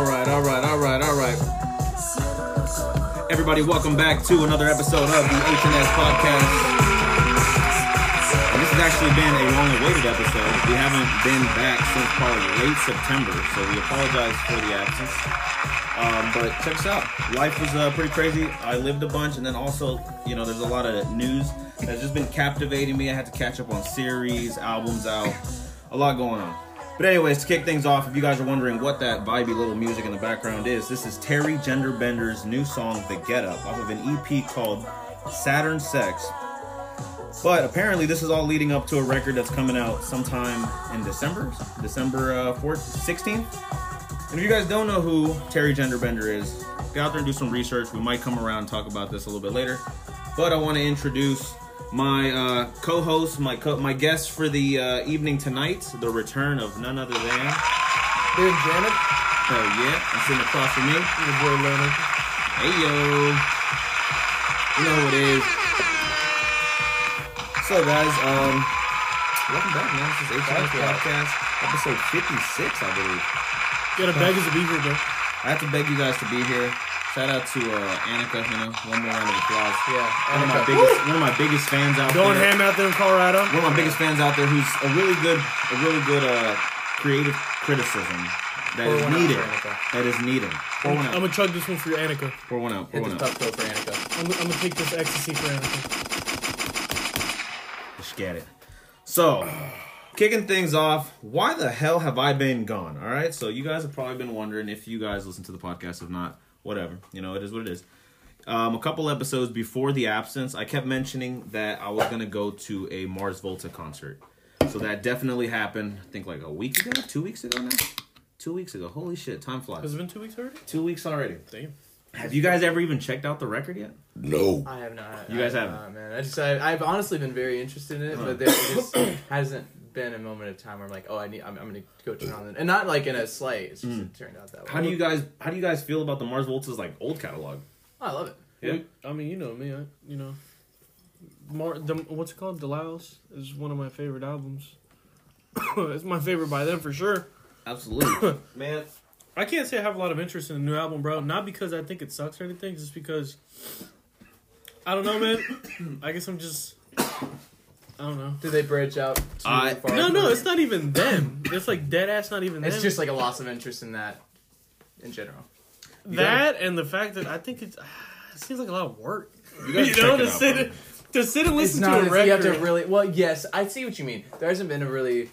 All right, all right, all right, all right. Everybody, welcome back to another episode of the HNS podcast. And this has actually been a long-awaited episode. We haven't been back since probably late September, so we apologize for the absence. Um, but check us out. Life was uh, pretty crazy. I lived a bunch, and then also, you know, there's a lot of news that's just been captivating me. I had to catch up on series, albums out, a lot going on. But anyways, to kick things off, if you guys are wondering what that vibey little music in the background is, this is Terry Genderbender's new song, The Get Up, off of an EP called Saturn Sex. But apparently, this is all leading up to a record that's coming out sometime in December, December uh, 4th, 16th. And if you guys don't know who Terry Genderbender is, get out there and do some research. We might come around and talk about this a little bit later. But I want to introduce my uh, co-host, my co- my guest for the uh, evening tonight, the return of none other than Dude, Janet, hell yeah, I'm sitting across from me. your boy Leonard. Hey yo, you know who it is. So guys, um, welcome back, man. This is HNS podcast, episode 56, I believe. You gotta beg us to be here, bro. I have to beg you guys to be here. Shout out to uh, Annika, you know, one more round of applause. Yeah, One of my Annika. biggest, one of my biggest fans out there. Going there. ham out there in Colorado. one of my biggest fans out there who's a really good, a really good uh, creative criticism that Pour is needed. Annika. That is needed. Pour one out. I'm gonna chug this one for Annika. Pour one out. Pour Hit one the out. tough toe for Annika. I'm, I'm gonna take this ecstasy for Annika. Just get it. So, kicking things off, why the hell have I been gone? All right, so you guys have probably been wondering if you guys listen to the podcast. If not, whatever. You know, it is what it is. Um, a couple episodes before the absence, I kept mentioning that I was gonna go to a Mars Volta concert. So that definitely happened. I think like a week ago, two weeks ago now. Two weeks ago. Holy shit, time flies. Has it been two weeks already? Two weeks already. Damn. Have you guys ever even checked out the record yet? No. I have not. You guys I, haven't? Uh, man, I just I, I've honestly been very interested in it, Huh. but there just hasn't been a moment of time where I'm like, oh, I need, I'm, I'm gonna go turn on it, and not like in a slight. It's just it turned out that way. Mm. How do you guys how do you guys feel about the Mars Volta's like old catalog? Oh, I love it. Yeah. I mean, you know me. I, you know, Mar- the, what's it called? De-Loused is one of my favorite albums. it's my favorite by them for sure. Absolutely. Man, I can't say I have a lot of interest in the new album, bro. Not because I think it sucks or anything, just because I don't know, man. I guess I'm just I don't know. Do they branch out? Too I- far? No, no, it's not even them. It's like dead ass, not even them. It's just like a loss of interest in that, in general. that and the fact that I think it's it seems like a lot of work. you You, guys know, check to it out, sit bro. to sit and listen not. to a record. You have to really. Well, yes, I see what you mean. There hasn't been a really,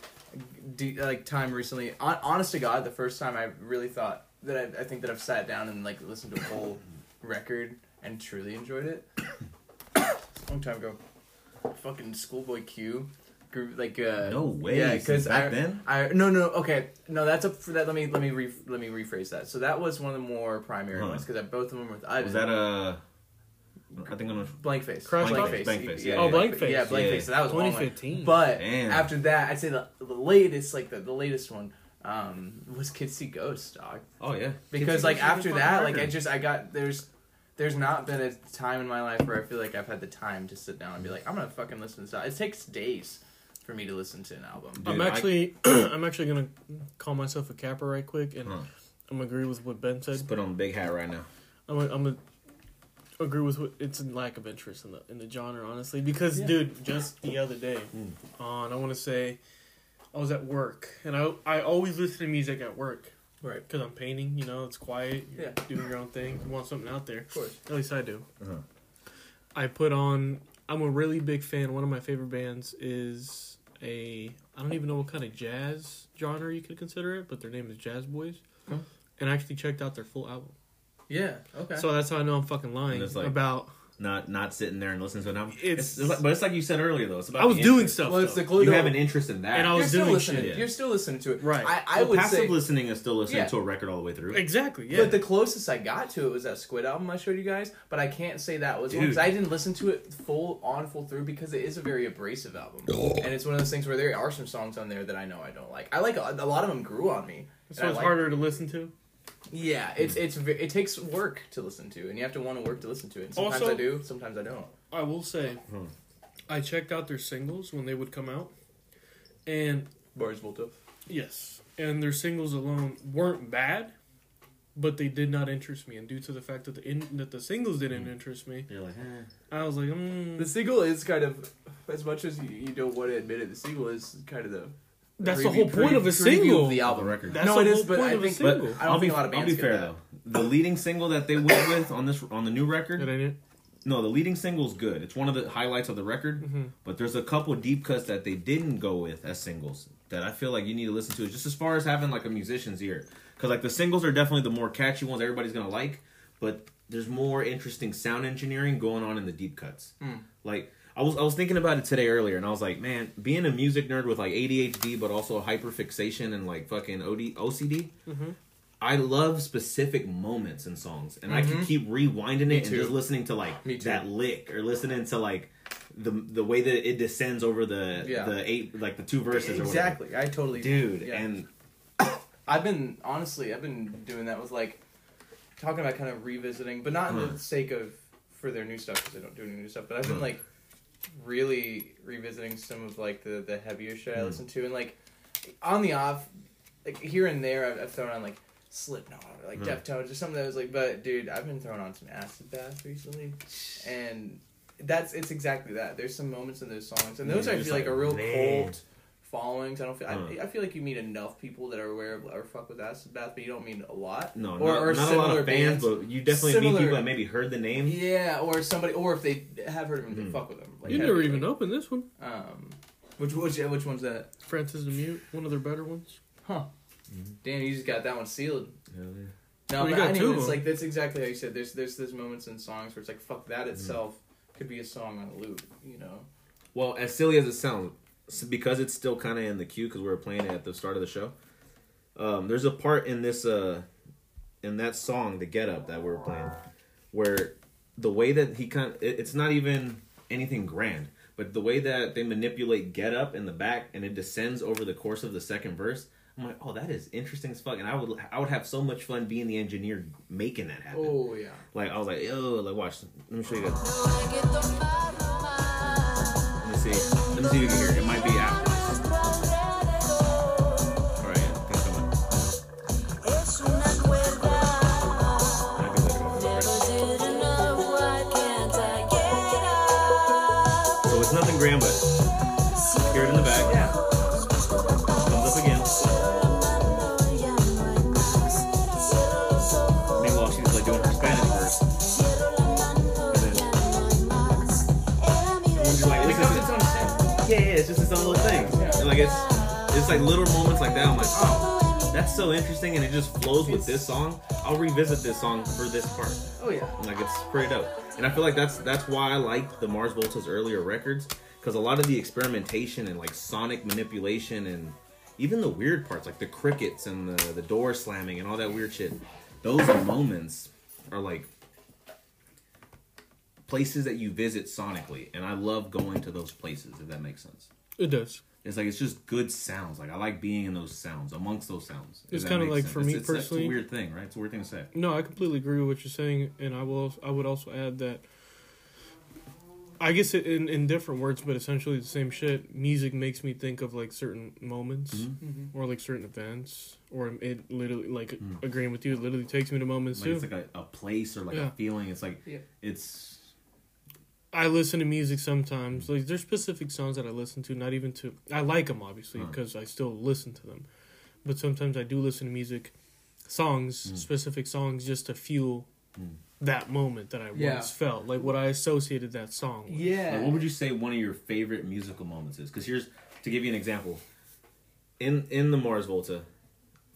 de- like time recently. Hon- honest to God, the first time I really thought that I, I think that I've sat down and like listened to a whole record and truly enjoyed it. Long time ago, fucking Schoolboy Q. grew- Like uh, No way, Yeah, since because back I, then? I no no okay no that's a for that let me let me re, let me rephrase that. So that was one of the more primary Huh. ones because both of them were with Ivan. Was that a? I think I'm. Blank face. Crash blank Test? face. Blank Face, Yeah, yeah, Oh, yeah. Blank Face. Yeah, blank Yeah. face. So that was a long 2015. But Damn. after that, I'd say the, the latest, like the, the latest one, um, was Kids See Ghosts, dog. Oh yeah. Because Kids like See Ghosts is after a fucking that, like I just I got there's there's not been a time in my life where I feel like I've had the time to sit down and be like I'm gonna fucking listen to this. It takes days for me to listen to an album. Dude, I'm actually I'm actually gonna call myself a capper right quick, and Huh. I'm gonna agree with what Ben said. Just put on the big hat right now. I'm gonna, I'm gonna agree with what it's a lack of interest in the in the genre, honestly. Because, Yeah. dude, just the other day, hmm. on I want to say, I was at work, and I I always listen to music at work Right. because I'm painting. You know, it's quiet. You're Yeah. doing your own thing. You want something out there. Of course. At least I do. Uh-huh. I put on. I'm a really big fan. One of my favorite bands is a. I don't even know what kind of jazz genre you could consider it, but their name is Jazz Boys. Okay. And I actually checked out their full album. Yeah. Okay. So that's how I know I'm fucking lying like- about. Not not sitting there and listening to an album. It's- It's, but it's like you said earlier though. It's about I was doing interest. stuff. well, it's the though. glue. You have an interest in that. And I You're was still doing listening. shit. You're still listening to it. Right. I, I Well, would passive say. listening is still listening Yeah. to a record all the way through. Exactly. Yeah. But the closest I got to it was that Squid album I showed you guys. But I can't say that was because I didn't listen to it full on, full through because it is a very abrasive album, and it's one of those things where there are some songs on there that I know I don't like. I like a, a lot of them grew on me. so and it's like- harder to listen to. Yeah, it's it's it takes work to listen to, and you have to want to work to listen to it. Sometimes Also- I do, sometimes I don't. I will say, Hmm. I checked out their singles when they would come out, and Mars Volta. yes, and their singles alone weren't bad, but they did not interest me. And due to the fact that the in, that the singles didn't Mm. interest me, You're like, eh. I was like, mm, The single is kind of, as much as you, you don't want to admit it, the single is kind of the. That's the whole point of a single. Of the album. record. That's No, the it is, whole but point I of a think- But single. I don't I'll think be, a lot of I'll be fair though. The leading single that they went with on this on the new record, It ain't it? no, the leading single's good. It's one of the highlights of the record. Mm-hmm. But there's a couple deep cuts that they didn't go with as singles that I feel like you need to listen to, just as far as having like a musician's ear. Because like the singles are definitely the more catchy ones everybody's gonna like, but there's more interesting sound engineering going on in the deep cuts. Mm. Like I was I was thinking about it today earlier, and I was like, man, being a music nerd with like ADHD, but also hyperfixation and like fucking OD, OCD. Mhm. I love specific moments in songs, and I can Mhm. keep rewinding it and just listening to like that lick or listening to like the the way that it descends over the Yeah. the eight like the two verses or whatever. Exactly. I totally. dude. Yeah. And I've been honestly, I've been doing that with like talking about kind of revisiting, but not in Huh. the sake of for their new stuff because they don't do any new stuff. But I've been Huh. like really revisiting some of like the the heavier shit I Hmm. listen to, and like on the off, like here and there, I've, I've thrown on like Slipknot or like Huh. Deftones or something that was like. But dude, I've been throwing on some Acid Bath recently, and that's it's exactly that. There's some moments in those songs, and those You're I feel like, like, a real man. Cult followings. I don't feel. Huh. I, I feel like you meet enough people that are aware of or fuck with Acid Bath, but you don't meet a lot. no, or, not, or not a lot of fans, bands. but you definitely meet people that maybe heard the name. Yeah, or somebody, or if they have heard of them, they Mhm. fuck with them. Like, you never heavily. even opened this one. Um, which which which one's that? Francis the Mute, one of their better ones. Huh? Mhm. Damn, you just got that one sealed. Hell yeah. No, Well, you but got two anyways, of it's like that's exactly how you said. There's there's there's moments in songs where it's like fuck Mm-hmm. that itself could be a song on a loop. You know. Well, as silly as it sounds, s- because it's still kind of in the queue because we were playing it at the start of the show. Um, there's a part in this uh, in that song, the Get Up that we were playing, where the way that he kind of, it, it's not even anything grand, but the way that they manipulate Get Up in the back and it descends over the course of the second verse. I'm like, oh, that is interesting as fuck, and I would, I would have so much fun being the engineer making that happen. Oh yeah. Like I was like, yo, like watch. Let me show you guys. Let me see. Let me see if you can hear it. It might be after this. All right, yeah, it's coming. Might be later on, right? So it's nothing grand, but it's like little moments like that. I'm like, oh, that's so interesting, and it just flows with this song. I'll revisit this song for this part. Oh yeah. Like it's pretty dope, and I feel like that's that's why I like the Mars Volta's earlier records because a lot of the experimentation and like sonic manipulation and even the weird parts like the crickets and the the door slamming and all that weird shit. Those moments are like places that you visit sonically, and I love going to those places. If that makes sense. It does. It's like it's just good sounds. Like I like being in those sounds, amongst those sounds. It's kinda like sense. for It's- me it's, it's personally- a weird thing, right? It's a weird thing to say. No, I completely agree with what you're saying, and I will. I would also add that. I guess it, in in different words, but essentially the same shit. Music makes me think of like certain moments Mhm. Mm-hmm. or like certain events, or it literally like Mm. agreeing with you. It literally takes me to moments Like too. it's like a, a place or like Yeah. a feeling. It's like Yeah. it's I listen to music sometimes. Like there's specific songs that I listen to, not even to. I like them obviously Huh. because I still listen to them, but sometimes I do listen to music, songs, Mm. specific songs, just to fuel Mm. that moment that I Yeah. once felt, like what I associated that song. with. Yeah. Like, what would you say one of your favorite musical moments is? Because here's to give you an example. In in the Mars Volta,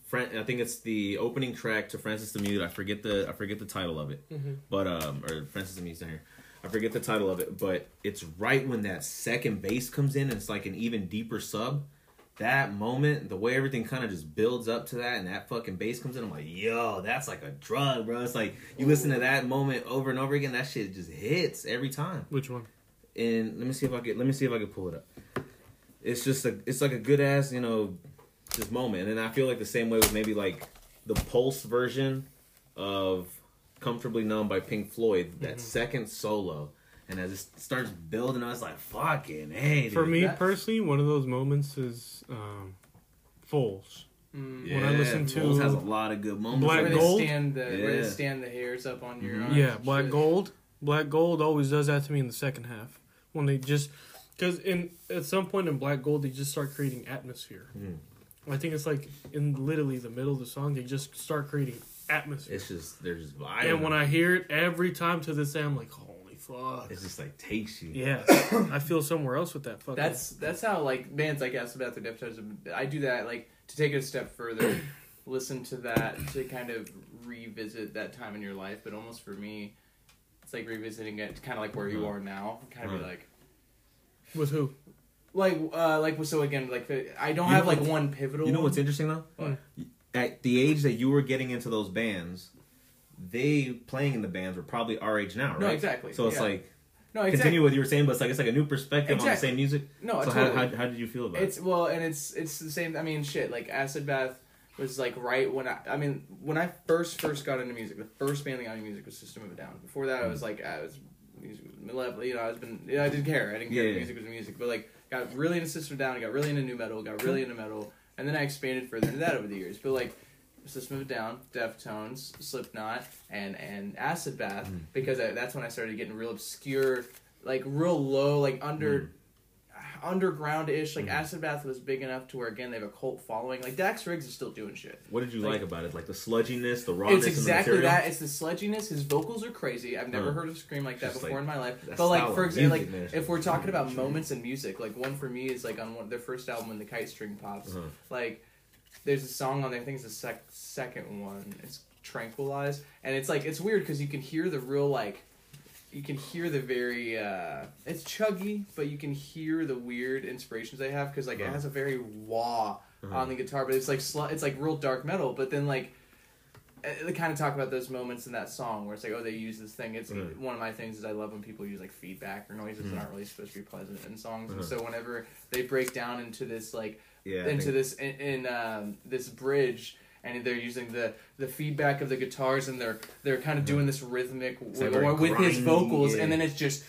Fran- I think it's the opening track to Francis the Mute. I forget the I forget the title of it, Mhm. but um or Francis the Mute's down here. I forget the title of it, but it's right when that second bass comes in and it's like an even deeper sub. That moment, the way everything kind of just builds up to that, and that fucking bass comes in, I'm like, yo, that's like a drug, bro. It's like you listen to that moment over and over again, that shit just hits every time Which one? and let me see if I could let me see if I could pull it up. It's just a it's like a good ass you know just moment, and I feel like the same way with maybe like the Pulse version of "Comfortably Numb" by Pink Floyd. That Mhm. second solo, and as it starts building, I was like, "Fucking hey!" For me that- personally, one of those moments is um, Foals. Mm. When I listen to Foals has a lot of good moments. Black where in they. Gold? stand the where they Yeah. stand the hairs up on your Mhm. Yeah, Black shit. Gold. Black Gold always does that to me in the second half when they just because in at some point in Black Gold they just start creating atmosphere. Mm. I think it's like in literally the middle of the song they just start creating atmosphere. It's just there's just vibing. and when I hear it every time to this day, I'm like, holy fuck. it's just like takes you. Yeah, I feel somewhere else with that fucking. That's that's how like bands like Acid Bath the Deftones. I do that like to take it a step further, listen to that to kind of revisit that time in your life. But almost for me, it's like revisiting it, kind of like where you Uh-huh. are now. Kind of be Uh-huh. like, with who? like, uh, like so again, like I don't You have know like what's- one pivotal. You know what's interesting though? What? At the age that you were getting into those bands, they playing in the bands were probably our age now, right? No, exactly. So it's Yeah. like No, exactly. continue what you were saying, but it's like it's like a new perspective on the same music. No, so totally. how, how how did you feel about it? It's well, and it's it's the same. I mean, shit. Like Acid Bath was like right when I. I mean, when I first first got into music, the first band that got into music was System of a Down. Before that, I was mm. like, I was music was level. You know, I was been. You know, I didn't care. I didn't care. Yeah, if yeah. Music was music, but like got really into System of a Down. Got really into nu metal. Got really into metal, and then I expanded further into that over the years. But like. System of a Down, Deftones, Slipknot, and and Acid Bath, Mm. because I, that's when I started getting real obscure, like real low, like under underground ish. Like Mhm. Acid Bath was big enough to where again they have a cult following. Like Dax Riggs is still doing shit. What did you Like- like, about it? Like the sludginess, the rawness, it's exactly and the material? that. It's the sludginess. His vocals are crazy. I've never Uh, heard him scream like that before like in my life. But like for example, like if we're talking about moments in music, like one for me is like on one, their first album when the kite string pops. Uh-huh. Like there's a song on there. I think it's the sec- second one. It's tranquilized, and it's like it's weird because you can hear the real like. You can hear the very uh it's chuggy, but you can hear the weird inspirations they have because like it Uh-huh. has a very wah Uh-huh. on the guitar, but it's like sl- it's like real dark metal. But then like uh, they kind of talk about those moments in that song where it's like, oh, they use this thing. It's Right. one of my things is I love when people use like feedback or noises that Mhm. aren't really supposed to be pleasant in songs. And Uh-huh. so whenever they break down into this like yeah, into think- this in, in um, this bridge. And they're using the, the feedback of the guitars, and they're they're kind of doing this rhythmic like with, his vocals, yeah. and then it's just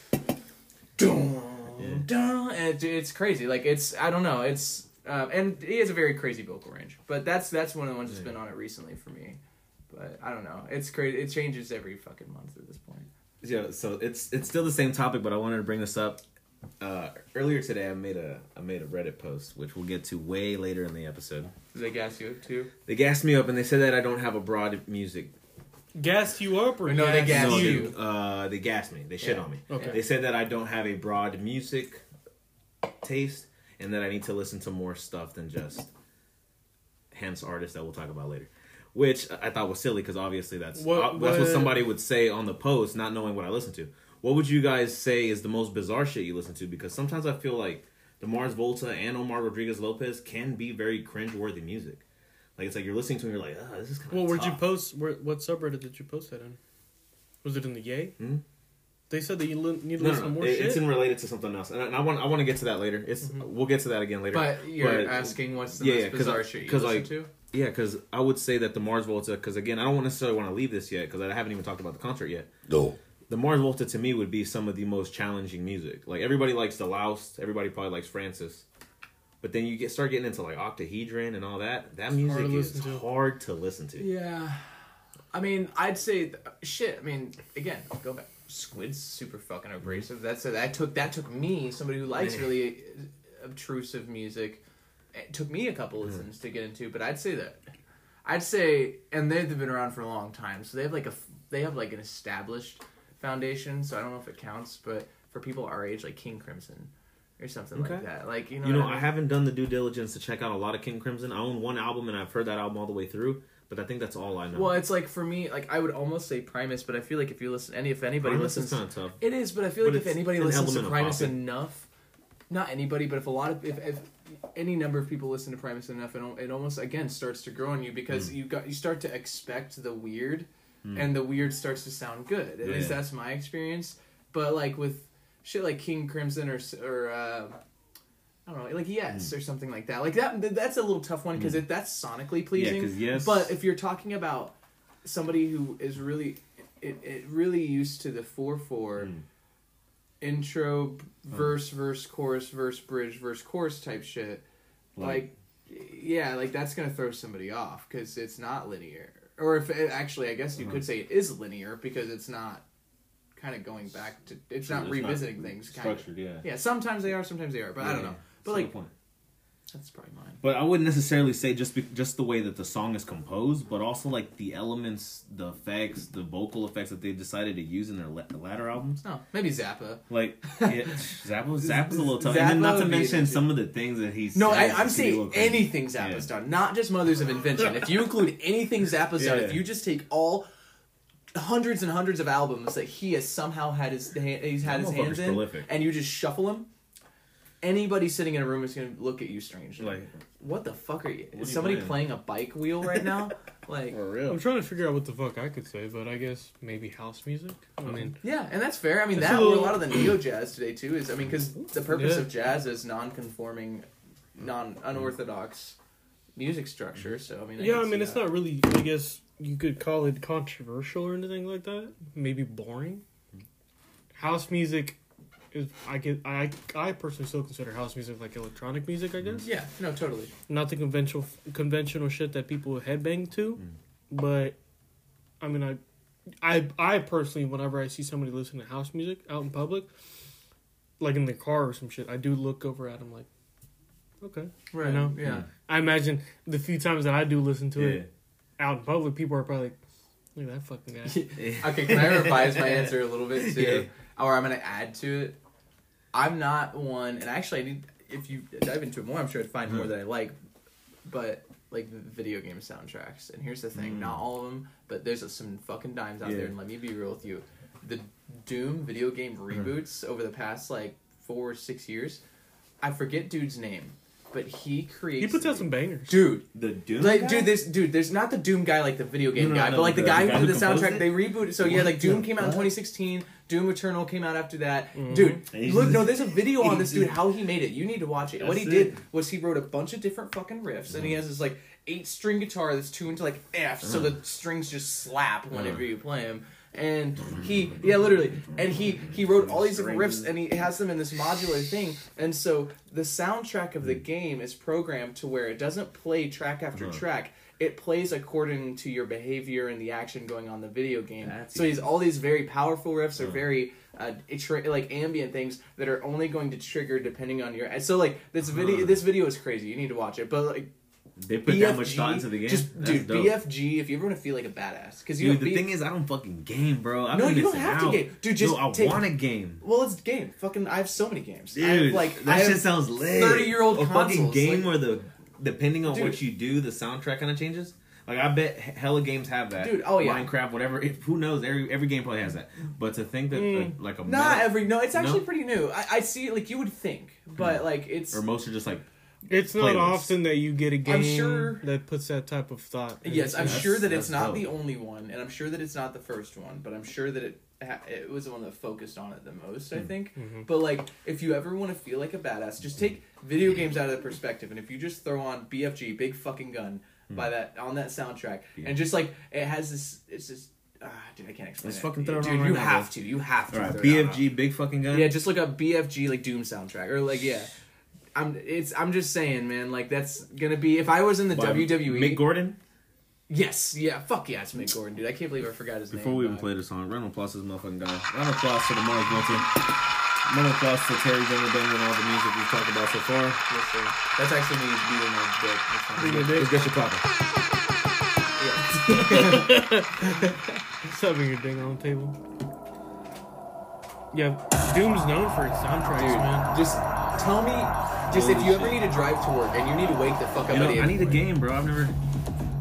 dun, dun, and it, it's crazy. Like it's I don't know. It's um, and he has a very crazy vocal range, but that's that's one of the ones that's been on it recently for me. But I don't know. It's crazy. It changes every fucking month at this point. Yeah, so it's it's still the same topic, but I wanted to bring this up. Uh, earlier today, I made a I made a Reddit post, which we'll get to way later in the episode. Does that gas you up too? They gassed me up, and they said that I don't have a broad music. gassed you up or No, they gassed no, you. they, uh, they gassed me. They shit Yeah. on me. Okay. They said that I don't have a broad music taste, and that I need to listen to more stuff than just hence artists that we'll talk about later. Which I thought was silly because obviously that's What- uh, that's what what- somebody would say on the post, not knowing what I listen to. What would you guys say is the most bizarre shit you listen to? Because sometimes I feel like the Mars Volta and Omar Rodriguez Lopez can be very cringe-worthy music. Like it's like you're listening to and you're like, oh, this is kind of. Well, where'd you post? Where, what subreddit did you post that in? Was it in the Yay? Hmm? They said that you li- need to No, listen no, to no. more It- shit. It's in related to something else, and I, and I want I want to get to that later. It's we'll get to that again later. But you're But- asking what's the yeah, most yeah, 'cause bizarre I- shit you 'cause, listen like, to? Yeah, because I would say that the Mars Volta, because again, I don't necessarily want to leave this yet, because I haven't even talked about the concert yet. No. The Mars Volta to me would be some of the most challenging music. Like everybody likes the Loused, everybody probably likes Francis, but then you get start getting into like Octahedron and all that. That music hard is to. hard to listen to. Yeah, I mean, I'd say th- shit. I mean, again, go back. Squid's super fucking abrasive. That's that took that took me somebody who likes really uh, obtrusive music. It took me a couple mm-hmm. listens to get into, but I'd say that I'd say, and they've been around for a long time, so they have like a they have like an established foundation. So I don't know if it counts, but for people our age, like King Crimson or something like Okay. that, like you know, You know, I I haven't done the due diligence to check out a lot of King Crimson. I own one album and I've heard that album all the way through, but I think that's all I know. Well, it's like for me, like I would almost say Primus, but I feel like if you listen, any if anybody Primus listens, is kind of tough. it is. But I feel like But if anybody an listens to Primus enough, not anybody, but if a lot of if, if any number of people listen to Primus enough, it, it almost again starts to grow on you because Mm. you got you start to expect the weird, and the weird starts to sound good. At least that's my experience. But like with shit like King Crimson or or. Uh, I don't know, like yes Mm. or something like that. Like that, that's a little tough one because that's sonically pleasing. 'cause Yes- But if you're talking about somebody who is really, it, it really used to the four four Mm. intro, verse, verse, chorus, verse, bridge, verse, chorus type shit, Like- like yeah, like that's gonna throw somebody off because it's not linear. Or if it, actually, I guess you Uh-huh. could say it is linear because it's not kind of going back to. It's Sure, not it's not revisiting things. Kind of. Structured, yeah. Yeah, sometimes they are, sometimes they are, but I don't know. But like, point. That's probably mine. But I wouldn't necessarily say just be, just the way that the song is composed, but also like the elements, the effects, the vocal effects that they decided to use in their la- latter albums. No, maybe Zappa. Like yeah, Zappa, Zappa's a little tough, and then not to mention some of the things that he's. No, I, I'm saying anything Yeah. Zappa's done, not just Mothers of Invention. If you include anything Zappa's done, if you just take all hundreds and hundreds of albums that he has somehow had his he's had his hands in, prolific. and you just shuffle them, anybody sitting in a room is going to look at you strangely. Like what the fuck are you? Is you somebody playing? playing a bike wheel right now? like, for real? I'm trying to figure out what the fuck I could say, but I guess maybe house music. I mean, yeah, and that's fair. I mean, It's that a or a lot of the neo jazz today too is. I mean, because the purpose Yeah. of jazz is non-conforming, non unorthodox music structure. So I mean, yeah, I mean, it's that. not really. I guess you could call it controversial or anything like that. Maybe boring. Hmm. House music is. I get. I I personally still consider house music like electronic music. I mm. guess Yeah, no, totally. not the conventional conventional shit that people headbang to, mm. but I mean, I. I I personally, whenever I see somebody listening to house music out in public, like in the car or some shit, I do look over at them like, okay. Right. know? Yeah. Mm. I imagine the few times that I do listen to Yeah. it out in public, people are probably like, look at that fucking guy. okay, can I revise my answer a little bit too? Yeah. Or I'm gonna add to it. I'm not one, and actually, I need. If you dive into it more, I'm sure I'd find more Mhm. that I like. But like video game soundtracks, and here's the thing: Mm. not all of them, but there's some fucking dimes out there. And let me be real with you, the Doom video game reboots over the past like four or six years. I forget dude's name, but he creates. He puts out some bangers. dude. The Doom. Like, guy? dude, this dude, there's not the Doom guy like the video game No, no, guy, no, but like the, the- guy the who did the soundtrack. it? They rebooted. So yeah, like Doom came out in 2016. Doom Eternal came out after that. Mhm. Dude, look, no, there's a video on this dude how he made it. You need to watch it. what he That's did it. was he wrote a bunch of different fucking riffs, and he has this like eight string guitar that's tuned to like F, so Uh-huh. the strings just slap whenever Uh-huh. you play them. And he, yeah, literally, and he he wrote all these different riffs, and he has them in this modular thing. And so the soundtrack of the game is programmed to where it doesn't play track after Uh-huh. track. It plays according to your behavior and the action going on in the video game. That's so he's all these very powerful riffs or very uh, tra- like ambient things that are only going to trigger depending on your. So like this video, Uh-huh. this video is crazy. You need to watch it. But like They put that much thought into the game. just That's dude, dope. BFG. If you ever want to feel like a badass, because you Dude, know, the thing is, I don't fucking game, bro. I've No, you don't have to out. game. Dude, just no, I take- want a game. well, it's game. Fucking, I have so many games. Dude, I have, like that I shit sounds lit. 30-year-old a fucking game like- where the depending on Dude. what you do, the soundtrack kind of changes. Like I bet hella games have that. Dude, oh, yeah. Minecraft, whatever. If, who knows? Every every game probably has that. But to think that Mm. like a Not meta- every. No, it's actually No? pretty new. I, I see like you would think, but like it's. or most are just like It's not Playlist. often that you get a game sure- that puts that type of thought. Yes, I'm sure that it's not dope. the only one, and I'm sure that it's not the first one, but I'm sure that it it was the one that focused on it the most. I Hmm. think. Mhm. But like, if you ever want to feel like a badass, just take video games out of the perspective, and if you just throw on BFG, Big Fucking Gun, Hmm. by that on that soundtrack, Yeah. and just like it has this, it's just. Ah, dude, I can't explain Let's it. fucking throw it dude, on right you now, have bro. to. You have to. all right, throw it on. BFG, big fucking gun. Yeah, just look up BFG like Doom soundtrack or like yeah. I'm it's I'm just saying, man. Like that's gonna be if I was in the By WWE. Mick Gordon. yes, yeah, fuck yeah, it's Mick Gordon, dude. I can't believe I forgot his Before name. Before we even but- play the song, round of applause to this motherfucking guy. Round of applause to the Mars Volta. Round of applause to Terry Gunnerden and all the music we've talked about so far. Yes, sir. That's actually me beating my dick. That's Beating your Let's get your proper. Yeah. Shoving your ding on the table. Yeah, Doom's known for its soundtracks, Dude, man. just tell me, just if Holy you ever need to drive to work and you need to wake the fuck up You know, I need a in the morning, game, bro. I've never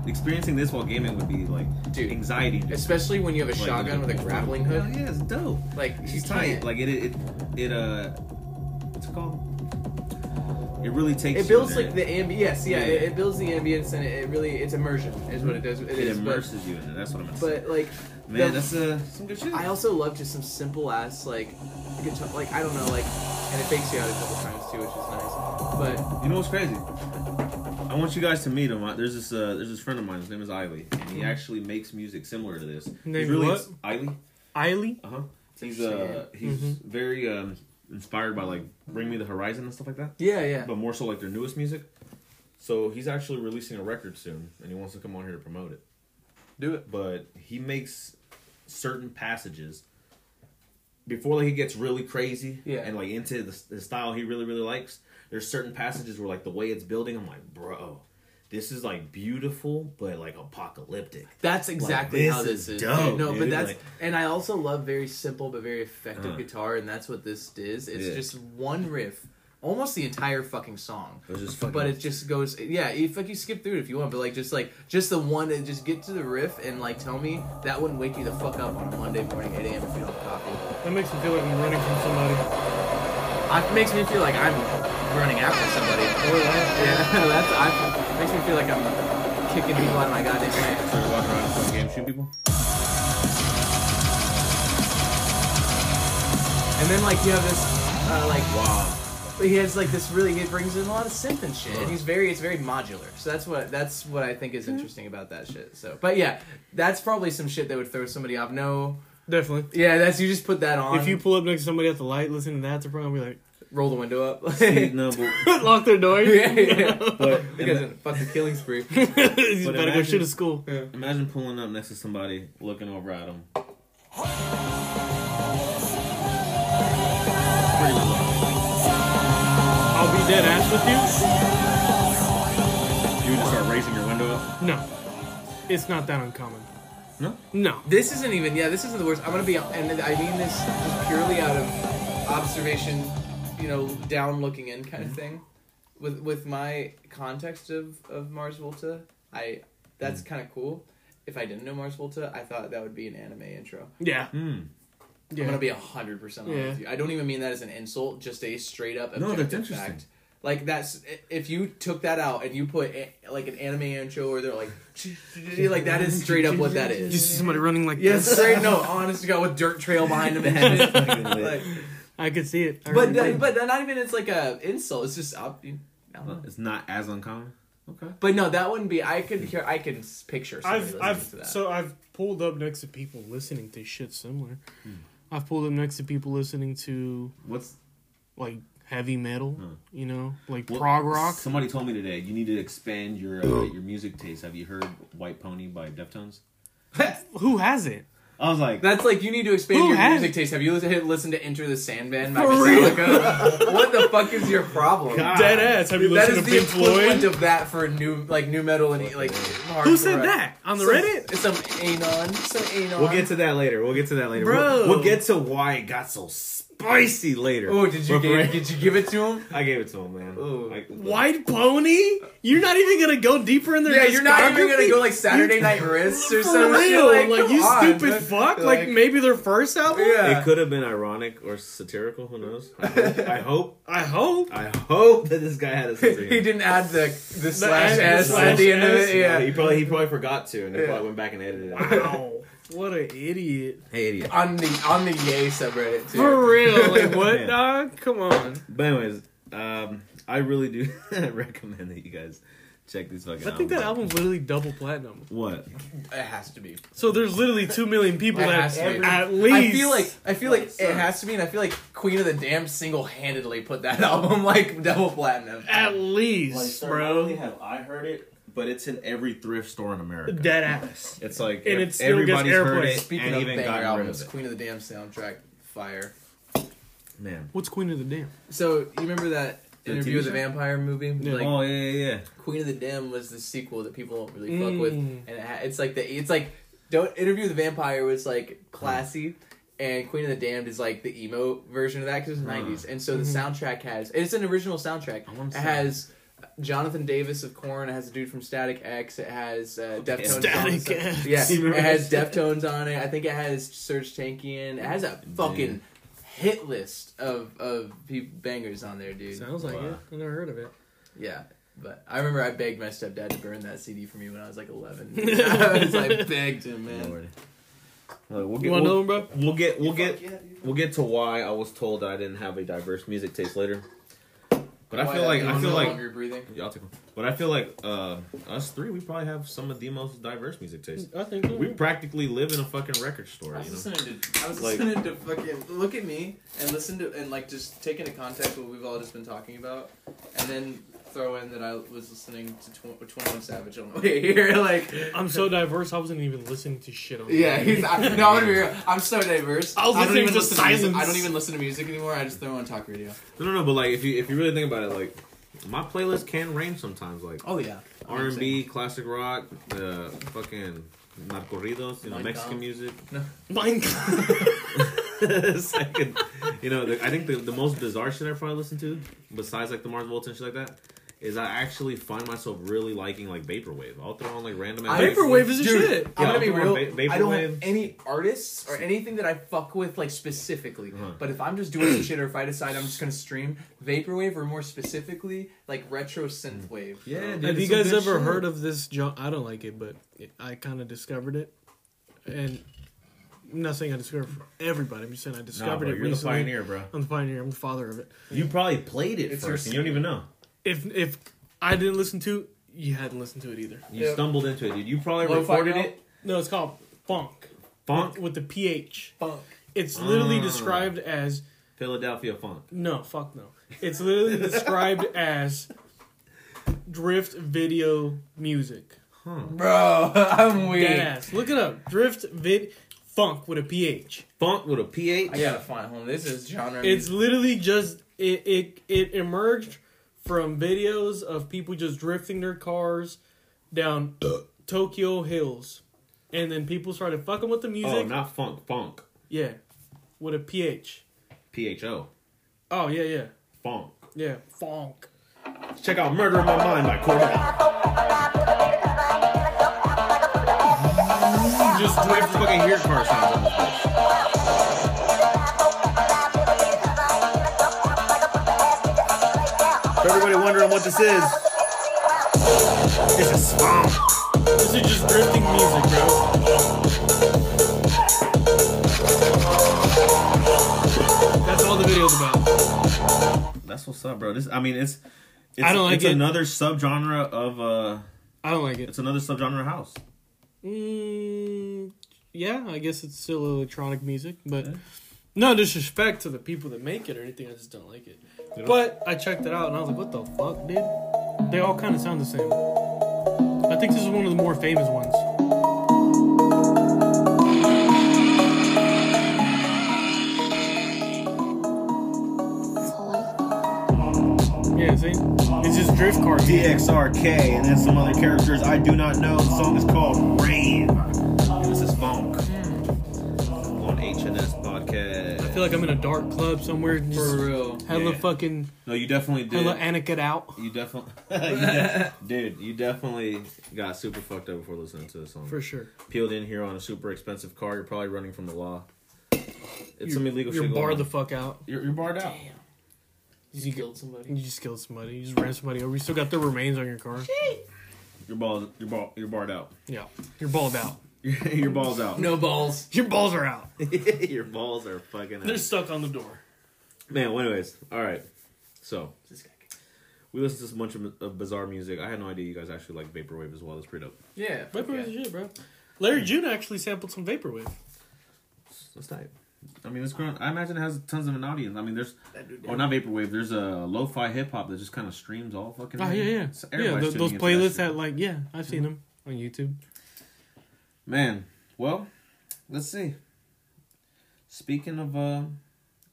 experiencing this while gaming would be like Dude. anxiety. especially when you have a Like, shotgun with a grappling hook. Hell yeah, it's dope. Like She's tight. Like it, it, it, uh, what's it called? It really takes. It builds like the ambi. Yes, yeah, Yeah. It, it builds the ambience and it, it really it's immersion is what it does. It It is, but, immerses you in it. That's what I'm but like Man, the- that's uh, some good shit. I also love just some simple ass like guitar, like I don't know, like and it fakes you out a couple times too, which is nice. But You know what's crazy? I want you guys to meet him. There's this uh, there's this friend of mine. His name is Eiley, and he actually makes music similar to this. Named he's really what? Eiley. Eiley? Uh huh. He's uh he's Mhm. very um inspired by like Bring Me the Horizon and stuff like that. yeah, yeah. But more so like their newest music. So he's actually releasing a record soon, and he wants to come on here to promote it. Do it. But he makes certain passages before like, he gets really crazy Yeah. and like into the, the style he really really likes. There's certain passages where like the way it's building, I'm like, bro, this is like beautiful, but like apocalyptic. That's exactly this how is this is. dope, dude. No, but that's like- and I also love very simple but very effective Uh. guitar, and that's what this is. It's Yeah. just one riff, almost the entire fucking song. It was just fucking. But it just goes, yeah. If like you skip through it if you want, but like just like just the one that just get to the riff and like tell me that wouldn't wake you the fuck up on a Monday morning, eight a.m. if you don't have coffee. That makes me feel like I'm running from somebody. It makes me feel like I'm running after somebody. Yeah, that's I makes me feel like I'm kicking people out of my goddamn way. So you're walking around and playing games, shoot people. And then like you have this uh, like Wow. But he has like this really he brings in a lot of synth and shit. And he's very it's very modular. So that's what that's what I think is mm-hmm. interesting about that shit. So but yeah, that's probably some shit that would throw somebody off. No Definitely. Yeah, that's you just put that on. If you pull up next to somebody at the light, listen to that, they're probably gonna roll the window up. See, no, but, like, lock their door. yeah, yeah. but You guys are fucking killing spree. He's But better go imagine- shit at school. imagine pulling up next to somebody, looking over at them. I'll be dead ass with You You just start raising your window up. No, it's not that uncommon. No. No. This isn't even yeah, this isn't the worst. I'm gonna be and I mean this just purely out of observation, you know, down looking in kind of thing. With with my context of, of Mars Volta, I that's kind of cool. If I didn't know Mars Volta, I thought that would be an anime intro. Yeah. Hmm. Yeah. I'm gonna be hundred percent honest Yeah. with you. I don't even mean that as an insult, just a straight up No, objective that's interesting. fact. Like that's if you took that out and you put a, like an anime intro or they're like like that is straight up what that is. you see somebody running like Yeah, this. straight no, honest to God, with dirt trail behind him and shit. like, I could see it. I but really that, but not even it's like a insult. It's just up. You, I don't know. It's not as uncommon. Okay. But no, that wouldn't be. I could hear. I can s- picture. I've I've to that. so I've pulled up next to people listening to shit similar. Hmm. I've pulled up next to people listening to What's like heavy metal, Huh. you know, like what- prog rock. Somebody told me today you need to expand your uh, your music taste. Have you heard White Pony by Deftones? Who hasn't? I was like, That's like you need to expand Who your has- music taste. Have you listened, listened to Enter the Sandman by For real? Metallica? Uh, what the fuck is your problem? God. Dead ass. Have you That listened is to the Pink equivalent Floyd? of that for new like nu metal and like hardcore. Who said that on the Some- Reddit? Some anon. Some anon. we'll get to that later. We'll get to that later. Bro. We'll, we'll get to why it got so spicy later. Oh, did you give, did you give it to him? I gave it to him, man. Ooh. Like, White Pony? You're not even gonna go deeper in their Yeah, you're not even gonna go like Saturday Night Wrists or something. some Like, like, you on, stupid man. fuck. Like, maybe their first album. Yeah. It could have been ironic or satirical. Who knows? I hope. I hope. I hope. I hope that this guy had a sense he didn't add the the slash S- s at the end of it. Yeah. he probably he probably forgot to, and he Yeah. probably went back and edited it. Wow, what an idiot! hey, idiot. on the on the Yay subreddit too. For real, like what, Man. dog? Come on. But anyways, um, I really do recommend that you guys check this fucking. Out. I think that albums album's literally double platinum. What? It has to be. So there's literally two million people that has to be. at least. I feel like I feel like it has to be, and I feel like Queen of the Damned single handedly put that album like double platinum. at least, like bro. have I heard it, but it's in every thrift store in America. Dead ass. It's like And ev- it still gets everybody's heard airplay. it Speaking and of even banger gotten rid albums, of. Queen of the Damned soundtrack, fire. Man. What's Queen of the Dam? So you remember that The interview TV with the vampire movie? Yeah. Like oh yeah, yeah, yeah. Queen of the Damned was the sequel that people don't really fuck with, Mm. and it ha- it's like the it's like don't interview with the vampire was like classy. And Queen of the Damned is like the emo version of that because it's the Huh. 90s. And so the Mhm. soundtrack has, it's an original soundtrack. I wanna It see has Jonathan Davis of Korn. It has a dude from Static X. It has uh, Deftones. Static on it. X. Yeah, it has? Deftones on it. I think it has Serj Tankian. It has a fucking hit list of of peop bangers on there, dude. Sounds like Wow. it. I never heard of it. Yeah. But I remember I begged my stepdad to burn that CD for me when I was like 11. I was like, begged him, man. Lord. Uh, we'll You get want we'll, know, bro? we'll get we'll get yeah, we'll get to why I was told that I didn't have a diverse music taste later. But I feel like I feel like longer breathing. yeah, I'll take one. But I feel like uh, us three, we probably have some of the most diverse music taste. I think so. We practically live in a fucking record store. I You was know? listening to I was Like- listening to fucking look at me and listen to and like just take into context what we've all just been talking about, and then throw in that I was listening to tw- Twenty One Savage on the way here. Like, I'm so diverse. I wasn't even listening to shit on. yeah, he's. I, no, I'm gonna be real. I'm so diverse. I was don't listening even to listen to music. I don't even listen to music anymore. I just throw on talk radio. No, no, no. But like, if you if you really think about it, like, my playlist can range sometimes. Like Oh yeah, R and B, classic rock, uh, fucking narcocorridos, you know, Mein Mexican Kampf. music. Mine. Second, you know, the, I think the, the most bizarre shit I probably listen to, besides like the Mars Volta and shit like that, is I actually find myself really liking like vaporwave. I'll throw on like random. ass- Vaporwave is a Dude, shit. I'm Yeah, gonna be real. Va- I don't have any artists or anything that I fuck with like specifically. Uh-huh. But if I'm just doing some shit or if I decide I'm just gonna stream vaporwave or more specifically like retro synthwave. Yeah, dude. Have you guys ever shit. heard of this? Jo- I don't like it, but it, I kind of discovered it, and I'm not saying I discovered it for everybody. I'm just saying I Nah, discovered bro, it you're the pioneer, bro. I'm the pioneer. I'm the father of it. You probably played it It's first, your- and you don't even know. If if I didn't listen to, you hadn't listened to it either. You Yeah. stumbled into it, dude. You probably Lo-fi recorded girl? it. No, it's called phonk. Phonk, with, with the ph. Funk. It's literally Ah. described as Philadelphia funk. no, fuck no. It's literally described as drift video music. Huh. Bro, I'm weak. Gas. Look it up. Drift vid phonk with a ph. Phonk with a PH. I gotta find home. This is genre. It's literally just it it it emerged from videos of people just drifting their cars down Tokyo hills. And then people started fucking with the music. Oh, music. not funk, funk. Yeah. With a ph. P H O. Oh yeah, yeah. Funk. Yeah. Funk. Check out Murder in My Mind by Kordhell. Just drift fucking hear car sounds on this bitch. For everybody wondering what this is, this is phonk. This is just drifting music, bro. That's all the video's about. That's what's up, bro. This, I mean, it's. it's I don't like it's it. another subgenre of uh, I don't like it. it's another subgenre of house. Mm, yeah, I guess it's still electronic music, but Yeah. no disrespect to the people that make it or anything. I just don't like it. You know? But I checked it out and I was like, "What the fuck, dude?" They all kind of sound the same. I think this is one of the more famous ones. Yeah, see, it's just drift car. music. DXRK and then some other characters I do not know. The song is called Rain. Feel like I'm in a dark club somewhere. Just for real. hella Yeah. fucking No, you definitely did. hella Anakin out You definitely, you de- dude. You definitely got super fucked up before listening to this song. for sure. Peeled in here on a super expensive car. You're probably running from the law. It's some illegal You're shit. going barred on. the fuck out. You're, you're barred out. Damn. You killed somebody. You just killed somebody. You just ran somebody over. You still got their remains on your car. Your balls. You're ball. You're barred out. Yeah, you're balled out. your balls out. No balls. Your balls are out. your balls are fucking They're stuck on the door. Man. Well, anyways, all right. So we listened to a bunch of, of bizarre music. I had no idea you guys actually like vaporwave as well. That's pretty dope. Yeah. Vaporwave yeah. is shit, bro. Larry June actually sampled some vaporwave. That's tight. I mean, it's grown. I imagine it has tons of an audience. I mean, there's That dude- or not vaporwave. There's a lo-fi hip hop that just kind of streams all fucking. Oh yeah, yeah, So yeah. th- those playlists shit. that like, yeah, I've seen mm-hmm. them on YouTube. Man, well, let's see. Speaking of uh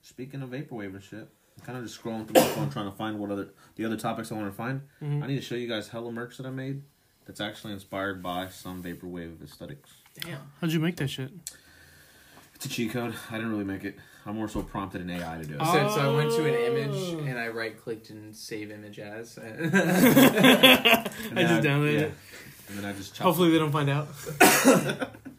speaking of vaporwave and shit, I'm kind of just scrolling through my phone trying to find what other the other topics I want to find. Mhm. I need to show you guys hella merch that I made that's actually inspired by some vaporwave aesthetics. Damn. How'd you make that shit? It's a cheat code. I didn't really make it. I'm more so prompted an AI to do it. Oh. So, so I went to an Oh. image and I right clicked and save image as. I just downloaded yeah. it. And then I just chopped Hopefully they don't find out.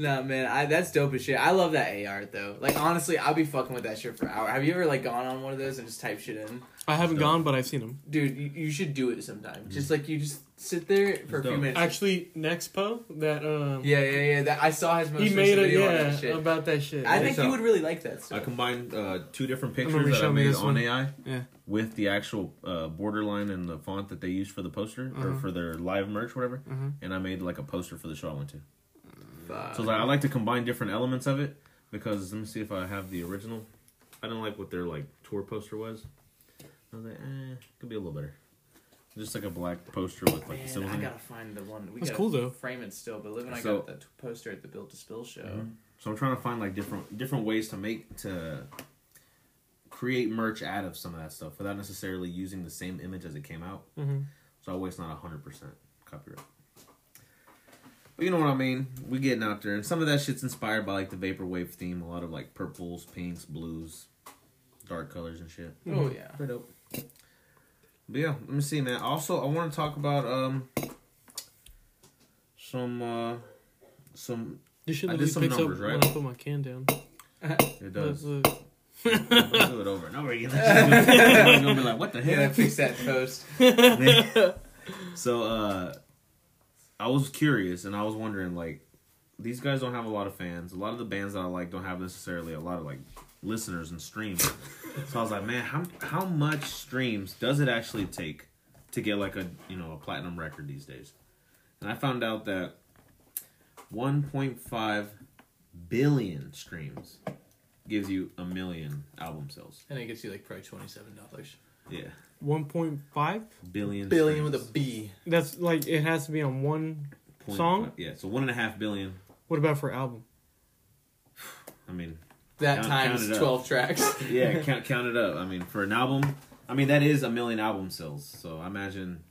nah, man, I, that's dope as shit. I love that A art though. Like honestly, I'll be fucking with that shit for hours. Have you ever like gone on one of those and just type shit in? I haven't Dope. gone, but I've seen them. Dude, you, you should do it sometime. Just like you just sit there for a few dope. minutes. Actually, Nexpo that um, yeah, yeah, yeah. That I saw his most he recent made a video on yeah that shit. about that shit. I yeah. think so. you would really like that I combined uh, two different pictures that I made on one. AI Yeah. with the actual uh, borderline and the font that they used for the poster or Uh-huh. for their live merch, whatever. Uh-huh. And I made like a poster for the show I went to. Fuck. So like, I like to combine different elements of it because let me see if I have the original. I didn't like what their like tour poster was. I was like, eh, could be a little better. just like a black poster with like the Man, symbols I gotta find the one. We That's gotta cool, though. Frame it still, but Liv and I So- got that poster at the Built to Spill show. Mhm. So I'm trying to find like different different ways to make to create merch out of some of that stuff without necessarily using the same image as it came out. Mm-hmm. So always not hundred percent copyright. But you know what I mean? We getting out there, and some of that shit's inspired by like the vaporwave theme. A lot of like purples, pinks, blues, dark colors and shit. Oh yeah. Pretty dope. But yeah, let me see, man. Also, I want to talk about um some uh some. This shit I did some numbers, up right? when I put my can down. It does. Look, look. do it over and over again. You're gonna be like, what the hell?" Yeah, hell? fix that post. so uh I was curious and I was wondering like these guys don't have a lot of fans. A lot of the bands that I like don't have necessarily a lot of like listeners and streams. so I was like, man, how how much streams does it actually take to get like a you know a platinum record these days? And I found out that 1.5 billion streams gives you a million album sales. And it gets you like probably twenty seven dollars. Yeah, One point five. billion. Billion with a B. That's like it has to be on one. Point Song? five- yeah, so one and a half billion. What about for album? I mean, That Count- times count it up. twelve tracks. yeah, count count it up. I mean, for an album, I mean that is a million album sales. So I imagine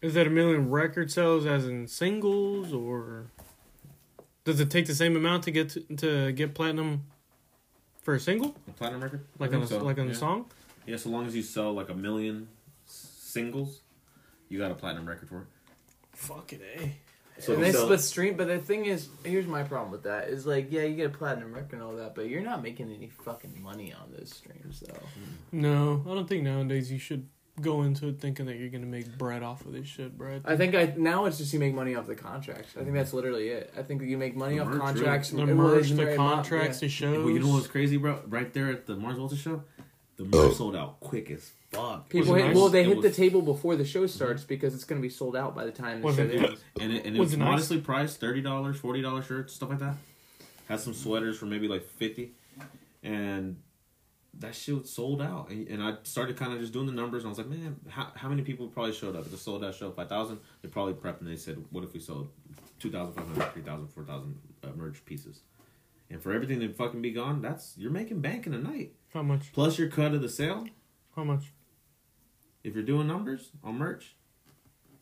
Is that a million record sales as in singles, or does it take the same amount to get to, to get platinum for a single, a platinum record, like on a, so, like on yeah. a song? Yeah, so long as you sell like a million singles, you got a platinum record for it. Fuck it, eh? So and they so- split stream, but the thing is, here's my problem with that: is like, yeah, you get a platinum record and all that, but you're not making any fucking money on those streams, though. No, I don't think nowadays you should go into it thinking that you're gonna make bread off of this shit, bread. I think I now it's just you make money off the contracts. I think that's literally it. I think you make money The off merch, contracts. the well, merch, it's the contracts, yeah. the shows. Well, you know what's crazy, bro? Right there at the Mars Volta show, the merch sold out quick as fuck. People hit, nice? well, they It hit was- the table before the show starts because it's going to be sold out by the time the Was show it- ends. and it, and it Was was it nice? priced thirty dollars, forty dollars shirts, stuff like that. Had some sweaters for maybe like fifty, and that shit sold out. And, and I started kind of just doing the numbers, and I was like, man, how, how many people probably showed up? If it sold that show five thousand, they probably prepped and they said, what if we sold 2,500, 3,000, 4,000 uh, merch pieces? And for everything to fucking be gone, that's you're making bank in a night. How much? Plus your cut of the sale. How much? If you're doing numbers on merch,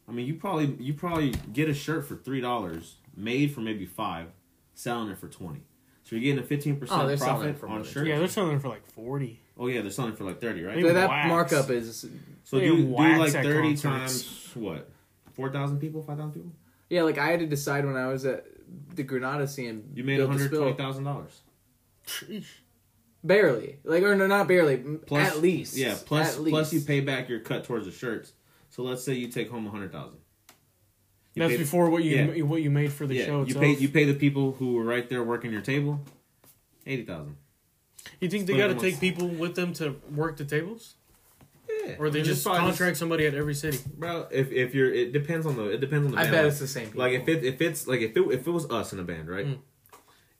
I mean, you probably you probably get a shirt for three dollars, made for maybe five, selling it for twenty. So you're getting a fifteen oh, percent they're profit for on more shirts. Yeah, they're selling it for like forty. oh yeah, they're selling it for like thirty, right? So that wax. markup is So they do, do like thirty concerts. times what? Four thousand people, five thousand people. yeah. Like I had to decide when I was at the Granada scene. You made Built one to Spill. twenty thousand dollars. barely, like or no, not barely. Plus, at least, yeah. Plus, at least. plus you pay back your cut towards the shirts. So let's say you take home a hundred thousand. That's before what you yeah. what you made for the yeah, show you itself. pay you pay the people who were right there working your table, eighty thousand. You think they got to take people with them to work the tables, Yeah, or they I mean, just it's probably contract somebody at every city? Bro, if if you're, it depends on the, it depends on the. I band. bet Like- it's the same. People. like if it if it's like if it if it was us in a band, right, Mm.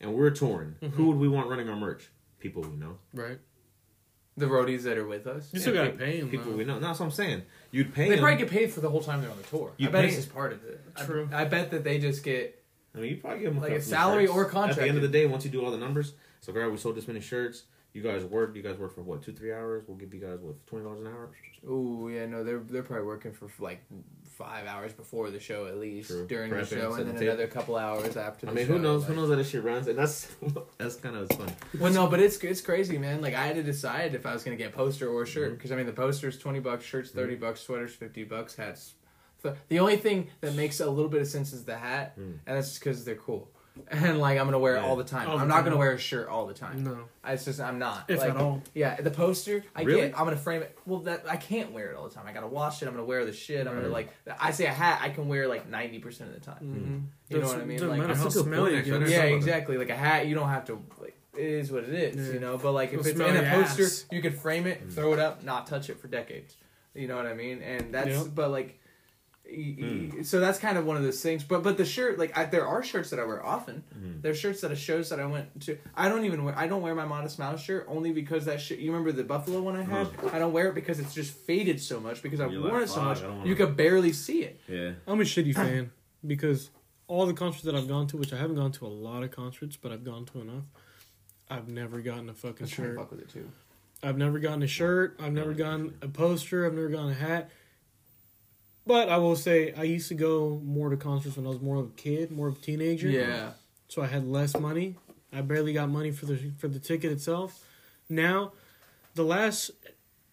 and we're touring, Mhm. who would we want running our merch? People we know. Right. the roadies that are with us, You still gotta pe- pay 'em, People though. we know. No, that's what I'm saying. You'd pay they them. probably get paid for the whole time they're on the tour. You I bet pay- it's part of it. True. I, bet that they just get. I mean, you probably give them Like a salary shirts. or contract. At the end of the day, once you do all the numbers, so all right, we sold this many shirts. You guys work. You guys work for what two three hours? We'll give you guys what twenty dollars an hour. Oh yeah, no, they're they're probably working for like five hours before the show at least True. during the show, and then another couple hours after. The I mean, show, who knows? like- Who knows how this shit runs? And that's that's kind of funny. Well, no, but it's it's crazy, man. Like I had to decide if I was gonna get a poster or a shirt because I mean the poster's twenty bucks, shirts 30 Mm-hmm. bucks, sweaters fifty bucks, hats. The only thing that makes a little bit of sense is the hat, Mm. and that's just because they're cool. And like I'm gonna wear it all the time. All the I'm not gonna wear a shirt all the time. No, I- It's just I'm not. if like, at all. Yeah, the poster I Really? get. I'm gonna frame it. Well, that I can't wear it all the time. I gotta wash it. I'm gonna wear the shit. I'm gonna like. I say a hat. I can wear like ninety percent of the time. Mm-hmm. You know what I mean? Doesn't Like, matter that's how a good smelly point, it actually. gets. I never Yeah, exactly. Like a hat, you don't have to like. It is what it is, Yeah. you know. But like if It'll it's in a poster, ass. you could frame it, Mm. throw it up, not touch it for decades. You know what I mean? And that's Yep. but like Y- Hmm. So that's kind of one of those things. But but the shirt, like I, there are shirts that I wear often. Hmm. There's shirts that are shows that I went to. I don't even wear. I don't wear my Modest Mouse shirt only because that shit. You remember the Buffalo one I had? I don't wear it because it's just faded so much because I've You're worn like, it so much I wanna-" you could barely see it. Yeah. I'm a shitty fan because all the concerts that I've gone to, which I haven't gone to a lot of concerts, but I've gone to enough. I've never gotten a fucking I'm trying to shirt. fuck with it too. I've never gotten a shirt. I've never gotten a poster. I've never gotten a hat. But I will say I used to go more to concerts when I was more of a kid, more of a teenager. Yeah. So I had less money. I barely got money for the for the ticket itself. Now, the last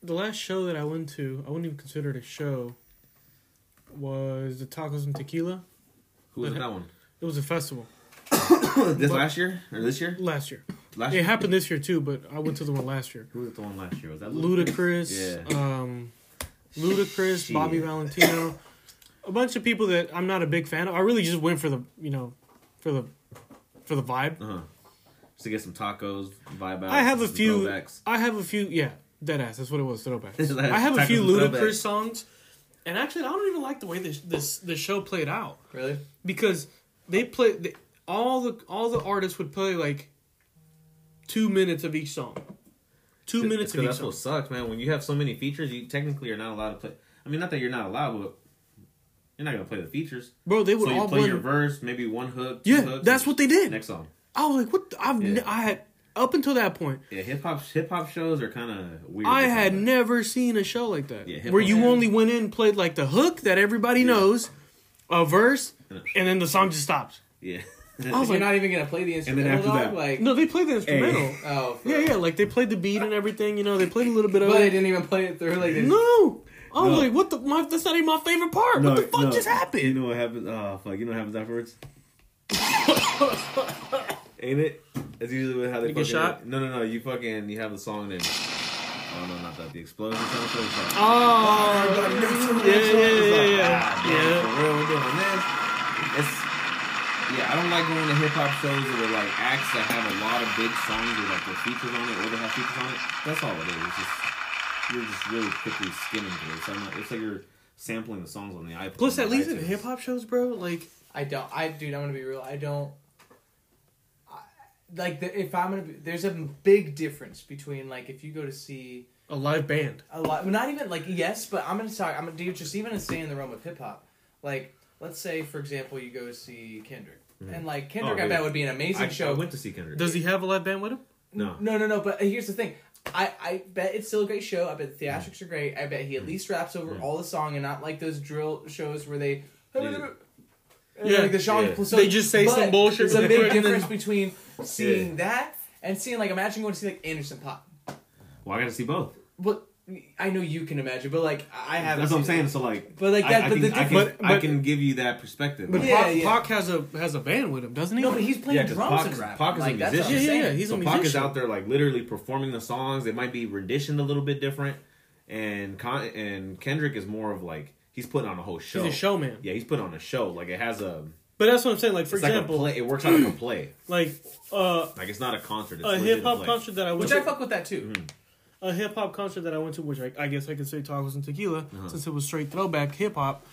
the last show that I went to, I wouldn't even consider it a show. Was the Tacos and Tequila? Who was that one? It was a festival this last year or this year? last year. Last It year. happened this year too, but I went to the one last year. Who was the one last year? Was that Ludacris, Yeah. um, Ludacris, Shit. Bobby Valentino, a bunch of people that I'm not a big fan of. I really just went for the you know, for the for the vibe. Uh huh. Just to get some tacos, vibe out. I have a few. throwbacks. I have a few. Yeah, dead ass. That's what it was. Throwback. I have a few Ludacris songs, and actually, I don't even like the way this this the show played out Really? because they play they, all the all the artists would play like two minutes of each song. Two minutes of 'cause each That's what sucks, man. When you have so many features, you technically are not allowed to play. I mean, not that you're not allowed, but you're not gonna play the features. Bro, they would So you all play your verse, maybe one hook. Two yeah, hooks, that's what they did. Next song. I was like, what? The, I've Yeah. I had up until that point, Yeah, hip hop hip hop shows are kind of weird. I had kinda- never seen a show like that Yeah, where you Yeah. only went in and played like the hook that everybody knows, a verse, and then the song just stops. Yeah. I was You're like, not even gonna play the then instrumental, after dog? that- Like, no, they played the instrumental. oh, Yeah, yeah, like they played the beat and everything. You know, they played a little bit of But they didn't even play it through. Like, they- No, I was No. like, what the? My, that's not even my favorite part. what the fuck just happened? You know what happens? Oh fuck! You know what happens afterwards? Ain't it? That's usually how they You get fucking- shot? No, no, no. You fucking you have the song and oh no, not that. The explosion sound. So like, Oh, yeah, yeah, yeah, yeah, ah, yeah. For real, we're doing this. It's yeah. I don't like going to hip hop shows with like acts that have a lot of big songs or like with features on it or they have features on it. That's all it is. It's just you're just really quickly skimming through it. So I'm not, it's like you're sampling the songs on the iPod. Plus, on at the least in hip hop shows, bro, like I don't. I dude, I'm gonna be real. I don't. I, like the, if I'm gonna, be, there's a big difference between like if you go to see a live band. a lot, not even like yes, but I'm gonna talk. I'm gonna do just even to stay in the realm of hip hop. Like let's say for example you go see Kendrick, Mm-hmm. and like oh, Kendrick, Oh, I bet would be an amazing I, show. I went to see Kendrick. Does he have a live band with him? No. No, no, no. But here's the thing. I, I bet it's still a great show. I bet the theatrics are great. I bet he at mm-hmm. least raps over mm-hmm. all the song and not like those drill shows where they. Yeah. Yeah, like the song. Yeah. So, They just say but some bullshit There's a big difference between seeing that and seeing like imagine going to see like Anderson .Paak. Well, I got to see both. But I know you can imagine, but like I haven't. That's what I'm saying. it. So like, But, like, that- I, but can, the I can, difference- I can give you that perspective. But Yeah, Paak, yeah. Paak has a has a band with him, doesn't he? No, but he's playing Yeah, 'cause drums Paak- and rap. Paak is a like, that's musician. Yeah, yeah, yeah, he's so a Paak is out there like literally performing the songs. They might be renditioned a little bit different, and Con- and Kendrick is more of like he's putting on a whole show. He's a showman. Yeah, he's putting on a show. Like it has a. But that's what I'm saying. Like for it's like example, a play. It works out like a play. like uh, Like it's not a concert. It's a hip hop play. concert that I went Which to. I fuck with that too. Mm-hmm. A hip hop concert that I went to, which I, I guess I could say tacos and tequila, Uh-huh. since it was straight throwback hip hop.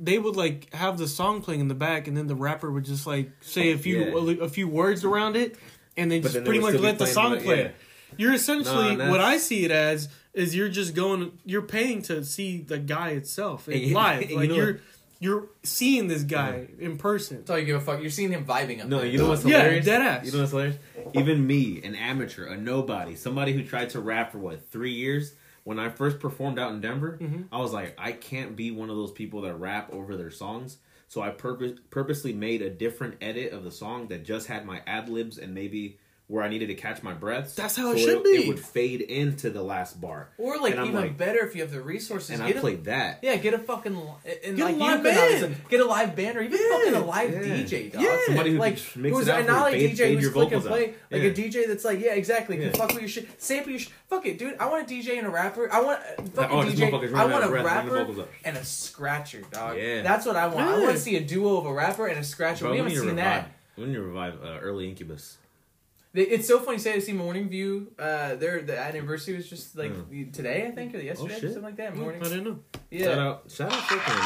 They would like have the song playing in the back, and then the rapper would just like say a few Yeah. a, few words around it, and then But just then pretty much let the song play. yeah. You're essentially No, what I see it as is you're just going, you're paying to see the guy itself And live, and you like know you're you're seeing this guy in person. That's all you give a fuck. You're seeing him vibing up No, there. you know what's hilarious? Yeah, hilarious? dead ass. You know what's hilarious? Even me, an amateur, a nobody, somebody who tried to rap for what three years. When I first performed out in Denver, Mm-hmm. I was like, I can't be one of those people that rap over their songs. So I purpose purposely made a different edit of the song that just had my ad libs and maybe where I needed to catch my breaths. That's how it should It be. It would fade into the last bar. Or like even like- better if you have the resources. And I get a- played that. Yeah, get a fucking and Get a live you could band. get a live band or even Yeah, fucking a live yeah. DJ, dog. Yeah. Somebody who like can mix who's it out and not like a DJ fade who's your click play, out. like Yeah. a DJ that's like, yeah, exactly, can Yeah. fuck with your shit, sample your shit. Fuck it, dude. I want a DJ and a rapper. I want a fucking Oh, DJ. I want a breath, rapper and a scratcher, dog. Yeah. That's what I want. I want to see a duo of a rapper and a scratcher. We we haven't seen that. We need to revive uh, early Incubus. They- It's so funny to say I see Morning View. Uh, their the anniversary was just like Mm. today, I think, or yesterday, Oh, or something like that. Morning. I Morning. didn't know. Yeah. Shout out, shout out, freaking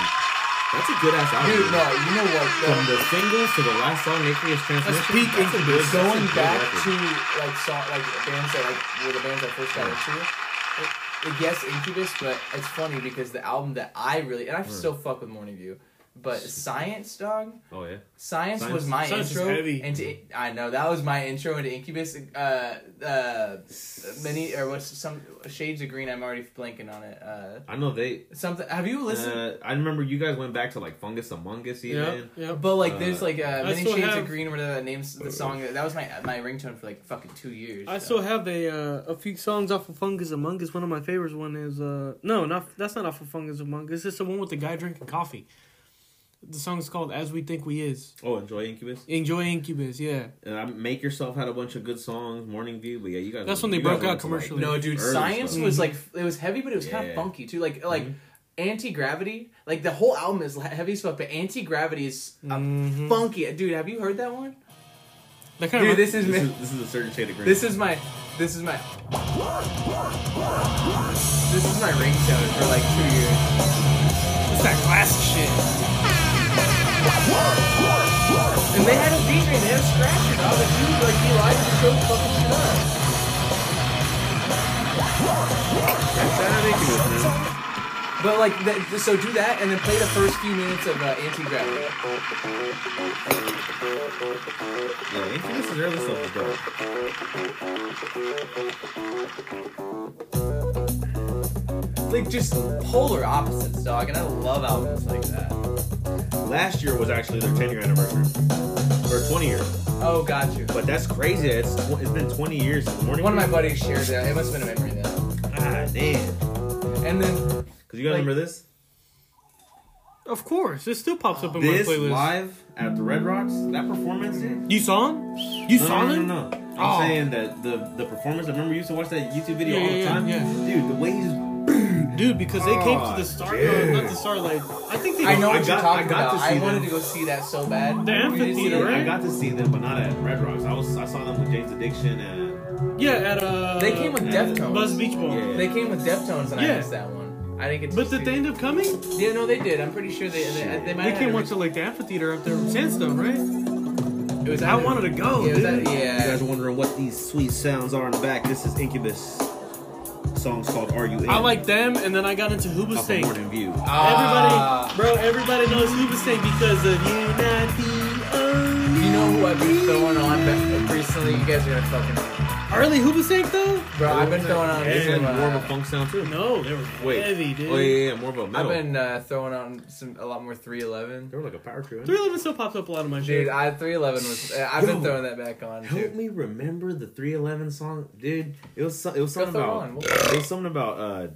That's a good ass album. Dude, no, you know what? From the singles to the last song, Aqueous Transmission. peak that's a good, that's a going good back record. to like song like bands that like were the bands I first got into. It, it, yes, Incubus, but it's funny because the album that I really and I still fuck with Morning View, but Science, dog. Oh yeah. Science, Science- was my Science is intro heavy. into. I know that was my intro into Incubus. Uh, uh, many or what's some shades of green? I'm already blanking on it. Uh, I know they. something. Have you listened? Uh, I remember you guys went back to like Fungus Amongus Yeah, even. yeah. But like, Uh, there's like uh, many shades have- of green or whatever that names the song. That was my my ringtone for like fucking two years. I so. still have a uh, a few songs off of Fungus Amongus. One of my favorites one is uh no, not that's not off of Fungus Amongus. It's the one with the guy drinking coffee. The song is called "As We Think We Is." Oh, enjoy Incubus. Enjoy Incubus, yeah. Uh, Make Yourself had a bunch of good songs. Morning View, but yeah, you guys. That's went- when they broke out went to, like, commercially. No, dude, Science stuff. was like it was heavy, but it was kind of funky too. Like like Mhm. Anti Gravity, like the whole album is heavy as fuck, but Anti Gravity is Mhm. funky. Dude, have you heard that one? That kind Dude, of this is This me. is, this is a certain shade of green. This is my. This is my. This is my ringtone for like two years. it's that classic shit. And they had a DJ, and they had a scratcher, dog. Like, dude, like, he live the show fucking shit up. That's that Incubus, man. But, like, that, so do that, and then play the first few minutes of uh, Anti Gravity. Yeah, Incubus' early stuff is dope. Like, just polar opposites, dog. And I love albums like that. Last year was actually their 10 year anniversary. Or 20 years. Oh, got you. But that's crazy. It's tw- it's been 20 years since Morning One of my View. buddies shared that. It must have been a memory then. Ah, damn. And then, Because you guys Like- remember this? Of course, it still pops up in my This playlist. live at the Red Rocks, that performance, dude. You saw him? You no, saw no, him? no, no, no. I'm Oh. saying that the the performance. I remember you used to watch that YouTube video Yeah, all the yeah, time, yeah. dude. The way he just Dude, because they came to the start, uh, not the start, like I think they. I know I what you're got- talking I got about. to I wanted them. to go see that so bad. The You didn't see amphitheater, it? right? I got to see them, but not at Red Rocks. I was I saw them with Jane's Addiction and Yeah, at uh. They came with Deftones. Buzz Beach Ball. Yeah. They came with Deftones, and I Yeah. missed that one. I didn't get to But see did they it. end up coming? Yeah, no, they did. I'm pretty sure they they, they might They have came had once to like the amphitheater up there, Sandstone, right? It was I wanted to go. Yeah, it was dude. at, You yeah. guys are wondering what these sweet sounds are in the back. This is Incubus. Song's called "Are You In?" I like them, and then I got into off of Hoobastank. Morning View. Ah. Everybody, bro, everybody knows Hoobastank because of you, not the only. You know who I've been throwing on ba- recently? You guys are gonna fucking. Early Hoobastank though? Bro, I've been throwing on. They had some, more of a uh, funk sound too. No, they were Wait, heavy, dude. Oh yeah, yeah, yeah, more of a I've been uh, throwing on some a lot more 311. They were like a power trio. 311 still pops up a lot of my shit. Dude, I 311 was. uh, I've been throwing that back on Help too. me remember the 311 song, dude. It was it was something throw about on. it was something about uh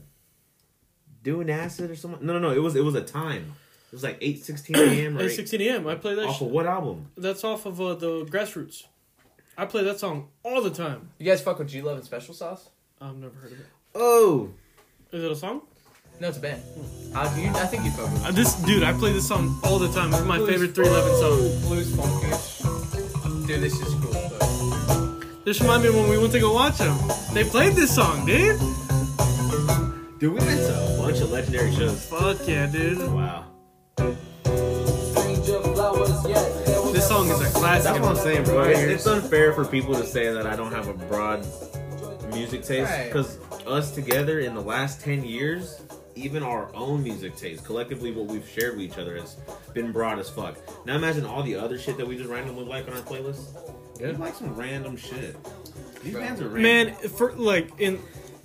doing acid or something. No, no, no. It was it was a time. It was like 8 16 a.m. or 8, 16 AM. I play that. off Sh- of what album? that's off of uh, the Grassroots. I play that song all the time. You guys fuck with G Love and Special Sauce? I've never heard of it. Oh, Is it a song? No, it's a band. I, you, I think you fuck with Uh, this dude, I play this song all the time. It's my Blues. favorite 311 song. Blues funky. Dude, this is cool. But This reminded me when we went to go watch them. They played this song, dude. dude, we went to a bunch of legendary shows. Fuck yeah, dude. Wow, This song is a classic. that's what I'm saying, bro. It's, it's unfair for people to say that I don't have a broad music taste Right. because us together in the last 10 years. Even our own music taste, collectively, what we've shared with each other has been broad as fuck. Now imagine all the other shit that we just randomly like on our playlist. We like some random shit. These Bro. bands are random. Man, for like in,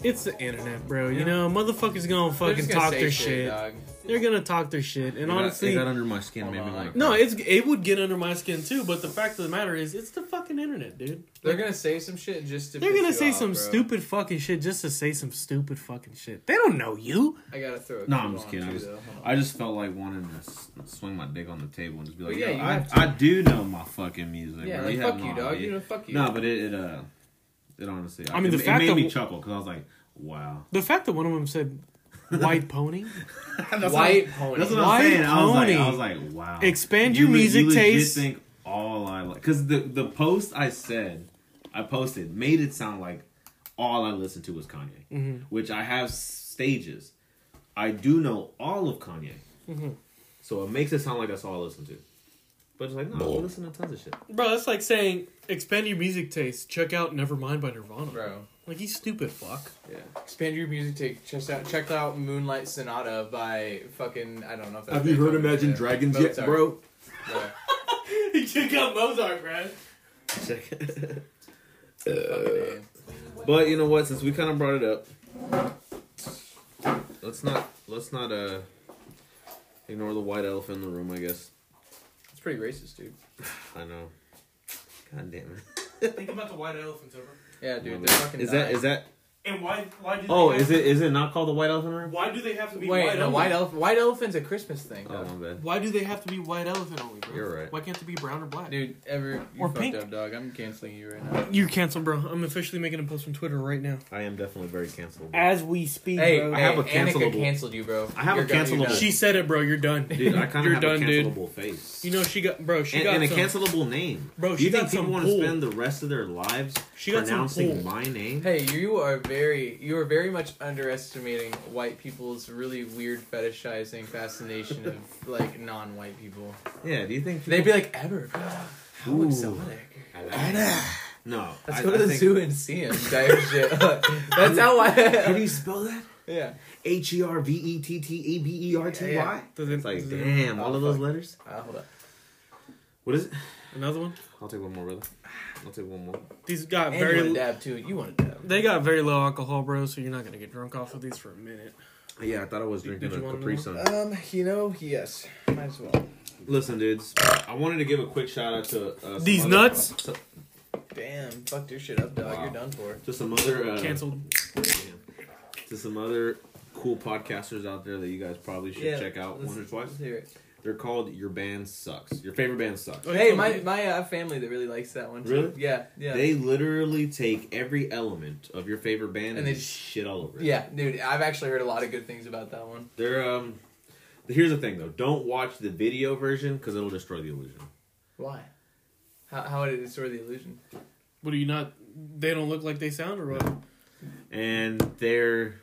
it's the internet, bro. You Yeah. know, motherfuckers gonna fucking gonna talk say their shit. dog. They're gonna talk their shit, and It got- honestly, it got under my skin, Hold made me on. like no, it's it would get under my skin too. But the fact of the matter is, it's the fucking internet, dude. They're gonna say some shit just to. They're piss gonna you say off, some bro. stupid fucking shit just to say some stupid fucking shit. They don't know you. I gotta throw. a No, I'm just on kidding. I just, though. Hold on. I just felt like wanting to swing my dick on the table and just be like, Well, yeah, "Yo, you I, have to. I do know my fucking music. Yeah, like fuck you, no dog. idea." You know, fuck you. No, but it, it uh, it honestly, I mean, it, the it fact made that- me chuckle because I was like, "Wow." The fact that one of them said "white pony," that's White what, pony. That's what White I'm saying. I was like, pony. I was like, "Wow." Expand your le- music you legit taste. Think all I like because the the post I said, I posted made it sound like all I listened to was Kanye, Mhm. which I have stages. I do know all of Kanye. Mhm. So it makes it sound like that's all I listen to. But it's like, no, I listen to tons of shit. Bro, that's like saying expand your music taste. Check out Nevermind by Nirvana. Bro, Like you stupid fuck. Yeah. expand your music. Take check out check out Moonlight Sonata by fucking I don't know if that's Have you heard Imagine Yeah. Dragons yet, bro? Yeah. Check out Mozart, man. Check it. Fucking But you know what? Since we kind of brought it up, let's not let's not uh ignore the white elephant in the room. I guess. It's pretty racist, dude. I know. God damn it. Think about the white elephants, over. Yeah, dude. They're fucking. Is that dying. is that? And why? Why do? Oh, they is have it is it not called the white elephant in the room? Why do they have to be Wait, white no, only? white elephant. White elephant's a Christmas thing. Oh my bad. Why do they have to be white elephant only, bro? You're right. Why can't they be brown or black? Dude, ever you Or fucked pink. up, dog. I'm canceling you right now. You're canceled, bro. I'm officially making a post on Twitter right now. I am definitely very cancelable. As we speak, Hey, bro. I have a hey, Annika cancelable- canceled you, bro. I have You're a you're cancelable- done. she said it, bro. You're done. Dude, I kind You're of have done, a dude. cancelable face. You know she got, bro. She and, got and a cancelable name. Bro, Do she you think got some people want to spend the rest of their lives She got some pronouncing my name? Hey, you are very you are very much underestimating white people's really weird fetishizing fascination of like non-white people. Yeah, do you think They'd be like, ever? How Ooh. exotic. No, Let's I, go to I the think- zoo and see him. Type shit. That's how I. How do you spell that? yeah. H e r v e t t a b e r t Yeah, y. yeah. Does it- It's like, damn, Oh, all of those letters. Uh, hold up. What is it? Another one. I'll take one more, brother. I'll take one more. These got And you very. want to dab too. You want to dab. They got very low alcohol, bro. So you're not gonna get drunk off of these for a minute. Yeah, I thought I was Did drinking you a Capri? Sun. Um, you know, yes. Might as well. Listen, dudes, I wanted to give a quick shout out to uh, These other- nuts? to, Damn, fucked your shit up, dog. Wow. You're done for. to some other uh, Canceled. to some other cool podcasters out there that you guys probably should check out once or twice. Let's hear it. They're called Your Band Sucks. Your favorite band sucks. Oh, Hey, my my uh, family that really likes that one. Too. Really? Yeah, yeah. They literally take every element of your favorite band and, And they they just shit all over it. yeah, dude. I've actually heard a lot of good things about that one. They're um. Here's the thing though. Don't watch the video version because it'll destroy the illusion. Why? How how would it destroy the illusion? What do you not? They don't look like they sound, or what? And they're.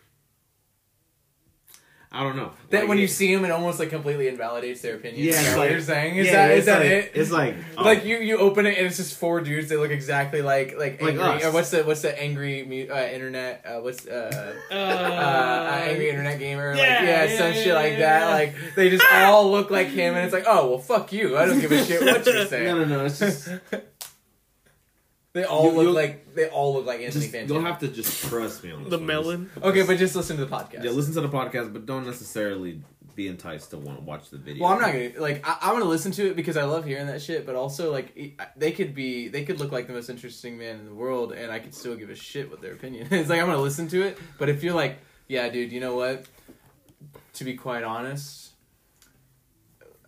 I don't know. That Like, when you it- see them, it almost like completely invalidates their opinion. Yeah, is it's that what you're saying? Is yeah, that is that like, it? It's like oh, like you you open it and it's just four dudes that look exactly like like Like angry us. or what's the what's the angry uh, internet uh, what's uh, Uh, uh, angry internet gamer like yeah, yeah, yeah, some yeah, shit like yeah, that yeah. like they just all look like him and it's like oh well fuck you I don't give a shit what you're saying no, no, no. It's just, they all You- look you'll- like they all look like Anthony just Fantano you'll have to just trust me on this the one. melon. okay but just listen to the podcast Yeah, listen to the podcast, but don't necessarily be enticed to want to watch the video. Well, I'm not gonna like. I, I'm gonna listen to it because I love hearing that shit. But also, like, e- they could be, they could look like the most interesting man in the world, and I could still give a shit what their opinion is. Like, I'm gonna listen to it. But if you're like, yeah, dude, you know what? To be quite honest,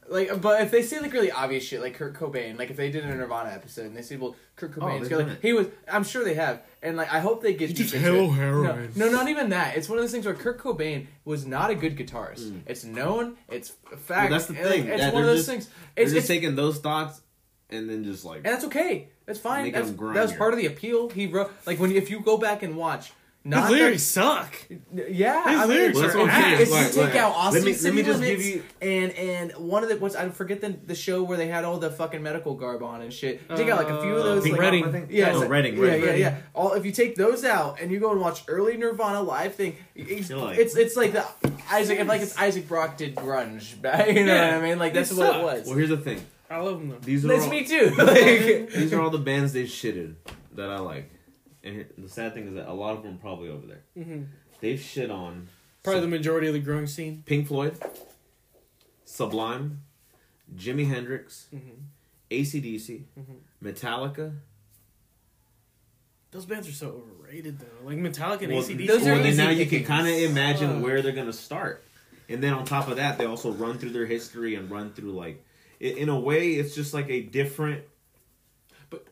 like, but if they say like really obvious shit, like Kurt Cobain, like if they did a Nirvana episode and they say, well, Kurt Oh, Cobain's they've got, done like, he was. I'm sure they have, and like I hope they get He deep just into hello it. No, heroin. no, not even that. It's one of those things where Kurt Cobain was not a good guitarist. It's known. It's a fact. Mm. Well, that's the and, like, thing. it's Yeah, one of those just- things. They're It's, just it's taking those thoughts and then just like and that's okay. That's fine. That's, that was part of the appeal. He wrote like when if you go back and watch. His Not lyrics suck. yeah, His I mean, lyrics Well, if, that's what I'm are saying. if Like, you take like, out Austin let me- let me just give you- and and one of the what's I forget the the show where they had all the fucking medical garb on and shit. Take out like a few of Uh, those Pink like, Reading. I. Yeah, oh, it's- Reading, yeah, Reading, yeah, Reading. yeah. All if you take those out and you go and watch early Nirvana live thing, it's like- it's, it's like the Isaac, it's like it's Isaac Brock did grunge, you know Yeah, what I mean? Like it that's what it was. Well, here's the thing. I love them. though. These are That's all, me too. like, these are all the bands they've shitted that I like. And the sad thing is that a lot of them are probably over there. hmm They've shit on Probably the majority of the growing scene. Pink Floyd, Sublime, Jimi Hendrix, Mhm. ACDC, Mhm. Metallica. Those bands are so overrated though. Like Metallica and Well, ACDC. Those are well, then easy now you can kind of imagine where they're gonna start, and then on top of that, they also run through their history and run through like, in a way, it's just like a different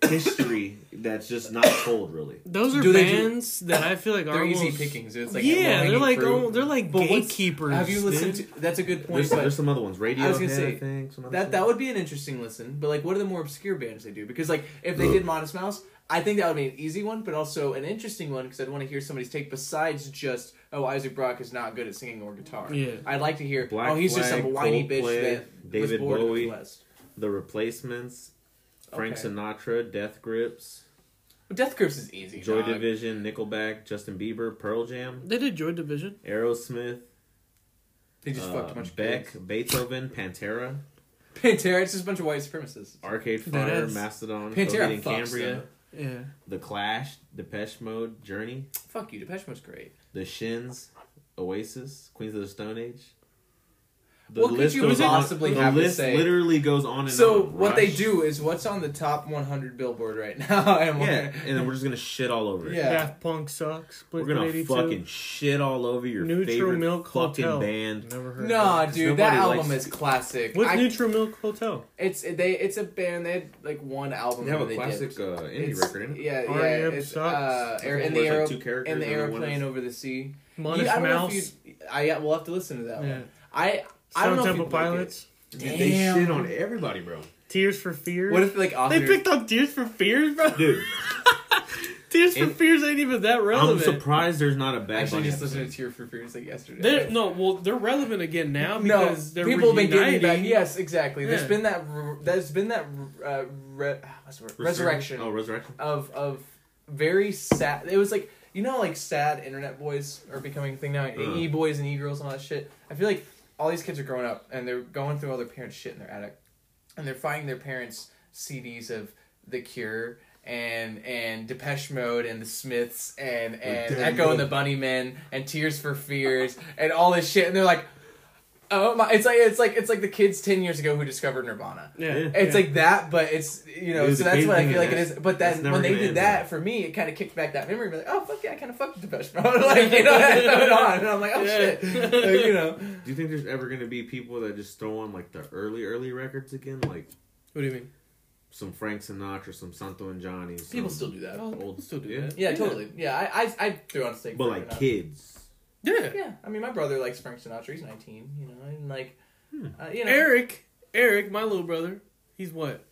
history that's just not told really. Those are Do they do- bands that I feel like are they're easy pickings. It's like yeah, they're like oh, they're like But gatekeepers. Have you listened dude. to? That's a good point. There's, there's some other ones. Radiohead, I I, was gonna say, think. Some other that stuff. that would be an interesting listen. But like, what are the more obscure bands they do? Because like, if they did Modest Mouse, I think that would be an easy one, but also an interesting one because I'd want to hear somebody's take besides just, oh, Isaac Brock is not good at singing or guitar. Yeah. I'd like to hear, Black oh, he's just some Flag, whiny bitch Coldplay, that David was bored Bowie. the The Replacements, Frank Okay. Sinatra, Death Grips, Death Grips is easy. Joy dog. Division, Nickelback, Justin Bieber, Pearl Jam, They did Joy Division. Aerosmith, They just uh, fucked a bunch of Beck, kids. Beethoven, Pantera, Pantera, it's just a bunch of white supremacists. Arcade Fire, is- Mastodon, Pantera Coheed and fucks, Cambria, though. Yeah. The Clash, Depeche Mode, Journey, Fuck you, Depeche Mode's great. The Shins, Oasis, Queens of the Stone Age. The What could you goes on- possibly the have to list say? literally goes on and So on. So what they do is what's on the top 100 Billboard right now, and yeah, we're- and then we're just gonna shit all over it. Yeah. Daft Punk sucks. We're gonna 82. fucking shit all over your Neutral favorite Milk fucking Hotel. band. Never heard. Nah, of it. dude, that album is classic. What's I- Neutral Milk Hotel? It's they. It's a band. They had like one album. They have a where classic uh, indie It's- record in it. Yeah, yeah. R.E.M. It's sucks. uh, air, in the where aero, like two characters in the and then one airplane over the sea. Modest You- I Mouse. I yeah, we'll have to listen to that one. I I don't Stone know Temple if you'd like. Pilots. Dude, they shit on everybody, bro. Tears for Fears. What if like they picked up Tears for Fears, bro? Dude, Tears for And- Fears ain't even that relevant. I'm surprised there's not a bad actually Bunny just episode. listened to Tears for Fears like yesterday. They're, no, well, they're relevant again now no, because they're people have been getting it back. Yes, exactly. There's Yeah. been that. r- There's been that. Uh, re, what's the word? Resurrection. Oh, resurrection. of of very sad. It was like you know like sad internet boys are becoming a thing now. Uh. E boys and e girls and all that shit. I feel like all these kids are growing up and they're going through all their parents' shit in their attic, and they're finding their parents' CDs of The Cure. And and Depeche Mode and the Smiths and and Echo and the. Bunnymen and Tears for Fears and all this shit and they're like, oh my! It's like it's like it's like the kids ten years ago who discovered Nirvana. Yeah. Yeah. It's yeah. like that, but it's you know, Dude, so that's what I feel like it is is. But that's then when they did that though. for me, it kind of kicked back that memory. Like, oh fuck yeah, I kind of fucked with Depeche Mode. like you know, I throw it on, and I'm like, oh Yeah. shit, Like, you know. Do you think there's ever gonna be people that just throw on like the early, early records again, like What do you mean? some Frank Sinatra, some Santo and Johnny? Some People still do that. Old- still do yeah. that. Yeah, totally. Yeah, I I, I threw on steak. but like it, kids. Yeah. Yeah, I mean, my brother likes Frank Sinatra. He's 19, you know, and like, Hmm. uh, you know, Eric, Eric, my little brother, he's what,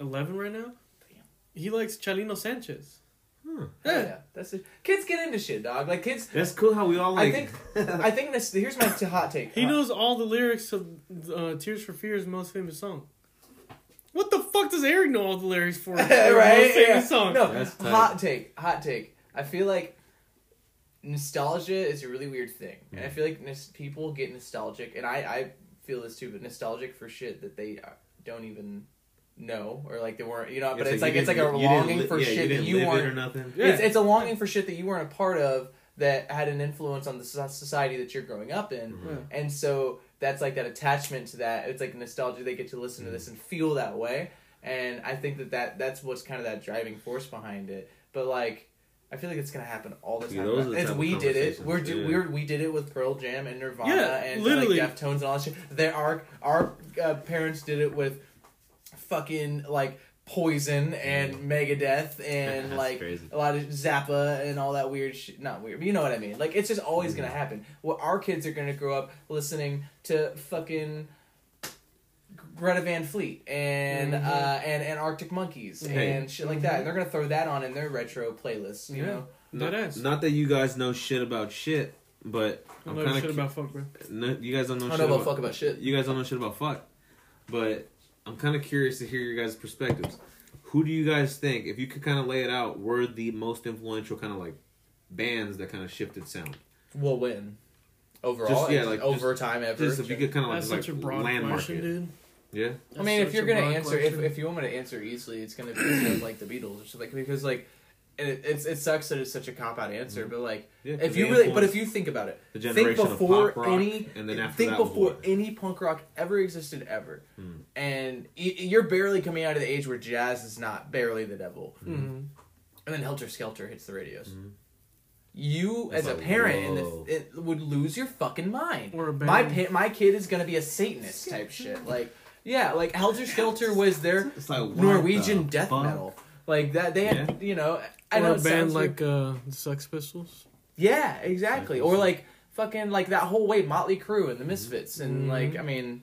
eleven right now. Damn. He likes Chalino Sanchez. Huh. yeah, yeah, that's it. Kids get into shit, dog. Like kids. That's cool how we all I think I think this. Here's my t- hot take. He Hot- knows all the lyrics of uh, Tears for Fears' most famous song. What the fuck does Eric know all the lyrics for? right? Most famous Yeah. song. No, That's hot take. Hot take. I feel like nostalgia is a really weird thing, and I feel like nos- people get nostalgic, and I I feel this too, but nostalgic for shit that they uh, don't even know or like they weren't, you know. but Yeah, it's so like it's like a didn't- you didn't longing li- for yeah, shit you that you live it weren't. or nothing. Yeah. It's, it's a longing for shit that you weren't a part of that had an influence on the society that you're growing up in. Mhm. And so that's like that attachment to that. It's like nostalgia. They get to listen to this and feel that way. And I think that, that that's what's kind of that driving force behind it. But like, I feel like it's gonna happen all the time. the it's type of we did it. We're do, yeah. we're we did it with Pearl Jam and Nirvana Yeah, and literally. like Deftones and all that shit. There are our uh, parents did it with fucking like Poison and Megadeth and like crazy. a lot of Zappa and all that weird shit. Not weird, but you know what I mean. Like it's just always gonna happen. Well, our kids are gonna grow up listening to fucking Greta Van Fleet and Mhm. uh, and and Arctic Monkeys Hey. and shit like that. And they're gonna throw that on in their retro playlists. You Yeah. know. Not, Dead not that you guys know shit about shit, but I I'm know shit of about fuck, bro. no, you guys don't know I shit don't know about about fuck about shit. you guys don't know shit about fuck, but I'm kind of curious to hear your guys' perspectives. Who do you guys think, if you could kind of lay it out, were the most influential kind of like bands that kind of shifted sound? Well, when. Overall, Just- yeah, like, over time ever. Just if you could kind of like, such a like broad landmark question, it. dude. Yeah, I mean, if you're gonna answer, if, question. if you want me to answer easily, it's gonna be stuff like the Beatles or something. Because like, it, it's it sucks that it's such a cop out answer, but like, yeah. 'cause if you really, but if you think about it, the think generation before of pop rock, any, and then after think that before what? any punk rock ever existed ever, Hmm. and you're barely coming out of the age where jazz is not barely the devil, Mhm. and then Helter Skelter hits the radios. Mhm. You, It's as a like, parent, in the, it would lose your fucking mind. Or a band. My pa- my kid is gonna be a Satanist type shit. Like, yeah, like Helter Skelter was their It's like Norwegian the death fuck? metal. Like that, they had, you know, I or know a band like uh, Sex Pistols. yeah, exactly, or like fucking like that whole way Motley Crue and the Misfits, and Mhm. like I mean,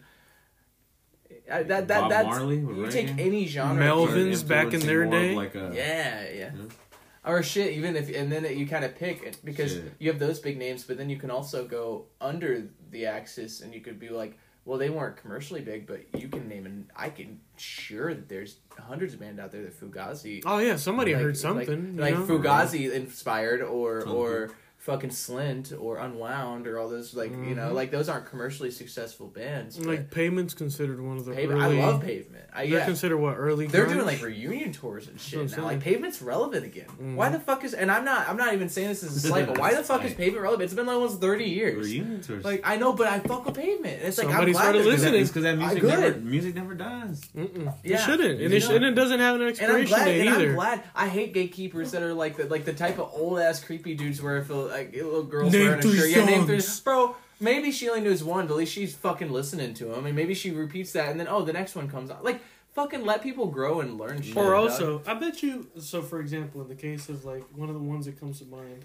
I, that that Bob that's Marley you reggae? take any genre. Melvins back in their influencing more of day? Like a, Yeah, yeah. Yeah. Or shit, even if and then you kind of pick because Shit. you have those big names, but then you can also go under the axis and you could be like, well, they weren't commercially big, but you can name and I can sure that there's hundreds of bands out there that Fugazi Oh yeah, somebody like- heard something. like, like know? Fugazi inspired or Something. or fucking Slint or Unwound or all those like you know Mhm. like those aren't commercially successful bands. Like Pavement's considered one of the Pavement, early. I love Pavement. I, They're yeah. considered what early. They're grunge? doing like reunion tours and shit now. Like saying. Pavement's relevant again. Mhm. Why the fuck is and I'm not I'm not even saying this as a slight, but why the fuck is Right. Pavement relevant? It's been like almost thirty years. Reunion tours. Like I know, but I fuck with Pavement. It's like Somebody I'm glad started they're- listening. It's because that I music good. never, music never dies. Mm-mm. Yeah. It shouldn't, and it, sh- know. and it doesn't have an And I'm expiration glad. date either. I'm glad. I hate gatekeepers that are like the like the type of old ass creepy dudes where if like little girls Name wearing a three shirt. Yeah, name three. songs. Bro, maybe she only knows one, but at least she's fucking listening to him, and maybe she repeats that, and then oh, the next one comes out. Like fucking let people grow and learn shit. Or dog. also, I bet you. So, for example, in the case of like one of the ones that comes to mind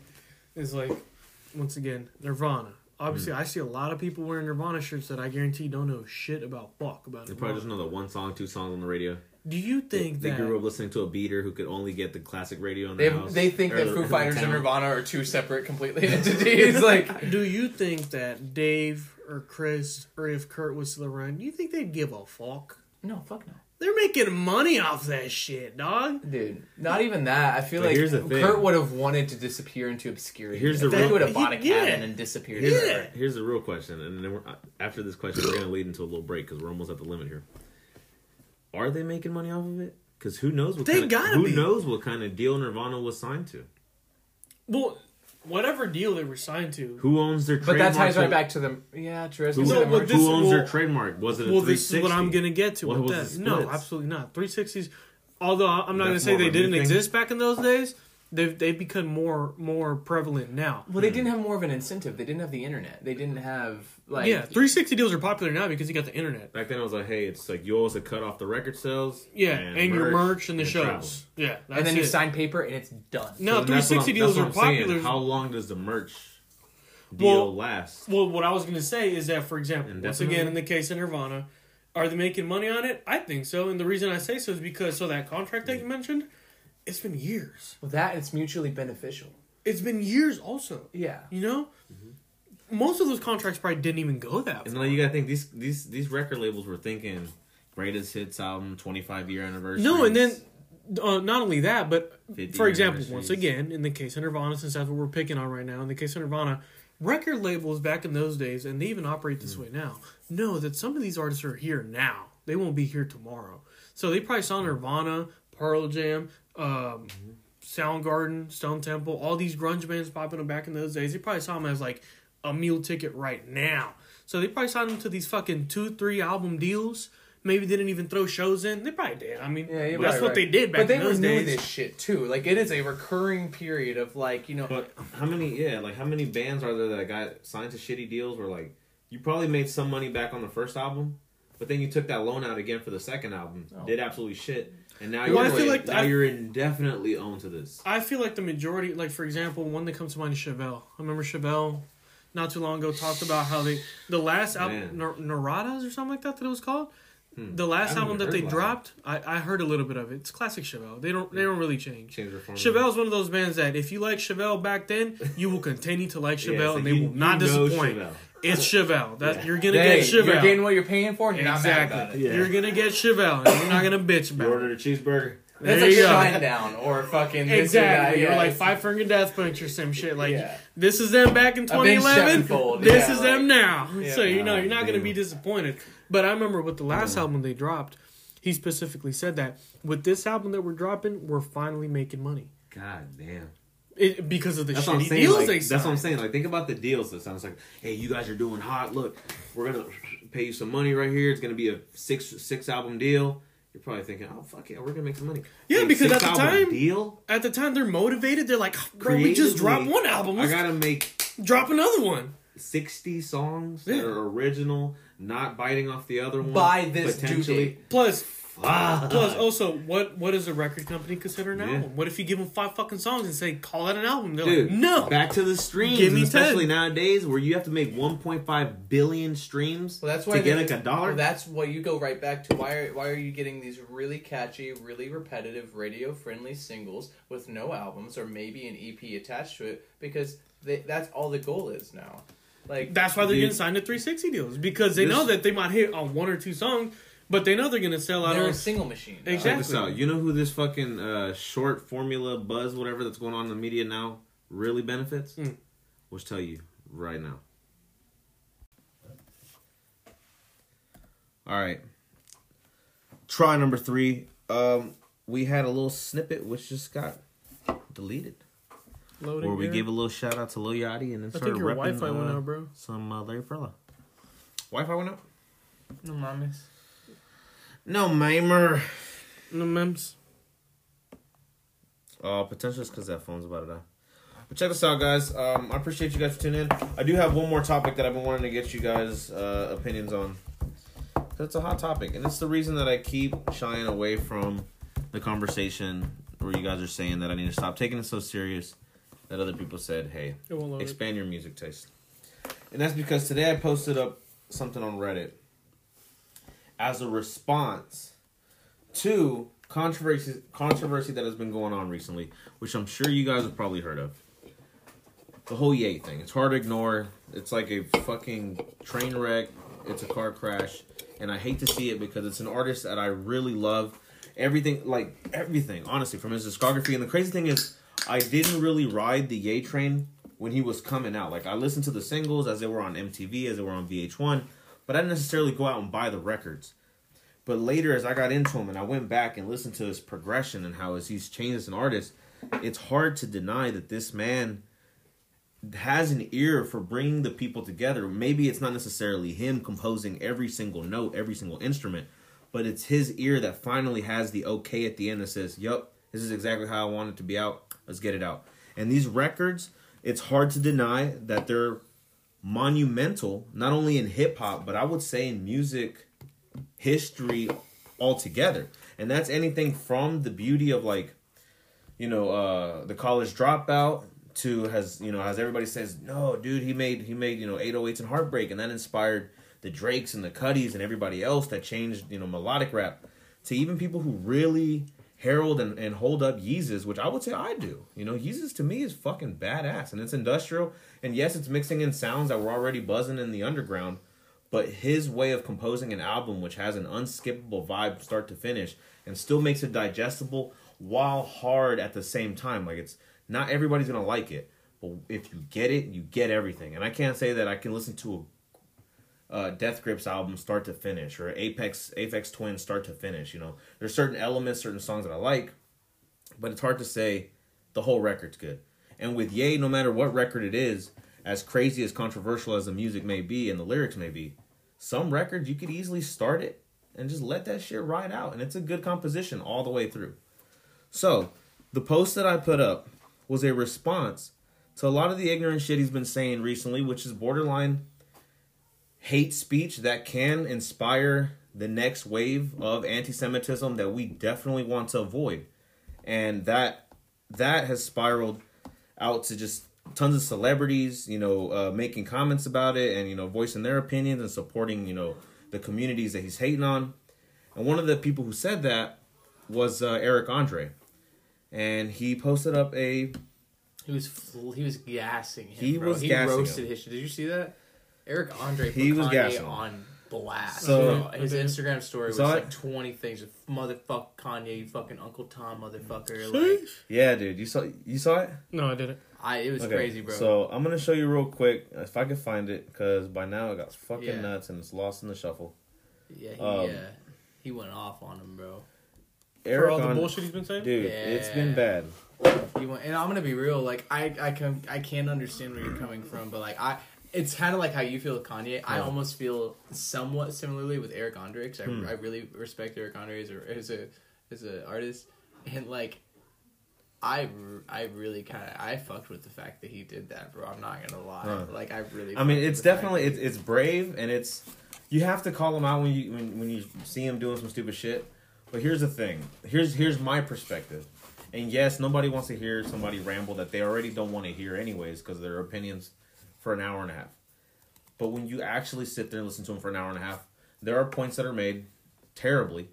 is like, once again, Nirvana. Obviously, hmm. I see a lot of people wearing Nirvana shirts that I guarantee don't know shit about fuck about They probably just know the one song, two songs on the radio. Do you think they that? grew up listening to a beater who could only get the classic radio in They, house. they think that Foo Fighters and. Nirvana are two separate completely entities. like, Do you think that Dave or Chris or if Kurt was still around, do you think they'd give a fuck? no, fuck no. They're making money off that shit, dog. Dude, not even that. I feel But like here's the. Kurt would have wanted to disappear into obscurity. Here's the I think he real- would have bought a he- yeah. cabin and disappeared. Here's, forever. here's the real question, and then we're, after this question, we're gonna lead into a little break because we're almost at the limit here. Are they making money off of it? Because who knows what They kind of, gotta who be. knows what kind of deal Nirvana was signed to? Well, whatever deal they were signed to. Who owns their trademark? But that ties right Who- back to them. yeah, true. Was Who, gonna No, say but the merch. this- who owns their trademark? Was it a Well, this is what I'm gonna get to What with was that. the No, absolutely not. 360s. Although I'm not gonna say they didn't thing? exist back in those days, they've they've become more more prevalent now. Well, they hmm. didn't have more of an incentive. They didn't have the internet. They didn't have like yeah, 360 deals are popular now because you got the internet. Back then, it was like, hey, it's like you owe us a cut off the record sales. Yeah, and, your merch and the and shows. travel. Yeah, that's and then you sign paper and it's done. No, So then that's what 360 deals that's are what I'm saying. popular. How long does the merch deal Well, last? Well, what I was gonna say is that, for example, once again, in the case of Nirvana, are they making money on it? I think so, and the reason I say so is because so that contract that you mentioned, it's been years. Well, that it's mutually beneficial. It's been years, also. Yeah. You know, mm-hmm. most of those contracts probably didn't even go that And far. then you gotta think these these these record labels were thinking greatest hits album, twenty five year anniversary. No, and then uh, not only that, but for example, once again, in the case of Nirvana, since that's what we're picking on right now, in the case of Nirvana, record labels back in those days, and they even operate this mm-hmm. way now, know that some of these artists are here now. They won't be here tomorrow. So they probably saw mm-hmm. Nirvana, Pearl Jam, um, Soundgarden, Stone Temple, all these grunge bands popping up back in those days. They probably saw them as like a meal ticket right now. So they probably signed them to these fucking two, three album deals. Maybe didn't even throw shows in. They probably did. I mean, Yeah, that's right, what right. they did back But they in were those doing days. this shit too. Like it is a recurring period of like you know. But how many? Yeah, like how many bands are there that got signed to shitty deals? Where like you probably made some money back on the first album, but then you took that loan out again for the second album, Oh. did absolutely shit, and now Well, you're I feel like now I- you're indefinitely owned to this. I feel like the majority, like for example, one that comes to mind is Chevelle. I remember Chevelle not too long ago talked about how they the last album. Nar- Naradas or something like that, that it was called. Hmm. The last album that they dropped, I, I heard a little bit of it. It's classic Chevelle. They don't they don't really change. Change. Chevelle's one of those bands that if you like Chevelle back then, you will continue to like Yeah, Chevelle, and they you- will not disappoint. Chevelle. It's Chevelle. That Yeah. you're gonna Hey, get Chevelle. you're getting what you're paying for, you're not mad about exactly. it. Yeah. You're gonna get Chevelle, and you're not gonna bitch You about it. ordered a cheeseburger. There That's like you. Shinedown or fucking this or Exactly. that, You're yeah. like five finger death punch or some shit. Like Yeah. this is them back in 2011. This yeah, is like- them now. Yeah. So you know you're not gonna be disappointed. But I remember with the last album they dropped, he specifically said that with this album that we're dropping, we're finally making money. God damn. It, because of the That's what I'm shitty saying. deals Like, they that's what I'm saying. Like, think about the deals. That sounds like, hey, you guys are doing hot. Look, we're gonna pay you some money right here. It's gonna be a six six album deal. You're probably thinking, oh fuck yeah, we're gonna make some money. Yeah, Hey, because at the time- deal, At the time, they're motivated. They're like, bro, we just dropped one album. I Let's gotta make drop another one. sixty songs that are original, not biting off the other one. By this due potentially. date. Plus, Fuck. Plus, also, what what does a record company consider an Yeah. album? What if you give them five fucking songs and say call that an album? They're Dude, like, no. Back to the streams, Give me especially 10. nowadays where you have to make 1.5 billion streams Well, that's why to get like a dollar. Well, that's what you go right back to. Why are why are you getting these really catchy, really repetitive, radio friendly singles with no albums or maybe an EP attached to it? Because they, that's all the goal is now. Like That's why they're Dude. getting signed to 360 deals because they This- know that they might hit on one or two songs, but they know they're gonna sell out. they're a single machine. dog. Exactly. Check this out. You know who this fucking uh, short formula buzz, whatever that's going on in the media now, really benefits? Mm. We'll just tell you right now. All right. Try number three. Um, we had a little snippet which just got deleted. Loading Where we here. gave a little shout out to Lil Yachty and then I started think your repping, Wi-Fi went uh, out, bro. some uh, Larry Perla. Wi-Fi went out? No mames. No, Mamer. No memes. Uh, potentially it's because that phone's about to die. But check this out, guys. Um, I appreciate you guys for tuning in. I do have one more topic that I've been wanting to get you guys' uh, opinions on. It's a hot topic, and it's the reason that I keep shying away from the conversation where you guys are saying that I need to stop taking it so serious. That other people said, "Hey, It expand your music taste," and that's because today I posted up something on Reddit as a response to controversy controversy that has been going on recently, which I'm sure you guys have probably heard of. The whole Ye thing. It's hard to ignore. It's like a fucking train wreck. It's a car crash, and I hate to see it because it's an artist that I really love. Everything, like everything, honestly, from his discography. And the crazy thing is, I didn't really ride the Ye train when he was coming out. Like I listened to the singles as they were on MTV, as they were on VH1, but I didn't necessarily go out and buy the records. But later, as I got into him and I went back and listened to his progression and how as he's changed as an artist, it's hard to deny that this man has an ear for bringing the people together. Maybe it's not necessarily him composing every single note, every single instrument, but it's his ear that finally has the okay at the end that says, "Yup, this is exactly how I want it to be out. Let's get it out." And these records, it's hard to deny that they're monumental, not only in hip hop, but I would say in music history altogether. And that's anything from the beauty of like, you know, uh the college dropout to has you know, as everybody says, no, dude, he made he made, you know, 808s and heartbreak and that inspired the Drakes and the Cudis and everybody else that changed, you know, melodic rap to even people who really herald and, and hold up Yeezus, which I would say I do. You know, Yeezus to me is fucking badass and it's industrial. And yes, it's mixing in sounds that were already buzzing in the underground, but his way of composing an album which has an unskippable vibe start to finish and still makes it digestible while hard at the same time. Like it's not everybody's gonna like it, but if you get it, you get everything. And I can't say that I can listen to a uh, Death Grips album start to finish or Aphex Aphex Twin start to finish. You know, there's certain elements, certain songs that I like, but it's hard to say the whole record's good. And with Ye, no matter what record it is, as crazy as controversial as the music may be and the lyrics may be, some records you could easily start it and just let that shit ride out, and it's a good composition all the way through. So, the post that I put up was a response to a lot of the ignorant shit he's been saying recently, which is borderline hate speech that can inspire the next wave of anti-Semitism that we definitely want to avoid, and that that has spiraled out to just tons of celebrities, you know, uh, making comments about it and you know voicing their opinions and supporting you know the communities that he's hating on. And one of the people who said that was uh, Eric Andre, and he posted up a He was fl- he was gassing him. He bro. was he gassing roasted him. his. Did you see that? Eric Andre put He was Kanye gassing on blast. So- bro. his Okay. Instagram story was Saw it? like twenty things. Motherfuck Kanye, you fucking Uncle Tom, motherfucker. Like yeah, dude. You saw you saw it. No, I didn't. I, it was crazy, bro. So I'm gonna show you real quick if I can find it because by now it got fucking Yeah. nuts and it's lost in the shuffle. yeah, he, um, yeah, he went off on him, bro. For Eric all the bullshit he's been saying. dude, it's been bad. He went, and I'm gonna be real. Like I, I can, I can't understand where you're coming from, but like I, it's kind of like how you feel with Kanye. I almost feel somewhat similarly with Eric Andre because I, Hmm. I really respect Eric Andre as a as a as an artist, and like. I I really kind of I fucked with the fact that he did that, bro. I'm not gonna lie. Huh. Like I really. I mean, it's definitely it's, it's brave and it's you have to call him out when you when, when you see him doing some stupid shit. But here's the thing. Here's here's my perspective. And yes, nobody wants to hear somebody ramble that they already don't want to hear anyways because their opinions for an hour and a half. But when you actually sit there and listen to them for an hour and a half, there are points that are made terribly,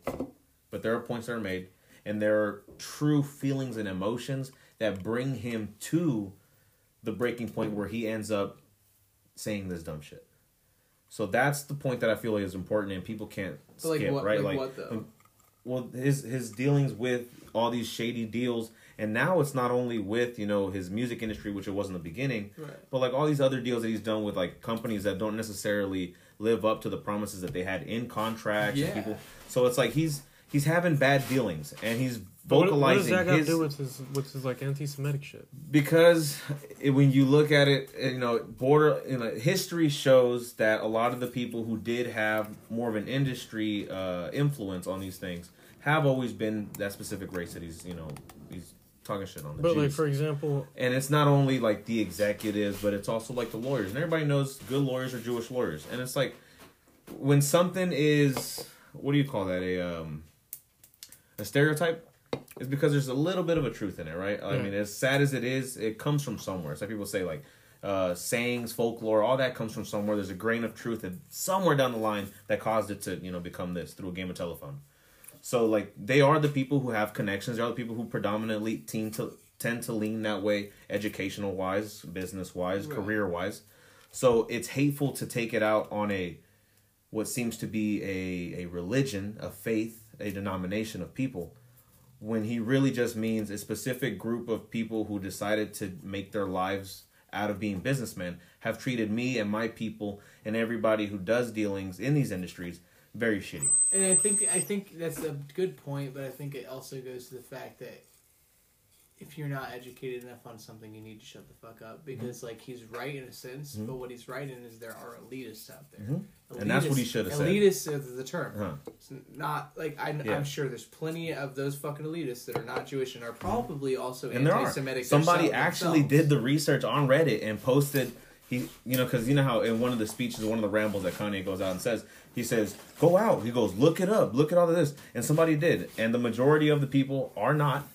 but there are points that are made, and there are true feelings and emotions that bring him to the breaking point where he ends up saying this dumb shit. So that's the point that I feel like is important, and people can't But like skip, what? right? Like, what though? Um, well his his dealings with all these shady deals and now it's not only with you know his music industry which it was in the beginning Right. but like all these other deals that he's done with like companies that don't necessarily live up to the promises that they had in contracts Yeah. and people so it's like he's he's having bad dealings and he's But what, what does vocalizing that got to his do with his with his like anti-Semitic shit? because it, when you look at it, you know, border you know, history shows that a lot of the people who did have more of an industry uh, influence on these things have always been that specific race that he's you know he's talking shit on the But like for example, and it's not only like the executives, but it's also like the lawyers. And everybody knows good lawyers are Jewish lawyers. And it's like when something is what do you call that a um a stereotype it's because there's a little bit of a truth in it right i Yeah. mean as sad as it is it comes from somewhere it's like people say like uh sayings folklore all that comes from somewhere there's a grain of truth and somewhere down the line that caused it to you know become this through a game of telephone so like they are the people who have connections they are the people who predominantly tend to tend to lean that way educational wise business wise Right. career wise so it's hateful to take it out on a what seems to be a, a religion, a faith, a denomination of people, when he really just means a specific group of people who decided to make their lives out of being businessmen have treated me and my people and everybody who does dealings in these industries very shitty. And I think I think that's a good point, but I think it also goes to the fact that if you're not educated enough on something, you need to shut the fuck up mm-hmm. because like he's right in a sense, mm-hmm. but what he's right in is there are elitists out there, Mhm. And that's what he should have said. Elitists is the term. Huh. It's not like I'm, Yeah. I'm sure there's plenty of those fucking elitists that are not Jewish and are mm-hmm. probably also and there are anti-Semitic. somebody actually themselves. did the research on reddit and posted he you know because you know how in one of the speeches one of the rambles that kanye goes out and says he says go out he goes look it up look at all of this and somebody did and the majority of the people are not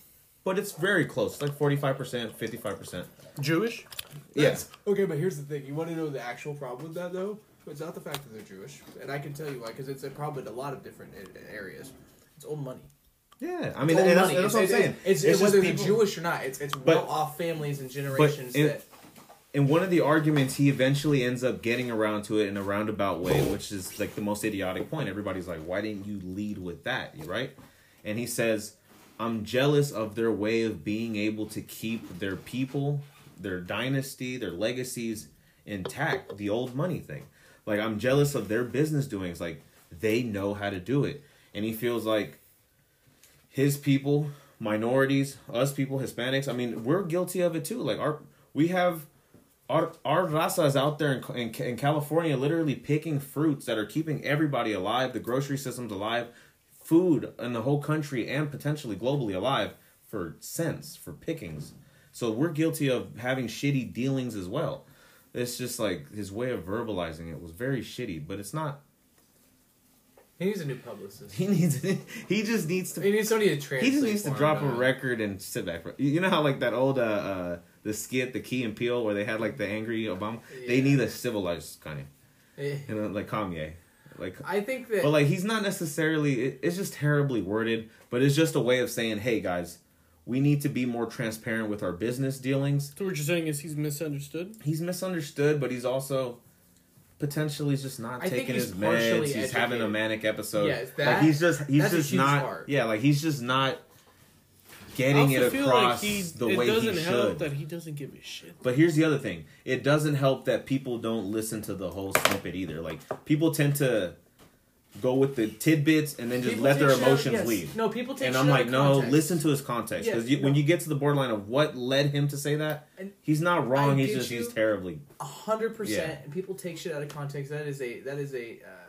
but it's very close it's like 45% 55% Jewish. yes Okay, but here's the thing. You want to know the actual problem with that, though? It's not the fact that they're Jewish, and I can tell you why, because it's a problem in a lot of different areas. It's old money. yeah i mean It's old that's, money. that's what i'm It's- saying It's, it's, just whether people- they're Jewish or not. It's it's well-off families and generations it- that. In one of the arguments he eventually ends up getting around to it in a roundabout way which is like the most idiotic point. Everybody's like why didn't you lead with that? Right? And he says i'm jealous of their way of being able to keep their people their dynasty their legacies intact the old money thing. Like i'm jealous of their business doings. Like they know how to do it. And he feels like his people, minorities, us people, Hispanics. I mean, we're guilty of it too. Like our, we have our our raza is out there in, in, in California, literally picking fruits that are keeping everybody alive. The grocery system's alive, food in the whole country and potentially globally alive for cents for pickings. So we're guilty of having shitty dealings as well. It's just like his way of verbalizing it was very shitty, but it's not. He needs a new publicist. He needs. He just needs to He needs somebody to translate. he just needs to him, drop a record and sit back. For, you know how like that old uh, uh the skit, the Key and Peele, where they had like the angry Obama. They need a civilized Kanye, Eh, you know, like Kanye, like. I think that. But like he's not necessarily. It, it's just terribly worded, but it's just a way of saying, "Hey guys, we need to be more transparent with our business dealings." So what you're saying is he's misunderstood. He's misunderstood, but he's also potentially just not I taking his meds. He's having a manic episode. Yeah, it's like that- he's just he's just not. part. Yeah, like he's just not I getting it across like he, the it way doesn't he help should. that he doesn't give a shit. But here's the other thing: it doesn't help that people don't listen to the whole snippet either. Like people tend to go with the tidbits and then just people let their shit out- emotions yes. lead. No, people take And I'm like, no, context. listen to his context because Yes, when you get to the borderline of what led him to say that, And he's not wrong. I He's just he's terribly. A hundred percent, Yeah. and people take shit out of context. That is a that is a uh, a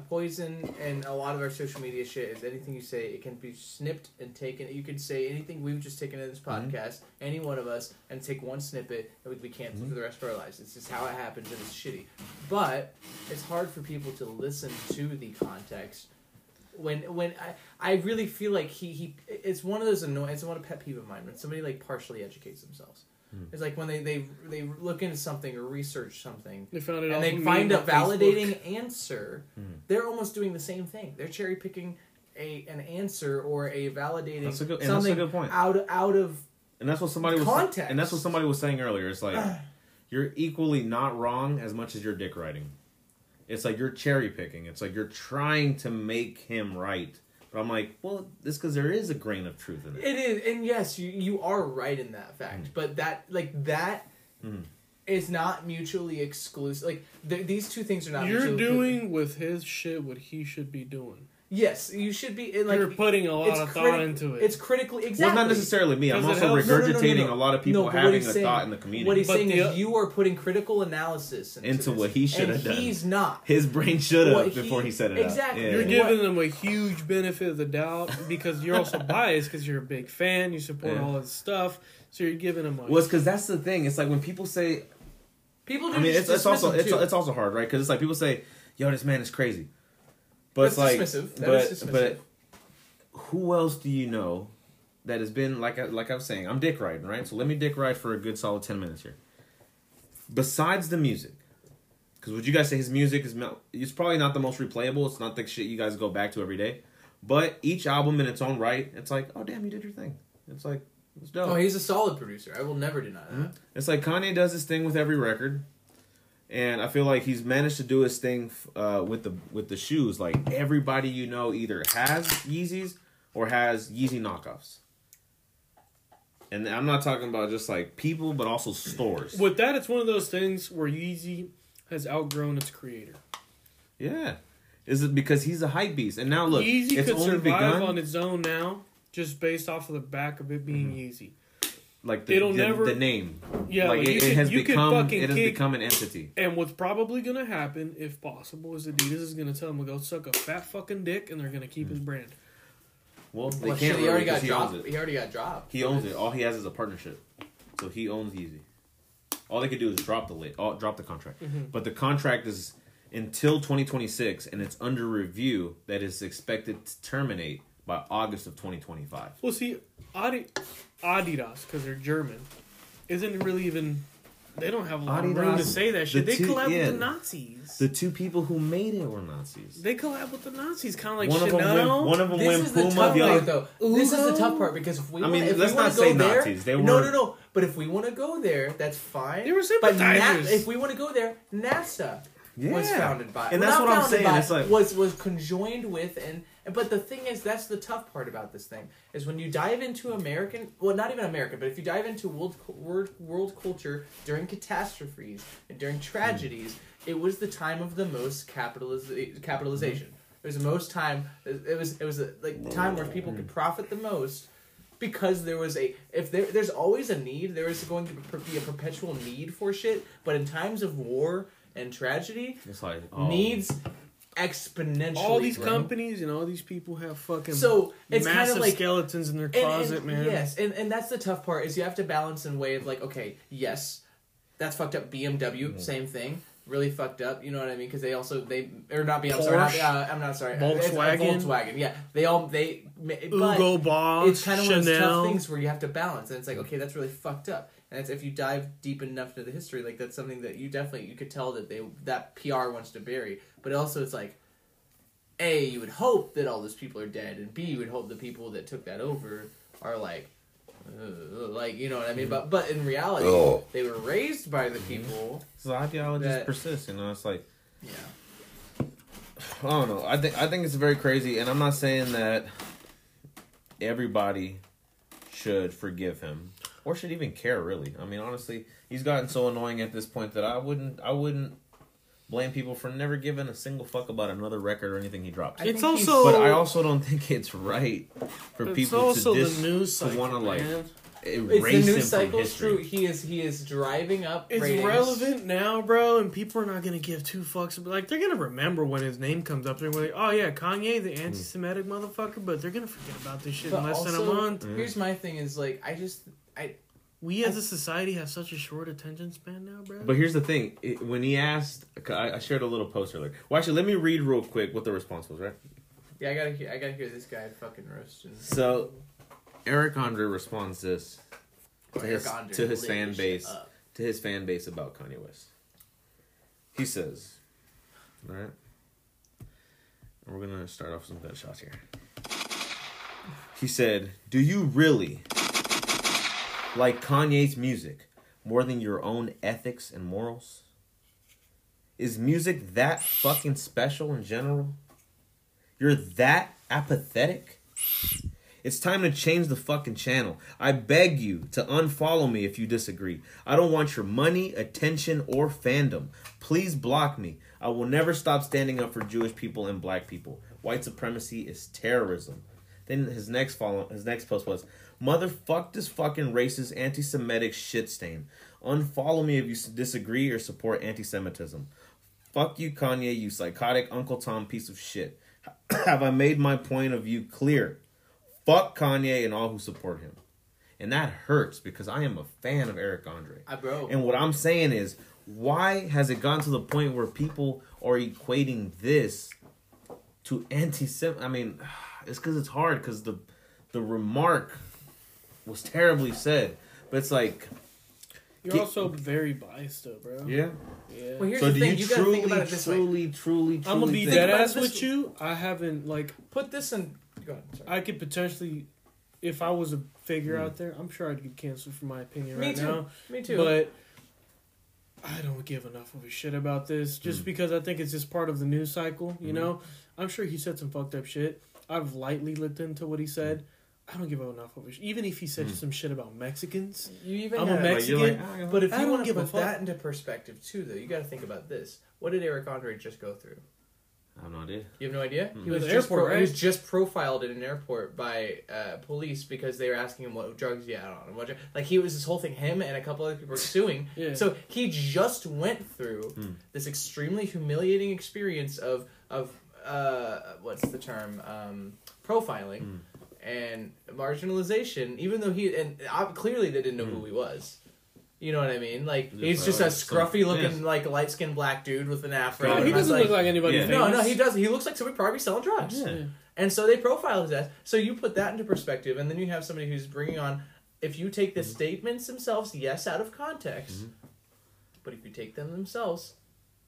poison, and a lot of our social media shit is anything you say it can be snipped and taken. You could say anything we've just taken in this Mm-hmm. podcast, any one of us, and take one snippet and we'd be canceled Mm-hmm. for the rest of our lives. It's just how it happens, and it's shitty. But it's hard for people to listen to the context when when I I really feel like he he it's one of those annoying it's one of pet peeve of mine when somebody like partially educates themselves. It's like when they, they they look into something or research something They found it and they find a on Facebook. validating answer. Hmm. They're almost doing the same thing. They're cherry picking a an answer or a validating That's a good- and that's a something good point. out out of And that's what somebody was Context. and that's what somebody was saying earlier. It's like you're equally not wrong as much as you're dick writing. It's like you're cherry picking. It's like you're trying to make him right. But I'm like, well, this because there is a grain of truth in it. It is, and yes, you you are right in that fact. But that like that is Mm. not mutually exclusive. Like th- these two things are not. You're mutually doing with his shit what he should be doing. Yes, you should be. and, Like You're putting a lot of criti- thought into it. It's critically exactly. Well, exactly. not necessarily me. I'm also help? No, no, no, no, regurgitating no. a lot of people No, having a saying- thought in the community. What he's But saying the- is you are putting critical analysis into, Into this, what he should and have done. He's not. His brain should have What before he- he, set it exactly. up. You're Yeah. giving them a huge benefit of the doubt because you're also biased because you're a big fan. You support Yeah. all his stuff, so you're giving him. A, Well, it's because that's the thing. It's like when people say, People do I mean, just it's, it's also it's, it's also hard, right? Because it's like people say, "Yo, this man is crazy," but That's like, dismissive. That but is dismissive. but who else do you know that has been like I, like I was saying? I'm dick riding, right? So let me dick ride for a good solid ten minutes here. Besides the music, because would you guys say his music is it's probably not the most replayable. It's not the shit you guys go back to every day. But each album in its own right, it's like, oh damn, you did your thing. It's like it's dope. Oh, he's a solid producer. I will never deny that. Mm-hmm. It's like Kanye does his thing with every record, and I feel like he's managed to do his thing uh, with the with the shoes. Like everybody you know either has Yeezys or has Yeezy knockoffs. And I'm not talking about just like people, but also stores. with that, it's one of those things where Yeezy has outgrown its creator. Yeah, is it because he's a hype beast? And now look, Yeezy it's could only survive begun. on its own now, just based off of the back of it being Yeezy. Like the, it'll the, never- the name. Yeah, like, like, it, you it has become it has kick- become an entity. And what's probably gonna happen, if possible, is Adidas is gonna tell him to go suck a fat fucking dick, and they're gonna keep his brand. Well, they Well, can't shit, he really already 'cause got he owns dropped. it. He already got dropped. He owns it. All he has is a partnership, so he owns Yeezy. All they could do is drop the late, oh, drop the contract. Mm-hmm. But the contract is until 2026, and it's under review that is expected to terminate by August of 2025. Well, see, Adi- Adidas, because they're German, isn't really even. They don't have a lot of room to say that shit. the They two- collab yeah. with the Nazis. The two people who made it were Nazis. they collab with the Nazis, kind of like one of them went, one of them This went is the tough The part, other, though. This is the tough part because if we I wanna, mean, if let's we wanna not go say there, Nazis. They no, weren't- no, no. But if we want to go there, that's fine. They were But Na- if we want to go there, NASA was founded by, And well, that's not what I'm saying, by, it's like- was was conjoined with and. But the thing is, that's the tough part about this thing is when you dive into American, well, not even American, but if you dive into world world, world culture during catastrophes and during mm. tragedies, it was the time of the most capitaliz- eh, capitalization. Mm-hmm. It was the most time. It was it was a, like time where people could mm. profit the most because there was a if there there's always a need there is going to be a perpetual need for shit but in times of war and tragedy it's like oh, needs exponentially all these grow. companies and all these people have fucking so it's kind massive of like skeletons in their and- and- closet, man. yes and, and that's the tough part is you have to balance in way of like okay yes that's fucked up bmw mm. same thing really fucked up you know what i mean because they also they or not b i'm sorry not, uh, i'm not sorry uh, It's- it's Volkswagen. volkswagen yeah they all they but Hugo Boss, it's kind of one of those tough things where you have to balance, and it's like, okay, that's really fucked up. And it's, if you dive deep enough into the history, like that's something that you definitely you could tell that they that PR wants to bury. But also, it's like, a you would hope that all those people are dead, and b you would hope the people that took that over are like, uh, like you know what I mean. But but in reality, Oh. they were raised by the people. So ideologies that- persist. You know, it's like Yeah. I don't know. I think I think it's very crazy, and I'm not saying that everybody should forgive him or should even care. Really, I mean, honestly, he's gotten so annoying at this point that I wouldn't I wouldn't blame people for never giving a single fuck about another record or anything he drops. I It's also- but I also don't think it's right for people also to dis- the news to want to like man. erase It's the him news from history. True. He is he is driving up. It's ratings. relevant now, bro, and people are not gonna give two fucks. But like, they're gonna remember when his name comes up. They're gonna be like, "Oh yeah, Kanye, the hmm. anti-Semitic motherfucker," but they're gonna forget about this shit But in less than a month. Hmm. Here's my thing: is like I just I We as a society have such a short attention span now, bro. But here's the thing: it, when he asked, I, I shared a little post earlier. Well, actually, let me read real quick what the response was. Right? Yeah, I gotta hear. I gotta hear this guy fucking roast. And So, Eric Andre responds this to Or his to his fan base up. to his fan base about Kanye West. He says, "All right, we're gonna start off with some gunshots here." He said, "Do you really like Kanye's music more than your own ethics and morals? Is music that fucking special in general? You're that apathetic?" It's time to change the fucking channel. I beg you to unfollow me if you disagree. I don't want your money, attention, or fandom. Please block me. I will never stop standing up for Jewish people and black people. White supremacy is terrorism. Then his next follow his next post was Motherfuck this fucking racist anti Semitic shit stain. Unfollow me if you disagree or support anti Semitism. Fuck you, Kanye, you psychotic Uncle Tom piece of shit. Have I made my point of view clear? Fuck Kanye and all who support him. And that hurts because I am a fan of Eric Andre. I bro. And what I'm saying is, why has it gone to the point where people are equating this to anti I mean, it's because it's hard because the the remark was terribly said. But it's like, You're Get- also very biased, though, bro. yeah. Yeah. well, here's so the do thing. you, You, gotta truly, think about it this way. truly, truly, truly, I'm gonna be think- dead ass this- with you. I haven't like Put this in. Go ahead. Sorry. I could potentially, if I was a figure out there, I'm sure I'd get canceled for my opinion Me right too. now. Me too. But I don't give enough of a shit about this just Mm. because I think it's just part of the news cycle. You Mhm. know, I'm sure he said some fucked up shit. I've lightly looked into what he said. I don't give enough of a sh- even if he said Mm. some shit about Mexicans. you even I'm a gotta- Like, Mexican, like, ah, But if I you don't want to give a put fuck. that into perspective too, though, you got to think about this. What did Eric Andre just go through? I have no idea. You have no idea. Mm. He was The just airport, pro- he was just profiled in an airport by uh, police because they were asking him what drugs he had on and what dr- like he was this whole thing. Him and a couple other people were suing. Yeah. So he just went through Hmm. this extremely humiliating experience of of uh, what's the term um, profiling Hmm. And marginalization. Even though he and uh, clearly they didn't know Hmm. who he was. You know what I mean? Like Just he's just a like some- scruffy looking yes. like light skinned black dude with an afro. Yeah, he And I was doesn't look like anybody. Yeah. no, no, he does. He looks like somebody probably selling drugs. Yeah. And so they profile his ass. So you put that into perspective, and then you have somebody who's bringing on. If you take the statements themselves, yes, out of context, Mhm. but if you take them themselves,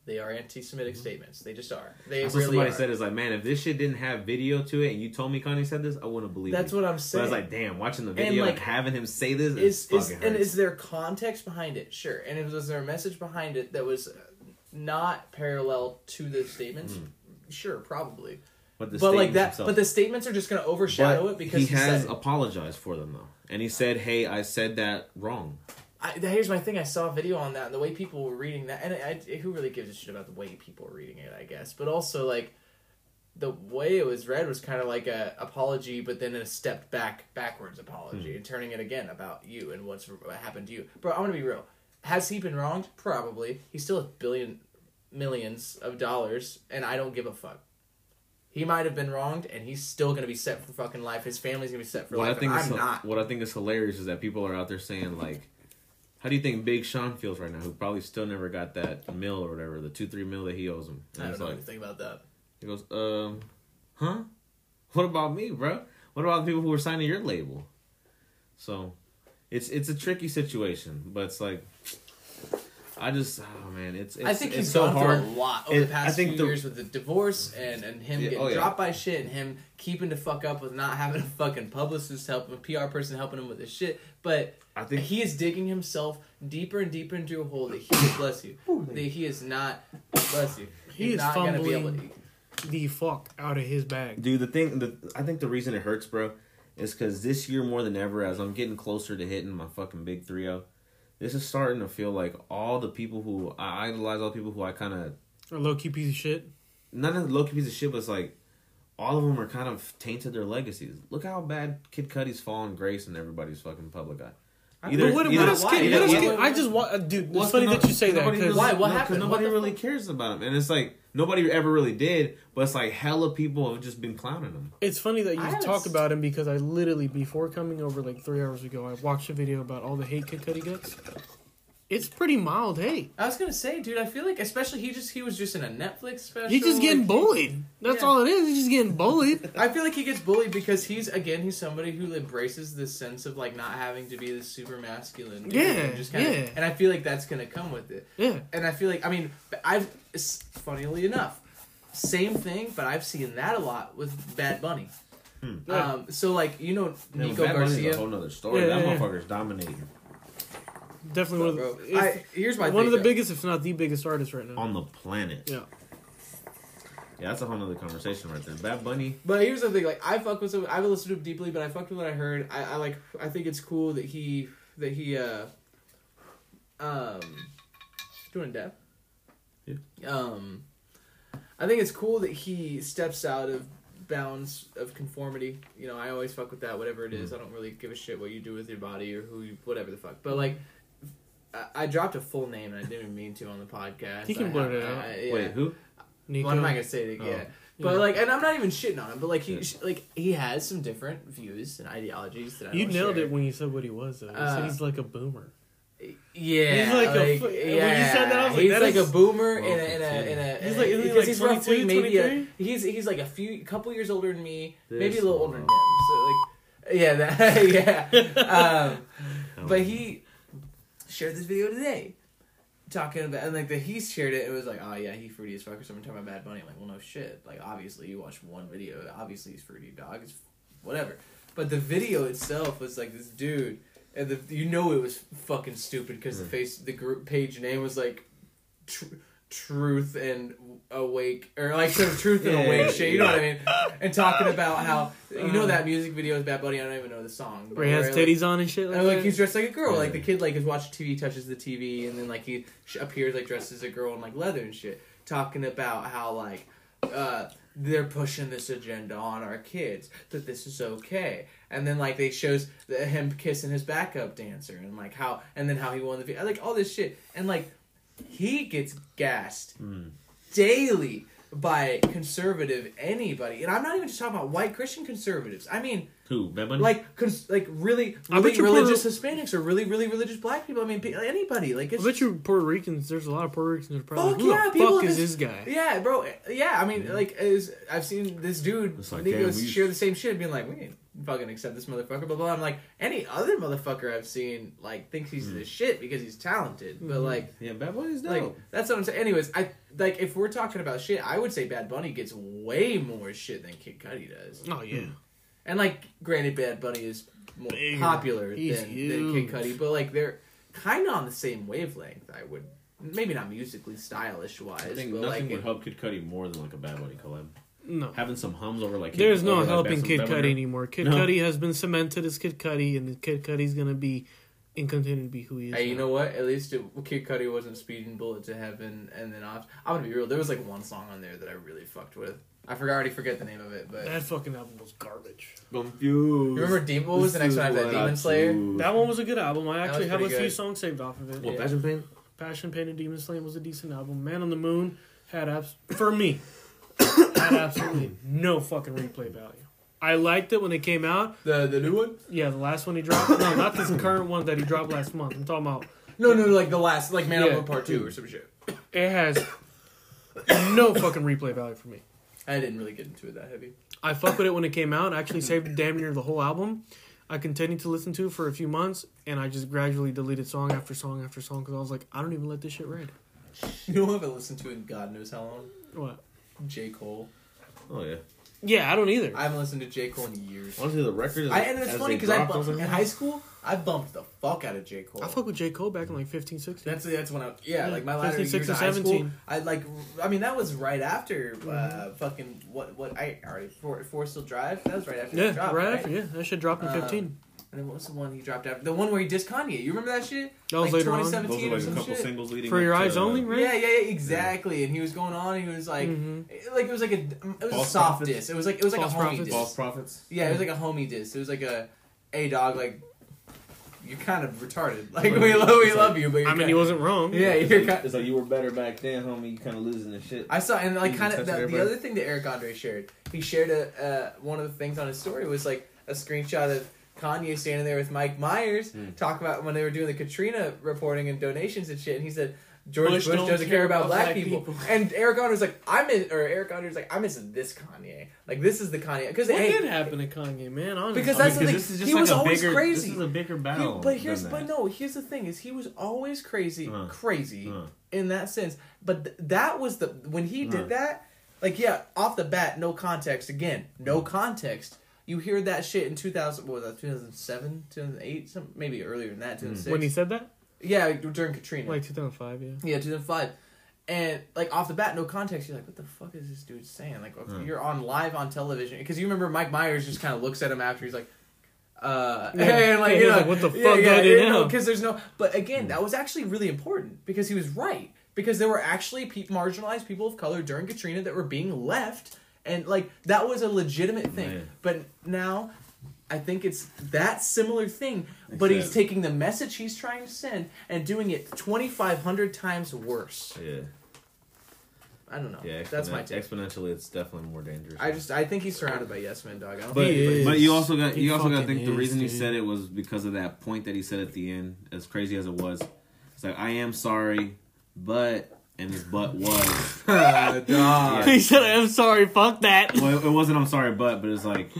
they are anti-Semitic statements. They just are. They That's what really somebody are. said is like, man, if this shit didn't have video to it and you told me Kanye said this, I wouldn't believe That's it. what I'm saying. But I was like, damn, watching the video and, like, having him say this is is, and is there context behind it? Sure. And is, was there a message behind it that was not parallel to the statements? Mm. Sure, probably. but the but like statements that, themselves- but the statements are just going to overshadow But it because he he, has said apologized for them though, and he said, "Hey, I said that wrong." I, here's my thing. I saw a video on that, and the way people were reading that, and I, who really gives a shit about the way people are reading it? I guess, but also like the way it was read was kind of like a apology, but then a stepped back backwards apology, Hmm. and turning it again about you and what's what happened to you. Bro, I'm gonna be real. Has he been wronged? Probably. He still has billion millions of dollars, and I don't give a fuck. He might have been wronged, and he's still gonna be set for fucking life. His family's gonna be set for What I life. think and is I'm not. what I think is hilarious is that people are out there saying like, "How do you think Big Sean feels right now? Who probably still never got that mill or whatever, the two three mill that he owes him." I And don't it's know like anything about that. he goes, "Um, huh? What about me, bro? What about the people who were signing your label?" So, it's it's a tricky situation, but it's like. I just, oh man, it's, it's I think it's he's so gone hard. through a lot over It- the past I think few the- years with the divorce and, and him Yeah, getting oh, yeah. dropped by shit and him keeping the fuck up with not having a fucking publicist help him, a PR person helping him with his shit. But I think he is digging himself deeper and deeper into a hole that he bless you. that he is not bless you. He He's is not gonna be able to. fumbling. the fuck out of his bag. Dude, the thing, the I think the reason it hurts, bro, is because this year more than ever, as I'm getting closer to hitting my fucking big three zero, this is starting to feel like all the people who I idolize, all the people who I kind of A low key piece of shit. none of the low key piece of shit, but it's like all of them are kind of tainted their legacies. Look how bad Kid Cudi's fallen grace in everybody's fucking public eye. Either- but what, either- what is why? kid? Either- What is why- kid? I just want, uh, dude. Well, It's funny no- that you say that nobody because really- Why? What no, 'cause happened? Nobody What really fuck? cares about him, and it's like nobody ever really did. But it's like hella people have just been clowning him. it's funny that you I talk about him because I literally before coming over like three hours ago, I watched a video about all the hate Kid Cudi gets. It's pretty mild hate. I was gonna say, dude, I feel like especially he just he was just in a Netflix special. He's just getting like, bullied. That's Yeah. all it is. He's just getting bullied. I feel like he gets bullied because he's again he's somebody who embraces this sense of like not having to be this super masculine. dude, Yeah, and just kinda, yeah. And I feel like that's gonna come with it. Yeah. And I feel like I mean I've it's- funnily enough, same thing, but I've seen that a lot with Bad Bunny. Yeah. Um, so like you know Yeah, Nico Bad Bunny's Garcia. a whole nother story. Yeah, that yeah, yeah. motherfucker's dominating Definitely one of the, I, here's my one thing, of the though. biggest, if not the biggest artist right now. on the planet. Yeah. Yeah, that's a whole nother conversation right there. Bad Bunny. But here's the thing: like I fuck with him. I haven't listened to him deeply, but I fucked with what I heard. I, I like. I think it's cool that he that he uh um doing deaf. Yeah. Um, I think it's cool that he steps out of bounds of conformity. You know, I always fuck with that. Whatever it is, I don't really give a shit what you do with your body or who you whatever the fuck. But like. I- I dropped a full name and I didn't even mean to on the podcast. He can I blurt it out. I- yeah. Wait, who? Nico. Well, I'm not gonna say it again. Oh. But Yeah. like, and I'm not even shitting on him. But like, he Yeah. like he has some different views and ideologies that I you don't nailed share. it when you said what he was. Though. You Uh, said he's like a boomer. Yeah, He's like a like, fu- when you yeah, said that, I was like, he's that like is- a boomer in a in a in a. He's in like- a- isn't he because like he's roughly maybe a, he's he's like a few couple years older than me, maybe a little older than him. So like, yeah, that yeah. Um, but he shared this video today, talking about and like that he shared it. It was like, oh yeah, he fruity as fuck or something talking about Bad Bunny. I'm like, well, no shit. Like obviously you watched one video. Obviously he's fruity, dog. It's whatever. But the video itself was like this dude, and the you know it was fucking stupid because the mm. face the group page name was like. Tr- Truth and awake, or like some truth and awake shit. You know what I mean? Uh, And talking about how you know that music video is Bad Bunny. I don't even know the song. but Where he has where, like, titties on and shit. Like, and like he's dressed like a girl. Yeah. Like the kid like is watching TV, touches the TV, and then like he sh- appears like dressed as a girl in like leather and shit. Talking about how like uh they're pushing this agenda on our kids that this is okay, and then like they shows the, him kissing his backup dancer and like how and then how he won the like all this shit and like he gets gassed Hmm. daily by conservative anybody, and I'm not even just talking about white Christian conservatives. I mean Who? Bad like cons- like really really religious Puerto- Hispanics or really really religious black people. I mean pe- anybody like I it's bet you Puerto Ricans. There's a lot of Puerto Ricans that are probably Fuck like, who yeah, the fuck is just- this guy? yeah, bro. Yeah, I mean like is I've seen this dude It's like, they damn, go we- share the same shit, being like we ain't fucking accept this motherfucker. Blah blah. I'm like any other motherfucker I've seen like thinks he's Hmm. the shit because he's talented, but Mhm. like. yeah, Bad Bunny's dope. Like that's what I'm saying. Anyways, I like if we're talking about shit, I would say Bad Bunny gets way more shit than Kid Cudi does. Oh yeah. And like, granted, Bad Bunny is more Bigger. popular He's than, than. Kid Cudi, but like they're kind of on the same wavelength. I would maybe not musically, stylish wise, I think but nothing like would it- help Kid Cudi more than like a Bad Bunny collab. No. Having some hums over like There's no helping Kid Bad Cudi anymore. Kid No. Cudi has been cemented as Kid Cudi, and Kid Cudi's gonna be and continue to be who he is. Hey, you know what? At least it, Kid Cudi wasn't speeding bullet to heaven, and then off. I'm gonna be real. There was like one song on there that I really fucked with. I forgot. I already forget the name of it, but that fucking album was garbage. Confused. you remember Demon? What was the next one after that? Demon Slayer. That one was a good album. I actually was have a pretty few songs saved off of it. What, Yeah. Passion Pain? Passion Pain and Demon Slayer was a decent album. Man on the Moon had abs- for me had absolutely no fucking replay value. I liked it when it came out. The the new one? Yeah, the last one he dropped. No, not this current one that he dropped last month. I'm talking about. No, no, like the last, like Man Yeah. Moon Part Two or some shit. It has no fucking replay value for me. I didn't really get into it that heavy. I fuck with it when it came out. I actually saved damn near the whole album. I continued to listen to it for a few months, and I just gradually deleted song after song after song because I was like, I don't even let this shit read. You know what I've listened to in God knows how long? What? J Cole. Oh yeah. Yeah, I don't either. I haven't listened to J Cole in years. Honestly, the record. I and it's funny because I bumped, like, in high school. I bumped the fuck out of J Cole. I fuck with J. Cole back in like 15, 16. That's that's when I yeah, Yeah, like my latter 15, years of 16, high school. 17. I like I mean that was right after uh, fucking what what I already four Forest Hill Drive. That was right after Yeah, it dropped, right right? after. Yeah, that shit dropped in Um, 15. And then what was the one he dropped after? The one where he dissed Kanye. You remember that shit? That was like later on. Those 2017 are or like a some couple shit. singles leading For up Your to, Eyes Only, right? Yeah, yeah, yeah, exactly. And he was going on. and He was like, Mhm. like it was like a, it was a soft Prophets? diss. It was like it was like False a homie Prophets? diss. False Prophets. Yeah, it was like a homie diss. It was like a, hey dog, like you're kind of retarded. Like we love, we It's love like- you, but you're I mean, kinda, he wasn't wrong. Yeah, It's you're like, kind. it's like you were better back then, homie. You're kind of losing the shit. I saw and like kind of the, the other thing that Eric Andre shared. He shared a uh, one of the things on his story was like a screenshot of Kanye standing there with Mike Myers Hmm. talk about when they were doing the Katrina reporting and donations and shit, and he said. George Bush, Bush doesn't don't care about black, people. people. and Eric Andre's like, I miss, or Eric Andre's like, I'm miss this Kanye. Like, this is the Kanye. Because What hey, did happen to Kanye, man? Honestly. Because I that's mean, the 'cause thing. this is just He like was a always bigger, crazy. This is a bigger He- battle. but here's than but no, here's the thing: is he was always crazy, Uh. crazy Uh. in that sense. But th- that was the when he did Uh. that, like yeah, off the bat, no context. Again, no context. You hear that shit in two thousand, what was that, two thousand seven, two thousand eight, some maybe earlier than that, two thousand six. when he said that, yeah, during Katrina, like 2005, yeah. yeah, two thousand five. And like off the bat, no context. You're like, what the fuck is this dude saying? Like, Hmm. you're on live on television because you remember Mike Myers just kind of looks at him after he's like, uh, Yeah. and like Yeah, you know, like, what the fuck do I do you know, now? Because there's no. But Hmm. again, that was actually really important because he was right because there were actually pe- marginalized people of color during Katrina that were being left, and like that was a legitimate thing. Man. But now. I think it's that similar thing, but he's taking the message he's trying to send and doing it 2,500 times worse. Yeah, I don't know. yeah. That's my exponen- take. Exponentially, it's definitely more dangerous. I just I think he's surrounded by yes men, dog. I don't But, think He anybody- but you also got He you also got to fucking think the is, reason he said it was because of that point that he said at the end, as crazy as it was. It's like I am sorry, but and his butt was. Ah. Yeah. He said, "I'm sorry, fuck that." well, it wasn't. I'm sorry, but but it's like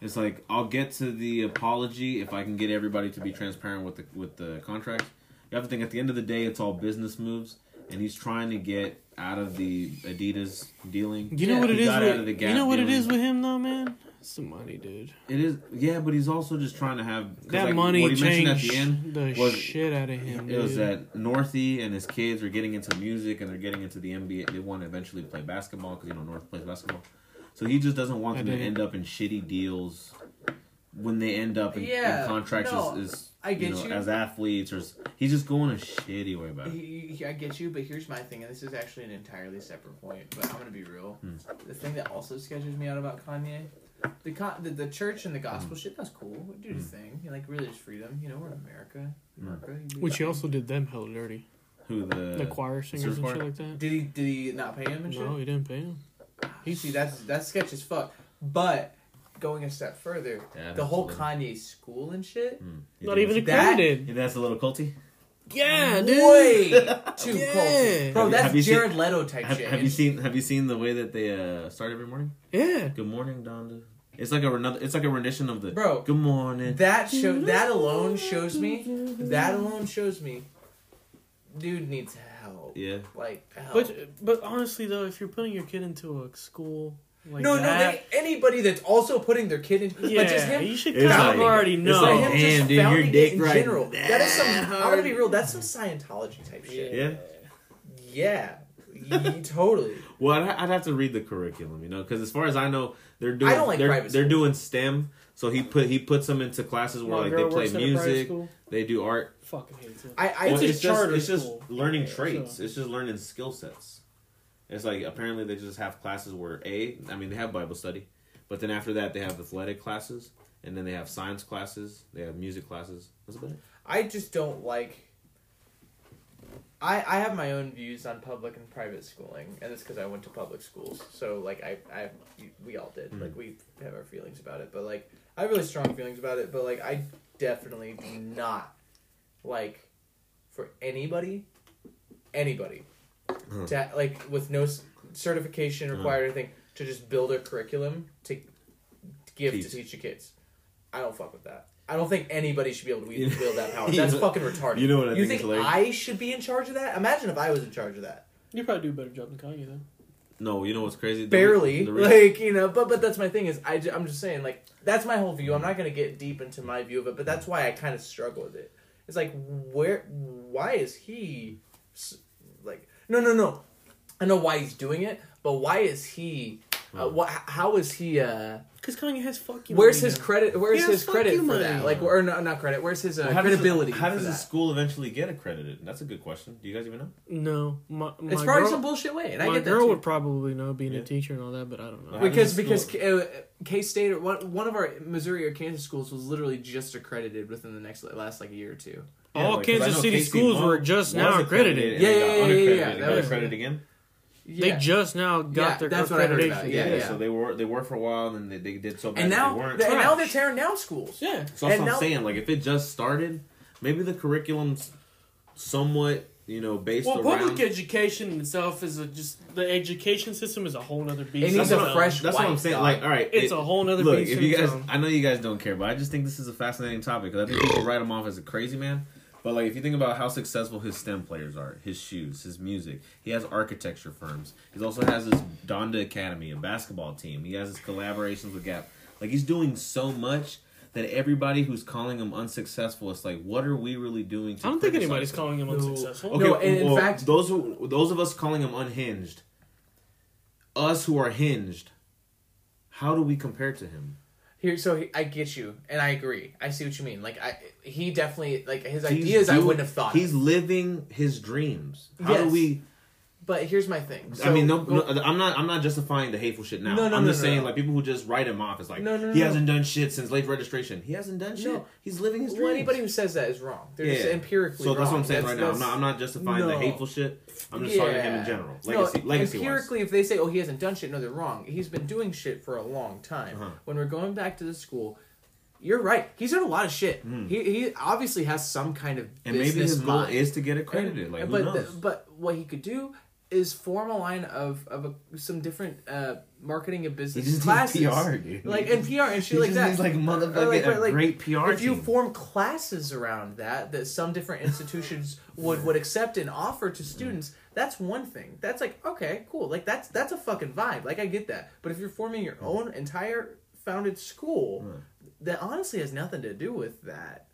it's like I'll get to the apology if I can get everybody to be transparent with the with the contract. You have to think at the end of the day, it's all business moves, and he's trying to get out of the Adidas dealing. You know Yeah, what it he is. got out of the With, Gap you know what it dealing. is with him though, man. It's the money, dude. It is, yeah, but he's also just trying to have That like, money What he mentioned at the end the was shit out of him. it was that Northy and his kids are getting into music and they're getting into the NBA. They want to eventually play basketball because you know North plays basketball. So he just doesn't want I them to didn't. end up in shitty deals when they end up in, in contracts no, as, as I get know, you. as athletes or s- he's just going a shitty way about it. He- he- I get you, but here's my thing, and this is actually an entirely separate point. But I'm gonna be real. Hmm. The thing that also sketches me out about Kanye, the con- the, the church and the gospel mm. shit, that's cool. Do your mm. thing. You like religious freedom. You know, we're in America. America. you do Which he that. also did them hell dirty. Who the the choir singers and shit like that. Did he? Did he not pay him and shit? No, he didn't pay him. You see, that's that's sketch as fuck. But going a step further, Yeah, the whole Kanye school and shit. You Not think even That- accredited. it's- That's a little culty. Yeah, dude. Way too Yeah. culty. Bro, Have- that's have you seen- Jared Leto type Have, shit. have you seen Have you seen the way that they uh, start every morning? Yeah. Good morning, Donda. It's like a another. It's like a rendition of the Bro, Good morning. That show that alone shows me that alone shows me dude needs help. yeah. Like help. But but honestly though, if you're putting your kid into a school like no, no, that, they, anybody that's also putting their kid in yeah, like just him you should It's kind of like- already it's know. like like, him damn, just dude, your founding dick in right general. That is some that I'm gonna be real, that's some Scientology type shit. Yeah. Yeah. Ye- totally. Well, I'd, I'd have to read the curriculum, you know, because as far as I know, they're doing I don't like they're, private they're school. doing STEM. So he put he puts them into classes where My like girl they play works at a private music, school. they do art. Fucking hates it. I, I It's Well, a it's just charter it's just school. learning Yeah, traits. so- It's just learning skill sets. It's like apparently they just have classes where a I mean they have Bible study, but then after that they have athletic classes, and then they have science classes, they have music classes. That's about it. I just don't like. I I have my own views on public and private schooling, and it's because I went to public schools. So like I I we all did. Hmm. Like we have our feelings about it, but like I have really strong feelings about it. But like I definitely do not like for anybody, anybody, hmm. to like with no certification hmm. required or anything to just build a curriculum to give to teach your kids. I don't fuck with that. I don't think anybody should be able to You know- wield that power. That's fucking retarded. you know what I you think think hilarious? I should be in charge of that? Imagine if I was in charge of that. You probably do a better job than Kanye though. No, you know what's crazy? The- Barely, the reason- like you know. But but that's my thing is I ju- I'm just saying like that's my whole view. I'm not gonna get deep into my view of it, but that's why I kind of struggle with it. It's like where why is he like no no no. I know why he's doing it, but why is he? Uh, wh- how is he? uh Because Kanye has fuck you. Where's money his now. credit? Where's Yeah, his fuck credit you for money. that? Like, or no, not credit. Where's his uh, Well, how does the- credibility? how does for the that? school eventually get accredited? That's a good question. Do you guys even know? No, my, my It's probably girl, some bullshit way, and my I get that girl too. would probably know being Yeah. a teacher and all that, but I don't know. How does because the because school- uh, K State or one one of our Missouri or Kansas schools was literally just accredited within the next last like a year or two. All like, 'cause I Kansas know City K-State schools was- were just was now accredited. and Yeah, they yeah, got yeah, yeah, unaccredited. yeah, that got was- accredited again. They just now got Yeah, their that's what I heard about, accreditation. yeah, Yeah, yeah. so they were they were for a while, and then they, they did so bad and that now they weren't. and now they're tearing down schools. Yeah. So that's and what now- I'm saying. Like, if it just started, maybe the curriculum's somewhat, you know, based Well, around. public education itself is a, just the education system is a whole other beast. It needs that's a fresh That's what I'm saying. dog. Like, all right, It's it- a whole nother Look, beast if you guys, own. I know you guys don't care, but I just think this is a fascinating topic because I think people write him off as a crazy man. But like, if you think about how successful his STEM players are, his shoes, his music, he has architecture firms. He also has his Donda Academy, a basketball team. He has his collaborations with Gap. Like, he's doing so much that everybody who's calling him unsuccessful, it's like, what are we really doing? To I don't think anybody's him? calling him No. unsuccessful. Okay, No, and in fact- those who, those of us calling him unhinged, us who are hinged, how do we compare to him? Here, so he, I get you, and I agree. I see what you mean. Like, I he definitely like his He's ideas. I wouldn't have thought. He's living his dreams. How do we? But here's my thing. I mean, no, no, I'm not. I'm not justifying the hateful shit now. No, no, I'm no, just no, saying, like people who just write him off. It's like No, no, he hasn't done shit since late registration. He hasn't done shit. No. He's living his well, anybody who says that is wrong. They're just empirically so that's wrong. what I'm saying That's- right now. I'm not. I'm not justifying the hateful shit. I'm just talking to him in general. Legacy, no, legacy wise. empirically, if they say, "Oh, he hasn't done shit," no, they're wrong. He's been doing shit for a long time. Uh-huh. When we're going back to the school, you're right. He's done a lot of shit. He he obviously has some kind of. And maybe his goal mind. is to get accredited. And- like but the- but what he could do is form a line of of a, some different uh, marketing and he business just classes, PR, dude. like and PR and shit he like that. needs like motherfucking like, a like, great PR. if you form classes around that that some different institutions would would accept and offer to students that's one thing that's like okay cool like that's that's a fucking vibe like i get that but if you're forming your own entire founded school that honestly has nothing to do with that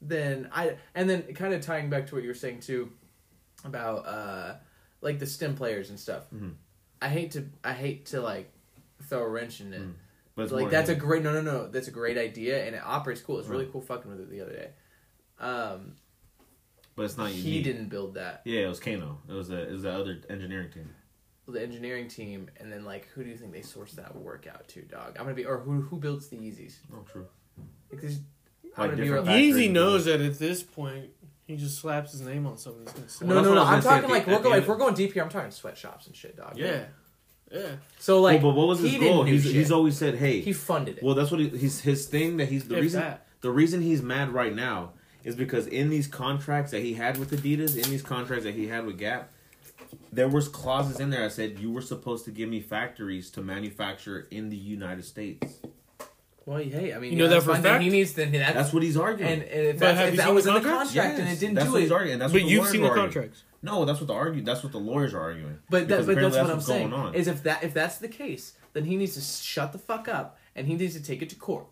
then i and then kind of tying back to what you were saying too about uh like the stem players and stuff Mhm. i hate to i hate to like throw a wrench in it but it's like more that's a great no no no that's a great idea and it operates cool it's really cool fucking with it the other day um but it's not he unique. didn't build that Yeah, it was Kano. It was the it was the other engineering team. the engineering team and then like who do you think they source that work out to dog i'm gonna be or who who builds the yeezys Oh, true. because i'm gonna be different real, Yeezy knows that at this point he just slaps his name on something. He's gonna sell. no that's no no I was i'm gonna say at talking the- like we're going end- if we're going deep here i'm talking sweatshops and shit dog Yeah, yeah. so like well, but what was his he goal? He's, he's always said, "Hey, he funded it Well, that's what he, he's his thing that he's the If reason that. the reason he's mad right now is because in these contracts that he had with Adidas, in these contracts that he had with Gap, there was clauses in there that said you were supposed to give me factories to manufacture in the United States. Well hey i mean You know yeah, that for a fine, then fact? he needs then that's, That's what he's arguing. and, and if, But that's, have if you that seen was the in the contracts? contract and it didn't do it, that's do what he's arguing. That's But what the you've seen are the arguing. contracts. No, that's what the argue. That's what the lawyers are arguing. But that, but that's apparently what I'm what's saying on. is if that if that's the case, then he needs to shut the fuck up and he needs to take it to court.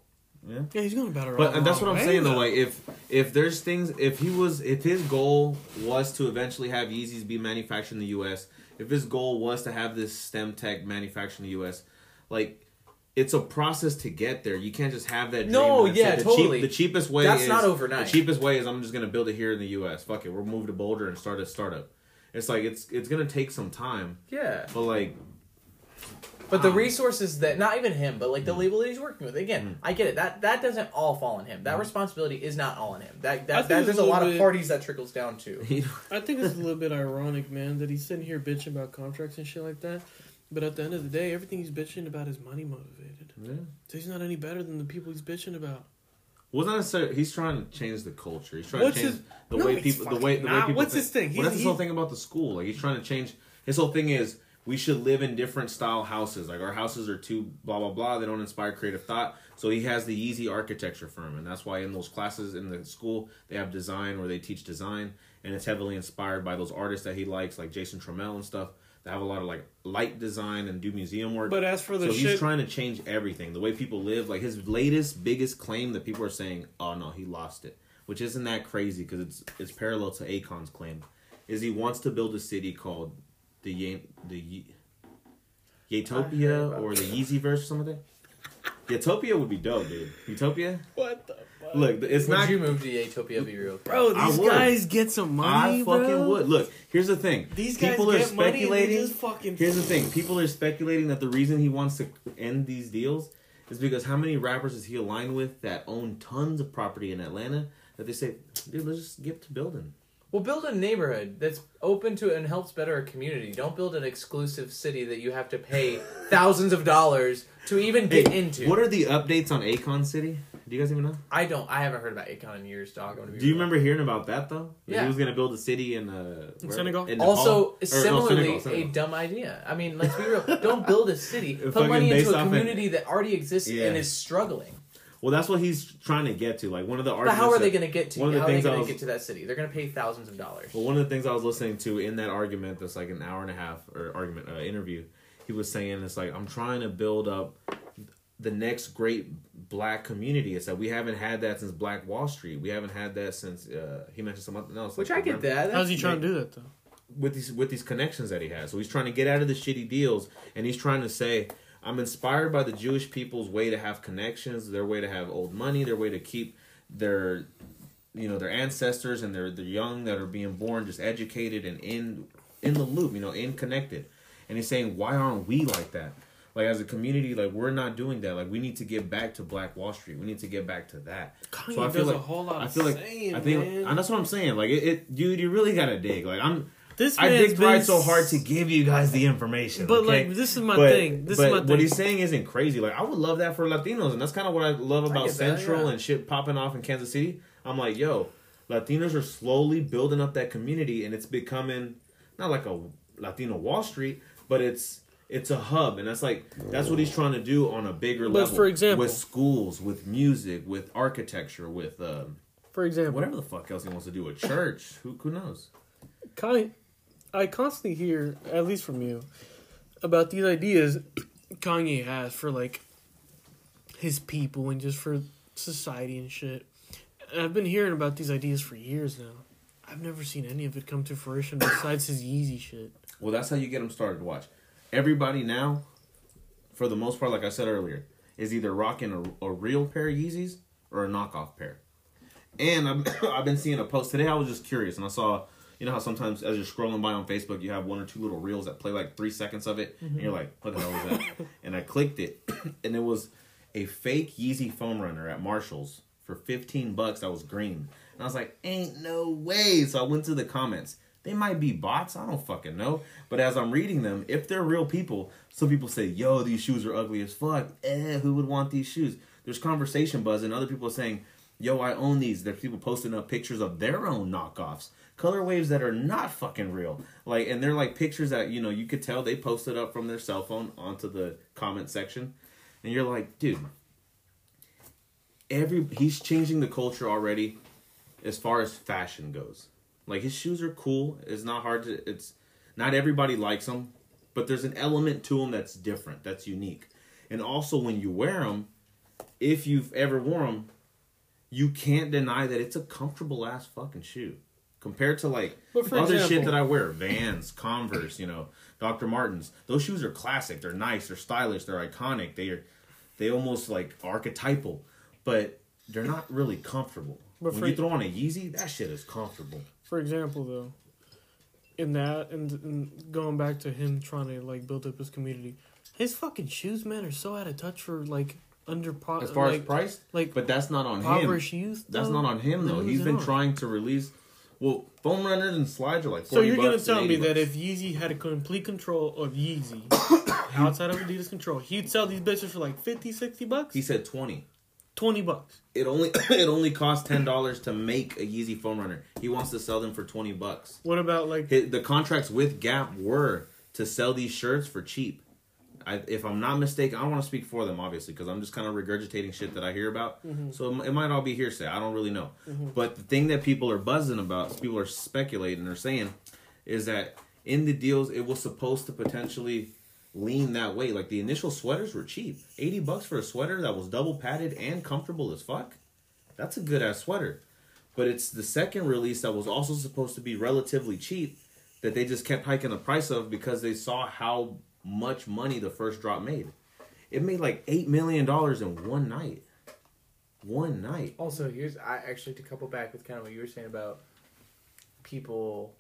Yeah. Yeah, he's gonna battle. But and that's what I'm saying though. though. Like if if there's things, if he was, if his goal was to eventually have Yeezys be manufactured in the U.S., if his goal was to have this STEM tech manufactured in the U.S., like it's a process to get there. You can't just have that. Dream No, and say yeah, the totally. the cheapest way. That's is, not overnight. The cheapest way is I'm just gonna build it here in the U.S. Fuck it, we'll move to Boulder and start a startup. It's like it's it's gonna take some time, Yeah. but like But the Um, resources that not even him, but like Mm. the label that he's working with. Again, I get it. That that doesn't all fall on him. Mm. That responsibility is not all on him. That that, that there's a a lot little of parties that trickles down to. I think it's a little bit ironic, man, that he's sitting here bitching about contracts and shit like that. But at the end of the day, everything he's bitching about is money motivated. yeah. So he's not any better than the people he's bitching about. Wasn't necessarily. He's trying to change the culture. He's trying What's to change his- the No, way people. The way the way people. What's think. his thing? Well, He's- that's his whole thing about the school. Like he's trying to change. His whole thing is we should live in different style houses. Like our houses are too blah blah blah. They don't inspire creative thought. So he has the Easy Architecture firm, and that's why in those classes in the school they have design where they teach design, and it's heavily inspired by those artists that he likes, like James Turrell and stuff. They have a lot of like light design and do museum work. But as for the so shit, he's trying to change everything, the way people live. Like his latest, biggest claim that people are saying, "Oh no, he lost it," which isn't that crazy because it's it's parallel to Akon's claim. Is he wants to build a city called the Ye- the Ye- I heard Yatopia or the Yeezyverse or something like that. Utopia would be dope, dude. Utopia. what the fuck? Look, it's Would not. you move to Utopia? Be real, bro, these guys get some money, I fucking bro. would. Look, here's the thing. These guys people are get money and they speculating. just fucking. Here's the thing: people are speculating that the reason he wants to end these deals is because how many rappers is he aligned with that own tons of property in Atlanta that they say, dude, let's just get to building. Well, build a neighborhood that's open to and helps better a community. Don't build an exclusive city that you have to pay thousands of dollars to even get into. What are the updates on Akon City? Do you guys even know? I don't. I haven't heard about Akon in years, dog. I'm gonna be Do you real. remember hearing about that though? Yeah. He was gonna build a city in uh, In where- Senegal? in Nepal? Also, Or, no, similarly, Senegal, a dumb idea. I mean, let's be real. Don't build a city. Put money into a off community that already exists Yeah. and is struggling. Well, that's what he's trying to get to. Like one of the But arguments. how are they going to get to? one of the How are they things going to get to that city? They're going to pay thousands of dollars. Well, one of the things I was listening to in that argument, that's like an hour and a half or argument uh, interview, he was saying it's like I'm trying to build up the next great black community. It's that we haven't had that since Black Wall Street. We haven't had that since uh, he mentioned something else. Which like, I get remember- that. How's he That's- trying to do that though? with these with these connections that he has. So he's trying to get out of the shitty deals, and he's trying to say, "I'm inspired by the Jewish people's way to have connections, their way to have old money, their way to keep their, you know, their ancestors and their the young that are being born just educated and in in the loop, you know, in connected." And he's saying, "Why aren't we like that?" Like as a community, like we're not doing that. Like we need to get back to Black Wall Street. We need to get back to that. Kanye So I feel does like a whole lot I of feel like saying, I think man. and that's what I'm saying. Like it, it, dude, you really gotta dig. Like I'm, This I man's dig tried been so hard to give you guys the information. But okay? like, this is my but, thing. This but is my thing. what he's saying isn't crazy. Like I would love that for Latinos, and that's kind of what I love about get that, Central yeah. and shit popping off in Kansas City. I'm like, yo, Latinos are slowly building up that community, and it's becoming not like a Latino Wall Street, but it's it's a hub, and that's like that's what he's trying to do on a bigger But level. for example- with schools, with music, with architecture, with um, For example, whatever the fuck else he wants to do, a church. who who knows? Kanye, I constantly hear, at least from you, about these ideas Kanye has for like his people and just for society and shit. And I've been hearing about these ideas for years now. I've never seen any of it come to fruition besides his Yeezy shit. Well, that's how you get them started. To watch. Everybody now, for the most part, like I said earlier, is either rocking a, a real pair of Yeezys or a knockoff pair. And I've, I've been seeing a post today. I was just curious, and I saw, you know how sometimes as you're scrolling by on Facebook, you have one or two little reels that play like three seconds of it, and you're like, "What the hell is that?" and I clicked it, and it was a fake Yeezy foam runner at Marshalls for 15 bucks. That was green, and I was like, "Ain't no way!" So I went to the comments. They might be bots. I don't fucking know. But as I'm reading them, if they're real people, some people say, "Yo, these shoes are ugly as fuck." Eh, who would want these shoes? There's conversation buzz, and other people are saying, "Yo, I own these." There's people posting up pictures of their own knockoffs, color waves that are not fucking real. Like, and they're like pictures that you know you could tell they posted up from their cell phone onto the comment section, and you're like, dude, every he's changing the culture already as far as fashion goes. Like his shoes are cool. It's not hard to. It's not everybody likes them, but there's an element to them that's different, that's unique. And also when you wear them, if you've ever worn them, you can't deny that it's a comfortable ass fucking shoe compared to like other shit that I wear, Vans, Converse, you know, Dr. Martens. Those shoes are classic. They're nice. They're stylish. They're iconic. They are, they almost like archetypal, but they're not really comfortable. But when for- you throw on a Yeezy, that shit is comfortable. For example, though, in that and, and going back to him trying to like build up his community, his fucking shoes, man, are so out of touch for like under po- As far like, as price, like but that's not on him. youth. That's not on him though. He's been on? trying to release. Well, foam runners and slides are like. 40 So you're gonna tell me 80 that if Yeezy had a complete control of Yeezy outside of Adidas control, he'd sell these bitches for like 50, 60 bucks? he said twenty, Twenty bucks. it only it only costs ten dollars to make a Yeezy foam runner. He wants to sell them for twenty bucks. What about like The contracts with Gap were to sell these shirts for cheap. I, if I'm not mistaken, I don't want to speak for them, obviously, because I'm just kind of regurgitating shit that I hear about. Mm-hmm. So it, it might all be hearsay. I don't really know. Mm-hmm. But the thing that people are buzzing about, people are speculating, they're saying, is that in the deals, it was supposed to potentially lean that way. Like the initial sweaters were cheap, eighty bucks for a sweater that was double padded and comfortable as fuck. That's a good ass sweater. But it's the second release that was also supposed to be relatively cheap that they just kept hiking the price of because they saw how much money the first drop made. It made like eight million dollars in one night. One night. Also, here's I actually to couple back with kind of what you were saying about people,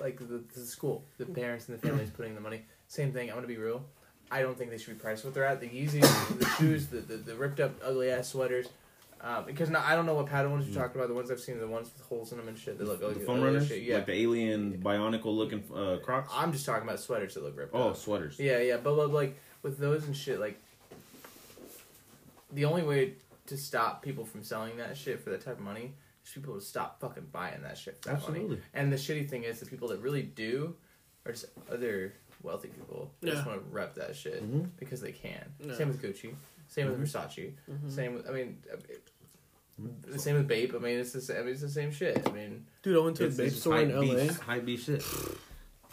like the, the school, the mm. parents and the families putting the money. Same thing. I'm gonna be real. I don't think they should be priced what they're at. The Yeezys, the shoes, the, the, the ripped up ugly ass sweaters. Uh, because now, I don't know what pattern ones you're talking about. The ones I've seen, the ones with holes in them and shit. They look The like foam like runners, Shit. Yeah, like the alien bionicle looking uh, Crocs. I'm just talking about sweaters that look ripped. Oh, out. sweaters. Yeah, yeah, but, but like with those and shit, like the only way to stop people from selling that shit for that type of money is people to stop fucking buying that shit for that money. Absolutely. And the shitty thing is, the people that really do are just other wealthy people. They just want to rep that shit Mhm. because they can. Yeah. Same with Gucci. Same with Versace. Mhm. Same with. I mean. The same with Bape. I mean, it's the same. I mean, it's the same shit. I mean, Dude, I went to a It's, Bape store in LA. beast, hype beast shit.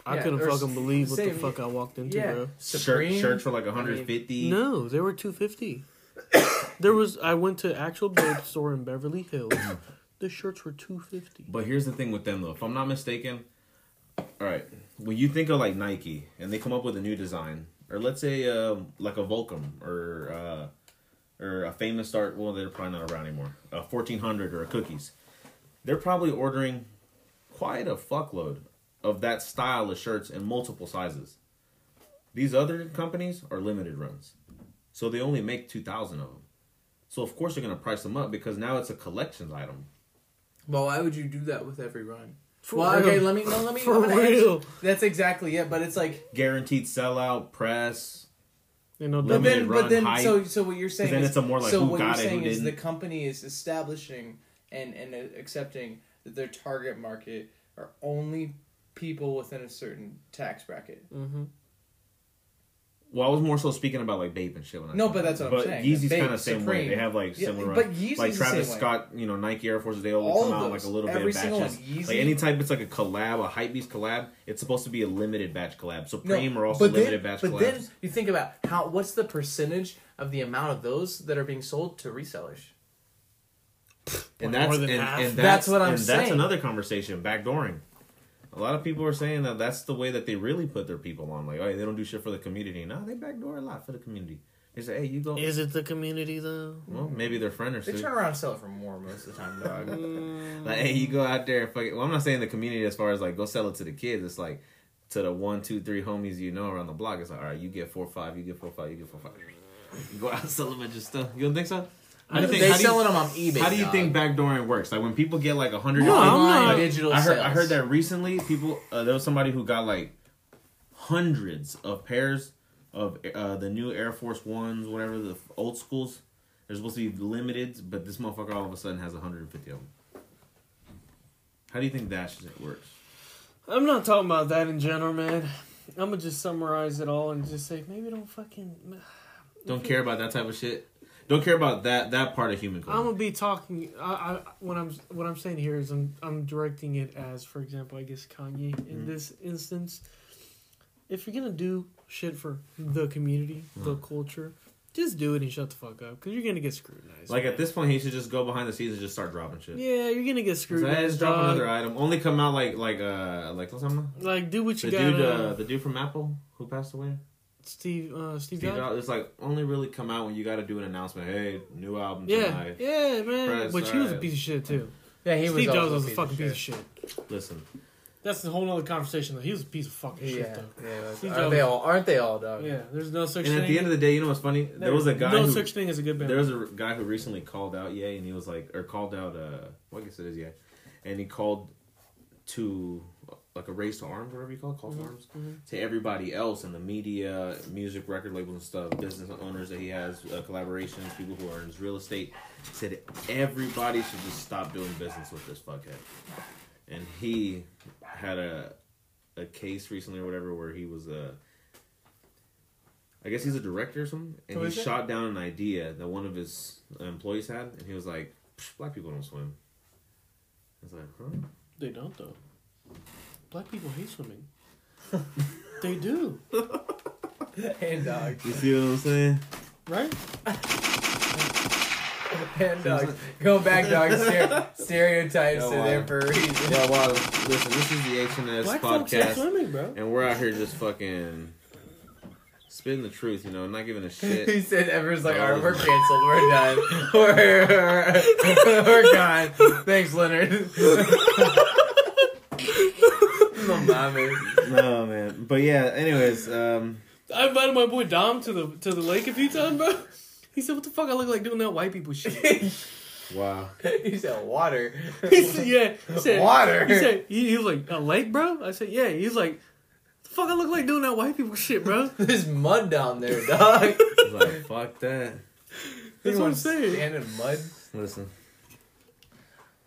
I Yeah, couldn't fucking s- believe what the fuck I walked into, yeah, bro. Supreme. Shirt, shirts for like I mean, 150. No, they were two fifty. there was I went to actual Bape store in Beverly Hills. The shirts were two fifty. But here's the thing with them though. If I'm not mistaken, all right, when you think of like Nike and they come up with a new design, or let's say uh, like a Volcom or uh, or a famous start, well they're probably not around anymore. A 1400 or a Cookies, they're probably ordering quite a fuckload of that style of shirts in multiple sizes. These other companies are limited runs, so they only make 2,000 of them. So of course they're gonna price them up because now it's a collections item. Well, why would you do that with every run? For well, real. okay, let me no, let me. For I'm gonna answer- That's exactly it. But it's like, guaranteed sellout press. You know, but Limited then, run but then, hype. so so what you're saying then is, it's a more like so who what got you're it, saying is the didn't. company is establishing and and accepting that their target market are only people within a certain tax bracket. hmm Well, I was more so speaking about like Bape and shit. When I No, but that's what I'm but saying. Yeezy's kind of same way. They have like Yeah, similar, but. Yeezy's like the Travis same way. Scott, you know, Nike Air Forces. They all All come of out like a little Every bit of single batches. Yeezy- Like any type, it's like a collab, a hype beast collab. It's supposed to be a limited batch collab. Supreme are also but limited then, batch but collabs. then you think about how what's the percentage of the amount of those that are being sold to resellers? and More that's than and, half. and that's, That's what I'm and saying. That's another conversation. Backdooring. A lot of people are saying that that's the way that they really put their people on. Like, oh, they don't do shit for the community. No, they backdoor a lot for the community. They say, hey, you go. Is it the community though? Well, maybe their friend or something. They two. turn around and sell it for more most of the time, dog. Like, hey, you go out there and fuck it. Well, I'm not saying the community as far as like go sell it to the kids. It's like to the one, two, three homies you know around the block. It's like, all right, you get four, five, you get four, five, you get four, five. You go out and sell a bunch of stuff. You don't think so? How do you think? they do you- them on eBay. How do you dog. think backdooring works? Like when people get like a hundred. No, I'm Online not- digital I heard. I heard that recently. People uh, there was somebody who got like hundreds of pairs of uh, the new Air Force Ones, whatever the old schools. They're supposed to be limited, but this motherfucker all of a sudden has 150 of them. How do you think that shit works? I'm not talking about that in general, man. I'm gonna just summarize it all and just say maybe don't fucking. Don't care about that type of shit. Don't care about that that part of human culture. I'm gonna be talking. I, I when I'm what I'm saying here is I'm I'm directing it as, for example, I guess Kanye in Mhm. this instance. If you're gonna do shit for the community, the culture, just do it and shut the fuck up because you're gonna get scrutinized. Like man. at this point, he should just go behind the scenes and just start dropping shit. Yeah, you're gonna get scrutinized. just drop another item. Only come out like like uh like what's something? Like do what The you got. dude, uh, the dude from Apple who passed away. Steve, uh, Steve, Steve Jobs. Jobs. It's like only really come out when you got to do an announcement. Hey, new album Yeah, tonight. yeah, man. Press, Which he was a piece of shit too. Yeah, he Steve was Jobs was a fucking piece of shit. Listen, That's a whole other conversation. though. He was a piece of fucking shit Yeah, though. yeah. Steve Aren't Jobs- they all? Aren't they all, dog? Yeah, there's no such thing. and thing. at the end of the day, you know what's funny? There was a guy no who such thing as a good band. there was a guy who recently called out Ye, and he was like, or called out uh, well, I guess it is Ye, and he called to like a race to arms, whatever you call it, call to Mhm, arms, mhm. to everybody else in the media, music, record labels and stuff, business owners that he has, uh, collaborations, people who are in his real estate. Said everybody should just stop doing business with this fuckhead. And he had a a case recently or whatever where he was a. I guess he's a director or something, and he it? shot down an idea that one of his employees had, and he was like, "Psh, "Black people don't swim." I was like, "Huh?" They don't though. Black people hate swimming. they do, Hand dog. You see what I'm saying? right? Hand dog. Go back, dog. Stere- stereotypes Yo, are there for a reason. Yeah, well, listen, this is the H and S Black folks hate podcast, swimming, bro. and we're out here just fucking spitting the truth, you know, not giving a shit. he shit. said, "Everyone's like, Oh. all right, we're canceled. We're done. We're we're gone. Thanks, Leonard." No no, man. But yeah, anyways, um, I invited my boy Dom to the to the lake a few times, bro. He said, "What the fuck? I look like doing that white people shit." Wow. he said water. He said, yeah. He said, Water. He said, he, he was like, a lake, bro? I said, yeah. He's like, the fuck I look like doing that white people shit, bro? There's mud down there, dog. I was like, fuck that. That's what I'm saying. Stand in mud. Listen.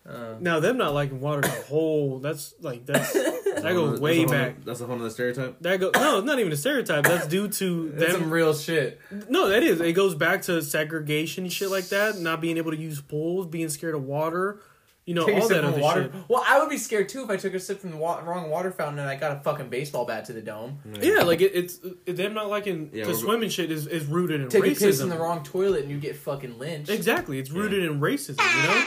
Uh, Now, them not liking water the whole, that's like, that's, that goes That's way a whole- back. That's a whole other stereotype. That go no, it's not even a stereotype. That's due to that's some them. real shit. No, that is. It goes back to segregation and shit like that. Not being able to use pools, being scared of water. You know Take a all sip that from other water. shit. Well, I would be scared too if I took a sip from the wa- wrong water fountain and I got a fucking baseball bat to the dome. Yeah, like it, it's it, them not liking Yeah, to swim and shit is, is rooted in Take racism. a piss in the wrong toilet and you get fucking lynched. Exactly, it's rooted in racism. You know,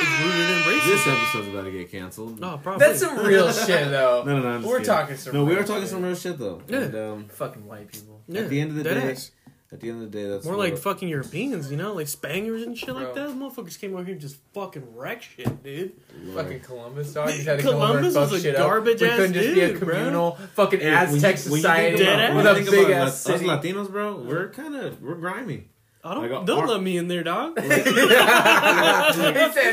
it's rooted in racism. This episode's about to get canceled. No, probably. That's some real shit though. No, no, no. I'm just We're kidding. talking some. No, we real are talking shit. some real shit though. Yeah. And, um, fucking white people. Yeah, at the end of the dead day, ass. at the end of the day, that's more what- like fucking Europeans. You know, like Spaniards and shit like that. Motherfuckers came over here and just fucking wreck shit, dude. Lord. Fucking Columbus, dog. You had to Columbus come over and was fuck a shit up. garbage We ass couldn't just be a dude, bro. communal fucking Hey, when you- Aztec when you society think about, Dead with a big about ass us city. Latinos, bro, we're kind of we're grimy. I don't Like, uh, don't our- let me in there, dog. he said,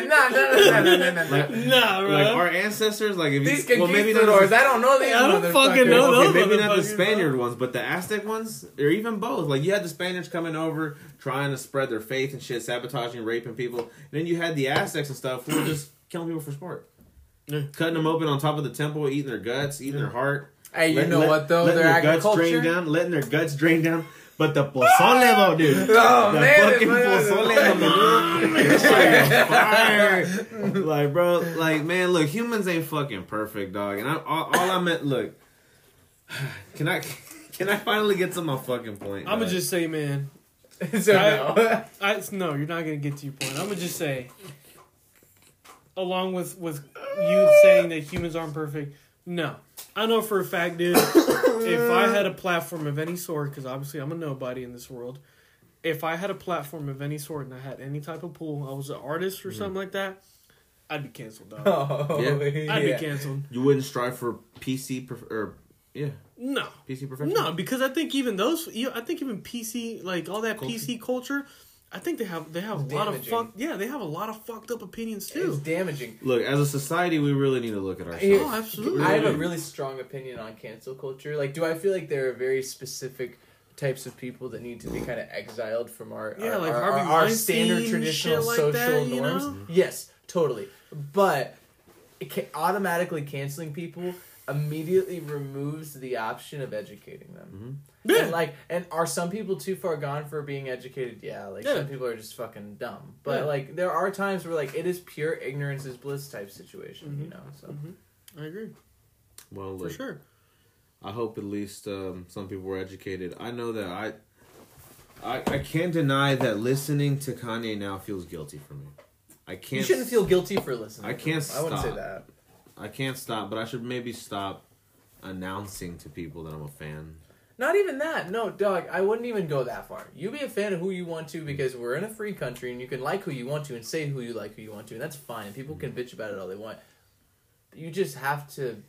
nah, nah, nah, nah, nah, nah, nah. Like, nah, bro. like our ancestors, like if These you, well, maybe not conquistadors, the- I don't know these I don't fucking know Okay, those maybe not the motherfuckers, Spaniard ones, but the Aztec ones, or even both. Like you had the Spaniards coming over, trying to spread their faith and shit, sabotaging, raping people. And then you had the Aztecs and stuff who were just killing people for sport, Yeah. cutting them open on top of the temple, eating their guts, eating their heart. Hey, you Let- know let- what though? letting Their their guts drain down, letting their guts drain down. But the pozole, though, dude. Oh the man, fucking it's- pozole, though, it's like oh, fire. Like, bro, like, man, look, humans ain't fucking perfect, dog. And I, all, all I meant, look, can I, can I finally get to my fucking point? I'm gonna just say, man. so no. I no, you're not gonna get to your point. I'm gonna just say, along with with you saying that humans aren't perfect. No, I know for a fact, dude. if I had a platform of any sort, because obviously I'm a nobody in this world. If I had a platform of any sort and I had any type of pool, I was an artist or mm. something like that, I'd be canceled, dog. Oh, Yeah. I'd yeah. be canceled. You wouldn't strive for PC, prof- or yeah, No, PC profession. no, because I think even those, I think even PC, like all that Culture. PC culture, I think they have they have It's a lot of fuck. Yeah, they have a lot of fucked up opinions too. It's damaging. Look, as a society, we really need to look at oh, ourselves. Yeah. Oh, absolutely. I have a really strong opinion on cancel culture. Like, do I feel like there are very specific types of people that need to be kind of exiled from our Yeah, our, like our, Harvey our, our Weinstein, standard shit traditional like social that, you norms? know? Yes, totally. But it ca automatically canceling people immediately removes the option of educating them. Mm-hmm. Yeah. And like, and are some people too far gone for being educated? Yeah, like Yeah. some people are just fucking dumb. But Yeah. like, there are times where like it is pure ignorance is bliss type situation. You Mhm. know, so. I agree Well, for look, sure. I hope at least um, some people were educated. I know that I, I, I can't deny that listening to Kanye now feels guilty for me. I can't. You shouldn't feel guilty for listening. I can't them. I wouldn't say that. I can't stop, but I should maybe stop announcing to people that I'm a fan. Not even that. No, dog. I wouldn't even go that far. You be a fan of who you want to because we're in a free country and you can like who you want to and say who you like who you want to and that's fine. And people can bitch about it all they want. But you just have to.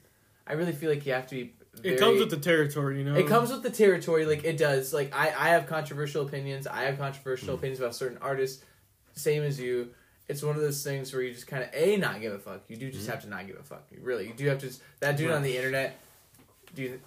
I really feel like you have to be. It comes with the territory, you know. It comes with the territory, like it does. Like I, I have controversial opinions. I have controversial mm-hmm. opinions about certain artists, same as you. It's one of those things where you just kind of a not give a fuck. You do just mm-hmm. have to not give a fuck. You really, you do have to. That dude on the internet, dude,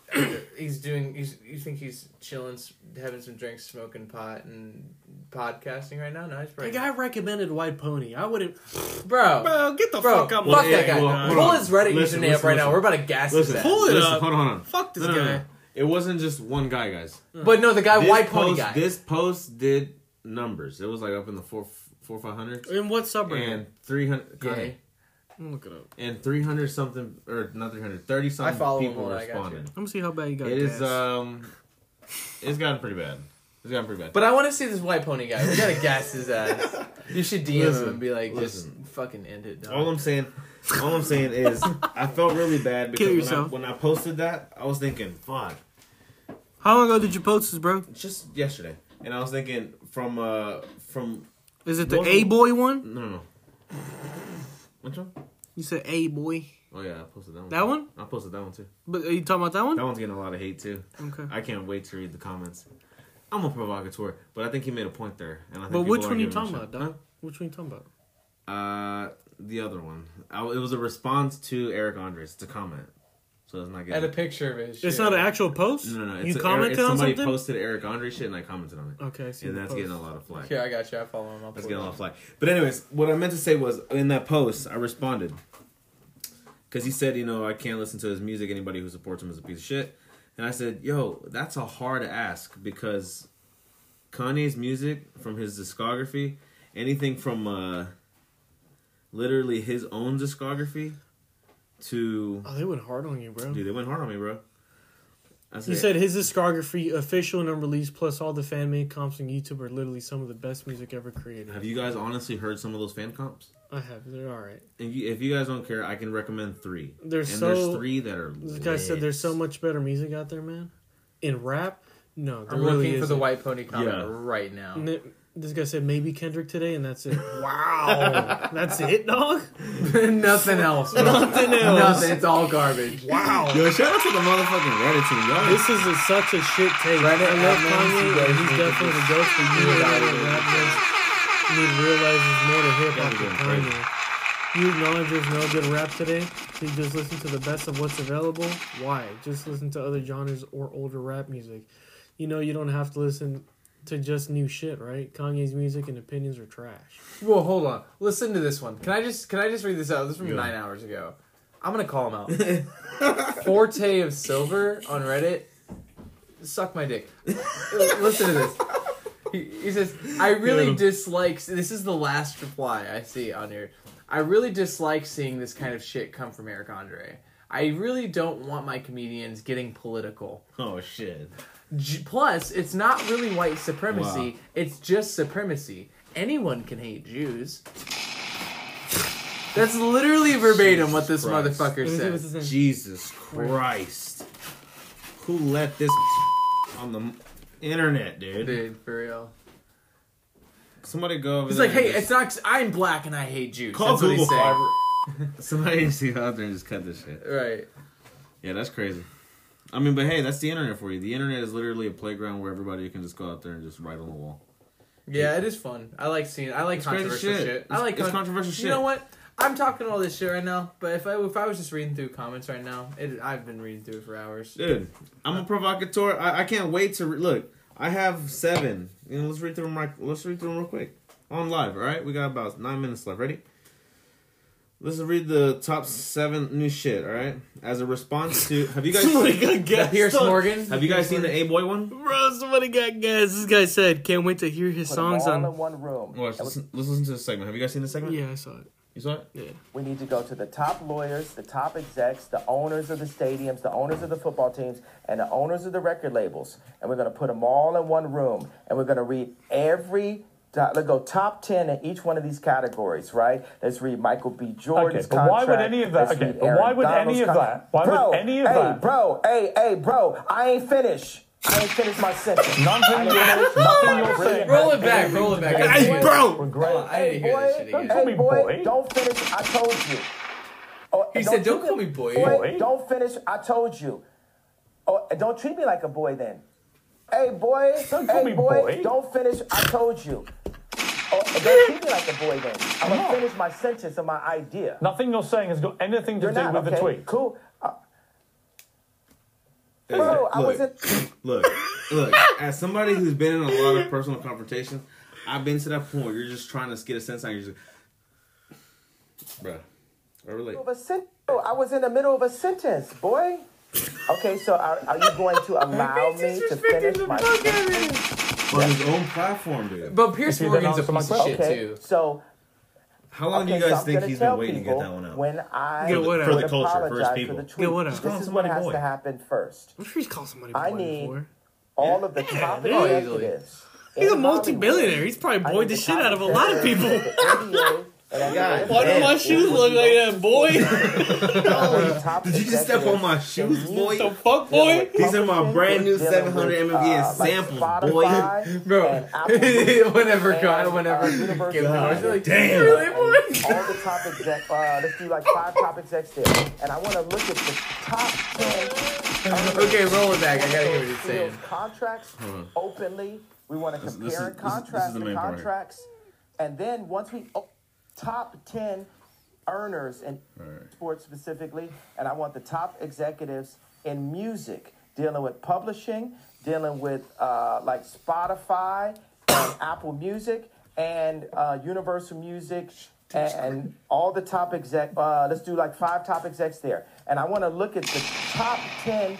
he's doing. He's. You think he's chilling, having some drinks, smoking pot, and podcasting right now? No, he's The guy recommended White Pony. I wouldn't. bro, Bro, get the bro, fuck out fuck my that guy. well, Pull on. his Reddit Listen, username up listen, right now. We're about to gas Listen, his Pull it listen, up. hold on, hold on. Fuck this No, no, no, guy. no. It wasn't just one guy, guys. But no, the guy This white pony guy. This post did numbers. It was like up in the four, four, five hundreds, In what subreddit? and three hundred. Gay. I'm look it up. and 300 something or not 300 30 I something follow people hold on, I got responded Let me see how bad you got. it is gas. um it's gotten pretty bad it's gotten pretty bad But I want to see this white pony guy. We gotta gas his ass. You should DM him and be like, listen. just fucking end it. Dog. all i'm saying all i'm saying is i felt really bad because when I, when I posted that i was thinking fuck How long ago did you post this, bro? just yesterday and i was thinking from uh from Is it the A boy one? no no no which one You said A boy. oh yeah i posted that one That one? i posted that one too But are you talking about that one? that one's getting a lot of hate too Okay. i can't wait to read the comments i'm a provocateur but i think he made a point there and I think But which are you talking about, Huh? Which one you talking about? Uh, the other one. I, it was a response to Eric Andre's. It's a comment. So it's not And getting. a picture of it. It's not an actual post. no, no, no. It's you a- commented Eric, on somebody something. posted Eric Andre shit, and I commented on it. Okay, I see. and that's post. getting a lot of flack. Yeah, I got you. I follow him. I'll That's pull getting a lot of flack. But anyways, what I meant to say was in that post, I responded because he said, you know, I can't listen to his music. Anybody who supports him is a piece of shit. And I said, yo, that's a hard ask because Kanye's music from his discography, anything from uh, literally his own discography to Oh, they went hard on you, bro. dude, they went hard on me, bro. I He said his discography, official and unreleased, plus all the fan made comps on YouTube are literally some of the best music ever created. have you guys honestly heard some of those fan comps? I have. They're all right. And you, if you guys don't care, I can recommend three. There's and so. there's three that are. This guy said there's so much better music out there, man. In rap, no, I'm really looking for the white pony comment Yeah. right now. N- This guy said maybe Kendrick today, and that's it. Wow, that's it, dog. Nothing else. Bro. Nothing else. Nothing. It's all garbage. Wow. Yo, shout out to the motherfucking Reddit team, y'all. This is a, such a shit take. Reddit I love admins, Kanye, you and he's definitely the ghost, but you get know out of that here. rap nerds need to realize there's more to hip hop Guys are than Kanye. You acknowledge there's no good rap today, so you just listen to the best of what's available. Why? Just listen to other genres or older rap music. You know you don't have to listen to just new shit, right? Kanye's music and opinions are trash. Well, hold on. Listen to this one. Can I just can I just read this out? This is from Go. nine hours ago. I'm gonna call him out. Forte of Silver on Reddit. Suck my dick. Listen to this. He, he says, "I really Yeah. dislike." This is the last reply I see on here. I really dislike seeing this kind of shit come from Eric Andre. I really don't want my comedians getting political. Oh shit. J- Plus, it's not really white supremacy. Wow. It's just supremacy. Anyone can hate Jews. That's literally verbatim what this Christ. motherfucker Let me says. Jesus Christ. Who let this on the internet, dude? Dude, for real. Somebody go over He's there. like, hey, it's not. I'm black and I hate Jews. call That's what Google he's saying. Fiber. Somebody needs to go out there and just cut this shit. Right. Yeah, that's crazy. I mean, but hey, that's the internet for you. The internet is literally a playground where everybody can just go out there and just write on the wall. Yeah, it is fun. I like seeing. I like It's controversial shit. shit. I like it's controversial You shit. know what? I'm talking all this shit right now, but if I if I was just reading through comments right now, it, I've been reading through it for hours. Dude, I'm a provocateur. I, I can't wait to re- look. I have seven. You know, let's read through them. Right, let's read through them real quick on live. All right, we got about nine minutes left. Ready? Let's read the top seven new shit. All right, as a response to have you guys Somebody got The gas. Piers Morgan. have you guys seen the A Boy one? Bro, somebody got gas. This guy said, "Can't wait to hear his Put 'em songs all on." in one room. Watch, And listen, let's listen to the segment. Have you guys seen the segment? Yeah, I saw it. You saw it? Yeah. We need to go to the top lawyers, the top execs, the owners of the stadiums, the owners of the football teams, and the owners of the record labels. And we're going to put them all in one room. And we're going to read every. Let's go top 10 in each one of these categories, right? Let's read Michael B. Jordan's Okay, but why would any of that- Let's okay, but why would any of con- that- why would bro, any of hey, that- bro, hey, hey, bro, I ain't finished. I ain't finished my sentence. Nothing you're- nothing you're saying. Roll it back. Roll it back. I Hey, bro. this. Regret. I didn't hear this shit Boy. Don't hey, me boy, boy. don't finish. I told you. Oh, He don't said, "Don't call me boy." Boy. Don't finish. I told you. Oh, don't treat me like a boy then. Hey, boy. Don't call hey, me boy, boy. Don't finish. I told you. Oh, don't treat me like a boy then. I'm I'm gonna not. finish my sentence and my idea. Nothing you're saying has got anything to You're do not with okay. the tweet. Cool. Uh, Hey, bro, I look, wasn't. look, look. As somebody who's been in a lot of personal confrontations, I've been to that point where you're just trying to get a sense out. You're just, bruh, I relate. Of a sen- oh, I was in the middle of a sentence, boy. Okay, so are, are you going to allow me to finish my sentence? On his own platform, dude. But Pierce If you Morgan's a didn't piece of shit Okay, too. so How long okay, do you so guys I'm think gonna he's tell been waiting to people get that one out? When I Get what out? would For the culture, for his apologize people. for the tweet. Get what out? This Call is somebody what has boy. to happen first. I'm sure he's called somebody I boy need- before. All of the top dude. Executives. He's a in multi-billionaire. He's probably Hollywood. I boyed need the the shit top out of a lot of people. executives, the NBA, and I need God the Why do my shoes look like that, boy? Did you just step on my shoes, boy? the fuck, boy? These are my brand new 700 with, MMVS uh, like samples, Spotify Bro, and Apple Music whenever God, uh, whenever Universal give the Music. noise, they're like, Damn. really, boy? all the top exec. Uh, let's do like five top execs there, and I want to look at the top ten. Okay, roll it back. I gotta hear what you're saying. Contracts openly. We want to compare this is- and this is- this is contrast the the main part here. contracts, and then once we. Oh, top 10 earners in Right. sports specifically, and I want the top executives in music, dealing with publishing, dealing with uh, like Spotify and Apple Music and uh, Universal Music. And, and all the top exec, uh, let's do like five top execs there. And I want to look at the top 10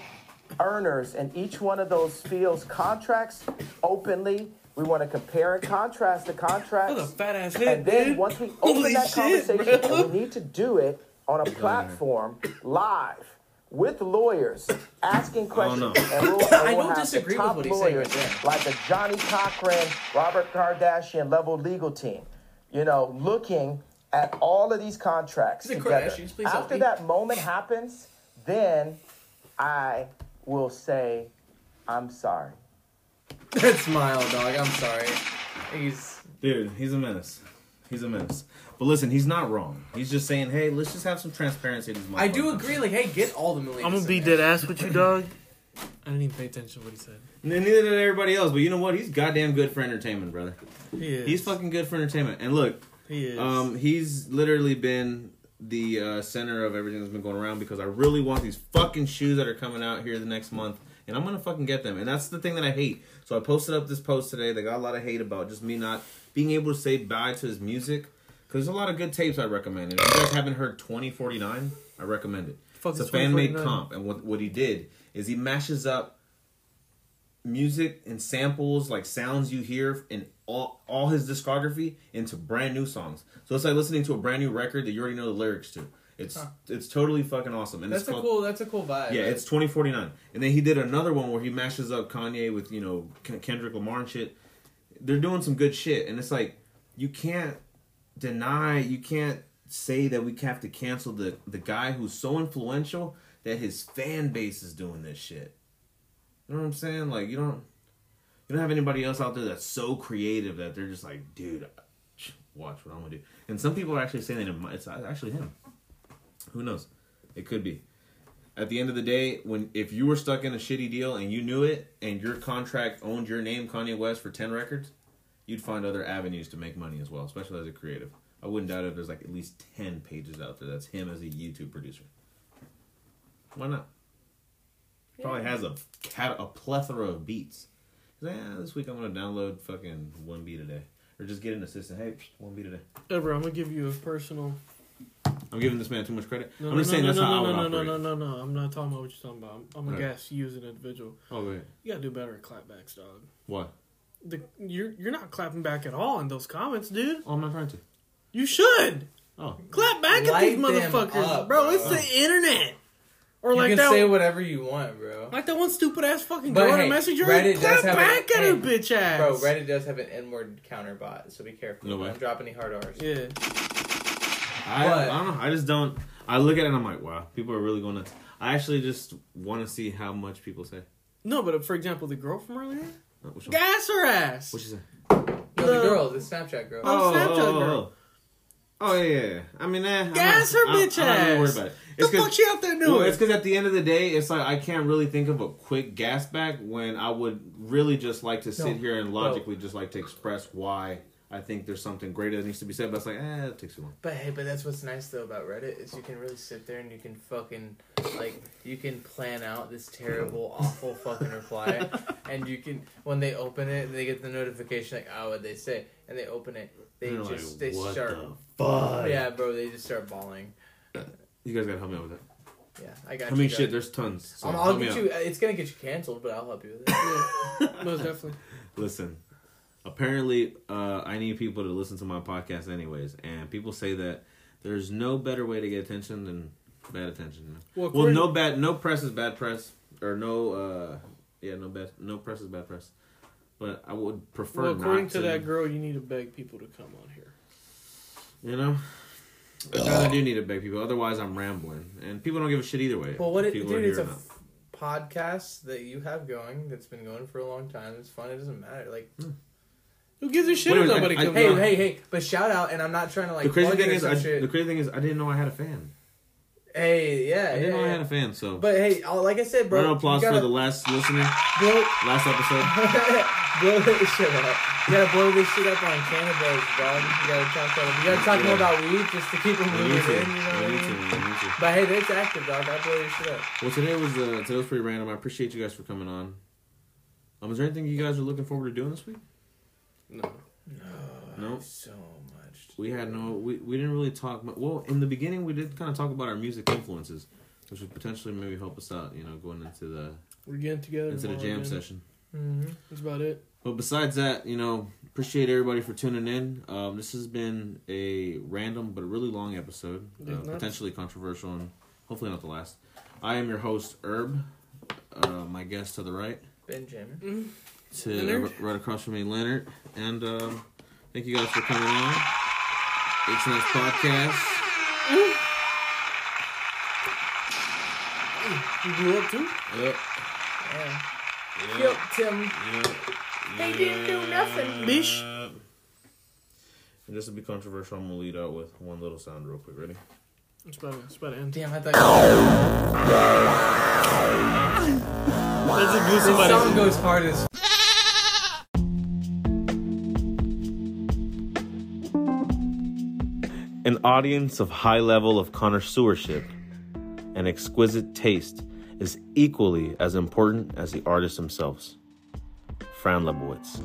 earners in each one of those fields contracts openly. We want to compare and contrast the contracts. That's a fat ass hit, And then dude. once we open Holy that shit, conversation, bro. and we need to do it on a platform live with lawyers asking questions. know. And we'll, and I we'll don't have the disagree with top what he's saying lawyers, right there. like the Johnnie Cochran, Robert Kardashian level legal team. You know, looking at all of these contracts The together. Kardashians, please help After me. that moment happens, then I will say, "I'm sorry." That smile, dog. I'm sorry. He's Dude, he's a menace. He's a menace. But listen, he's not wrong. He's just saying, hey, let's just have some transparency. in these I do agree. Like, hey, get all the millions. I'm gonna be dead ass with you, dog. I didn't even pay attention to what he said. Neither did everybody else. But you know what? He's goddamn good for entertainment, brother. He is. He's fucking good for entertainment. And look, He is. um, he's literally been the uh, center of everything that's been going around because I really want these fucking shoes that are coming out here the next month. And I'm gonna fucking get them. And that's the thing that I hate. So I posted up this post today that got a lot of hate about just me not being able to say bye to his music. Because there's a lot of good tapes I recommend. And if you guys haven't heard 2049, I recommend it. Fuck it's a fan made comp. And what, what he did is he mashes up music and samples, like sounds you hear in all, all his discography, into brand new songs. So it's like listening to a brand new record that you already know the lyrics to. It's Huh. it's totally fucking awesome. And That's it's a cool. That's a cool vibe. yeah, right? it's 2049. And then he did another one where he mashes up Kanye with, you know, Kendrick Lamar and shit. They're doing some good shit. And it's like, you can't deny, you can't say that we have to cancel the, the guy who's so influential that his fan base is doing this shit. You know what I'm saying? Like, you don't. You don't have anybody else out there that's so creative that they're just like, dude, watch what I'm gonna do. And some people are actually saying that it's actually him. Who knows? It could be. At the end of the day, when if you were stuck in a shitty deal and you knew it, and your contract owned your name, Kanye West, for ten records, you'd find other avenues to make money as well, especially as a creative. I wouldn't doubt if there's like at least ten pages out there that's him as a YouTube producer. Why not? Probably has a cat a plethora of beats. He's like, yeah, this week I'm gonna download fucking one beat a day, or just get an assistant. Hey, one beat a day. Ever, I'm gonna give you a personal. I'm giving this man too much credit. No, I'm no, just no, saying no, that's no, how I no, would no, no, operate. no, no, no. I'm not talking about what you're talking about. I'm, I'm gonna Okay. guess you as an individual. Oh, go ahead. You gotta do better at clapbacks, dog. What? The, you're you're not clapping back at all in those comments, dude. Oh, I'm not trying to. You should Oh, clap back at these motherfuckers, up, bro. bro. It's the internet. Or You like can that, say whatever you want, bro. like that one stupid ass fucking But girl on hey, a messenger. Reddit clap does have back an at her N- bitch ass, Bro, Reddit does have an N-word counter bot, so be careful. No way. Don't drop any hard R's. Yeah, I, But- I don't know. I just don't. I look at it and I'm like, wow, people are really going nuts. I actually just want to see how much people say. no, but for example, the girl from earlier, Uh, Which one? gas her ass. What you say? No, the The- girl, the Snapchat girl. Oh, Snapchat girl. oh. Oh, yeah, yeah, yeah. I mean, eh, I'm Gas not, her I'm- bitch I'm not really worried about it. the fuck she out there doing? Well, it's because at the end of the day, it's like I can't really think of a quick gas back when I would really just like to sit No. here and logically just like to express why I think there's something greater that needs to be said. But it's like, eh, it takes too long. But hey, but that's what's nice though about Reddit is you can really sit there and you can fucking like you can plan out this terrible, awful fucking reply, and you can when they open it, and they get the notification like, oh, what they say, and they open it, they just like, they what start, the fuck? yeah, bro, they just start bawling. You guys gotta help me out with that. Yeah, I got I you. mean, shit, there's tons. So I'll, I'll get out. you. It's gonna get you canceled, but I'll help you with it. most definitely. Listen, apparently, uh, I need people to listen to my podcast anyways, and people say that there's no better way to get attention than bad attention. Well, Well, no bad, no press is bad press, or no, uh, yeah, no bad, no press is bad press. But I would prefer Well, according not to that girl, you need to beg people to come on here. You know, I do need to beg people. Otherwise, I'm rambling, and people don't give a shit either way. well, what it, dude? It's here a or not. f- podcast that you have going that's been going for a long time. It's fun. It doesn't matter. Like, Who gives a shit Wait if nobody I- I- comes hey, on? hey, hey! But shout out, and I'm not trying to like. the crazy thing is, I, shit. the crazy thing is, I didn't know I had a fan. Hey, yeah, I didn't yeah, know I had a fan. So, But hey, uh, like I said, bro, round of applause for gotta the last listener, blow, last episode. blow this shit up. You gotta blow this shit up on cannabis, dog. You gotta talk about, you gotta talk more about weed just to keep them moving in. You know what I We need to. mean? We need to. But hey, that's active, dog. I blow your shit up. Well, today was uh, today was pretty random. I appreciate you guys for coming on. Um, is there anything you guys are looking forward to doing this week? No. No. So much. We had no. We, we didn't really talk. mu- Well, in the beginning, we did kind of talk about our music influences, which would potentially maybe help us out. You know, going into the We're getting together. into the jam again. session. Mm-hmm. That's about it. But besides that, you know, appreciate everybody for tuning in. Um, this has been a random but a really long episode, uh, potentially controversial, and hopefully not the last. I am your host, Herb. Uh, my guest to the right, Benjamin. To Leonard. right, right across from me, Leonard. And um, thank you guys for coming on. H Nice Podcast. You grew up too? Yep. Yeah. Yep. Yep, Tim. Yep. They didn't do nothing, bitch. Yep. And just to be controversial, I'm gonna lead out with one little sound real quick. Ready? It's about, it's about to end. Damn, I thought That's a good this somebody. song goes hard as An audience of high level of connoisseurship and exquisite taste is equally as important as the artists themselves. Fran Lebowitz.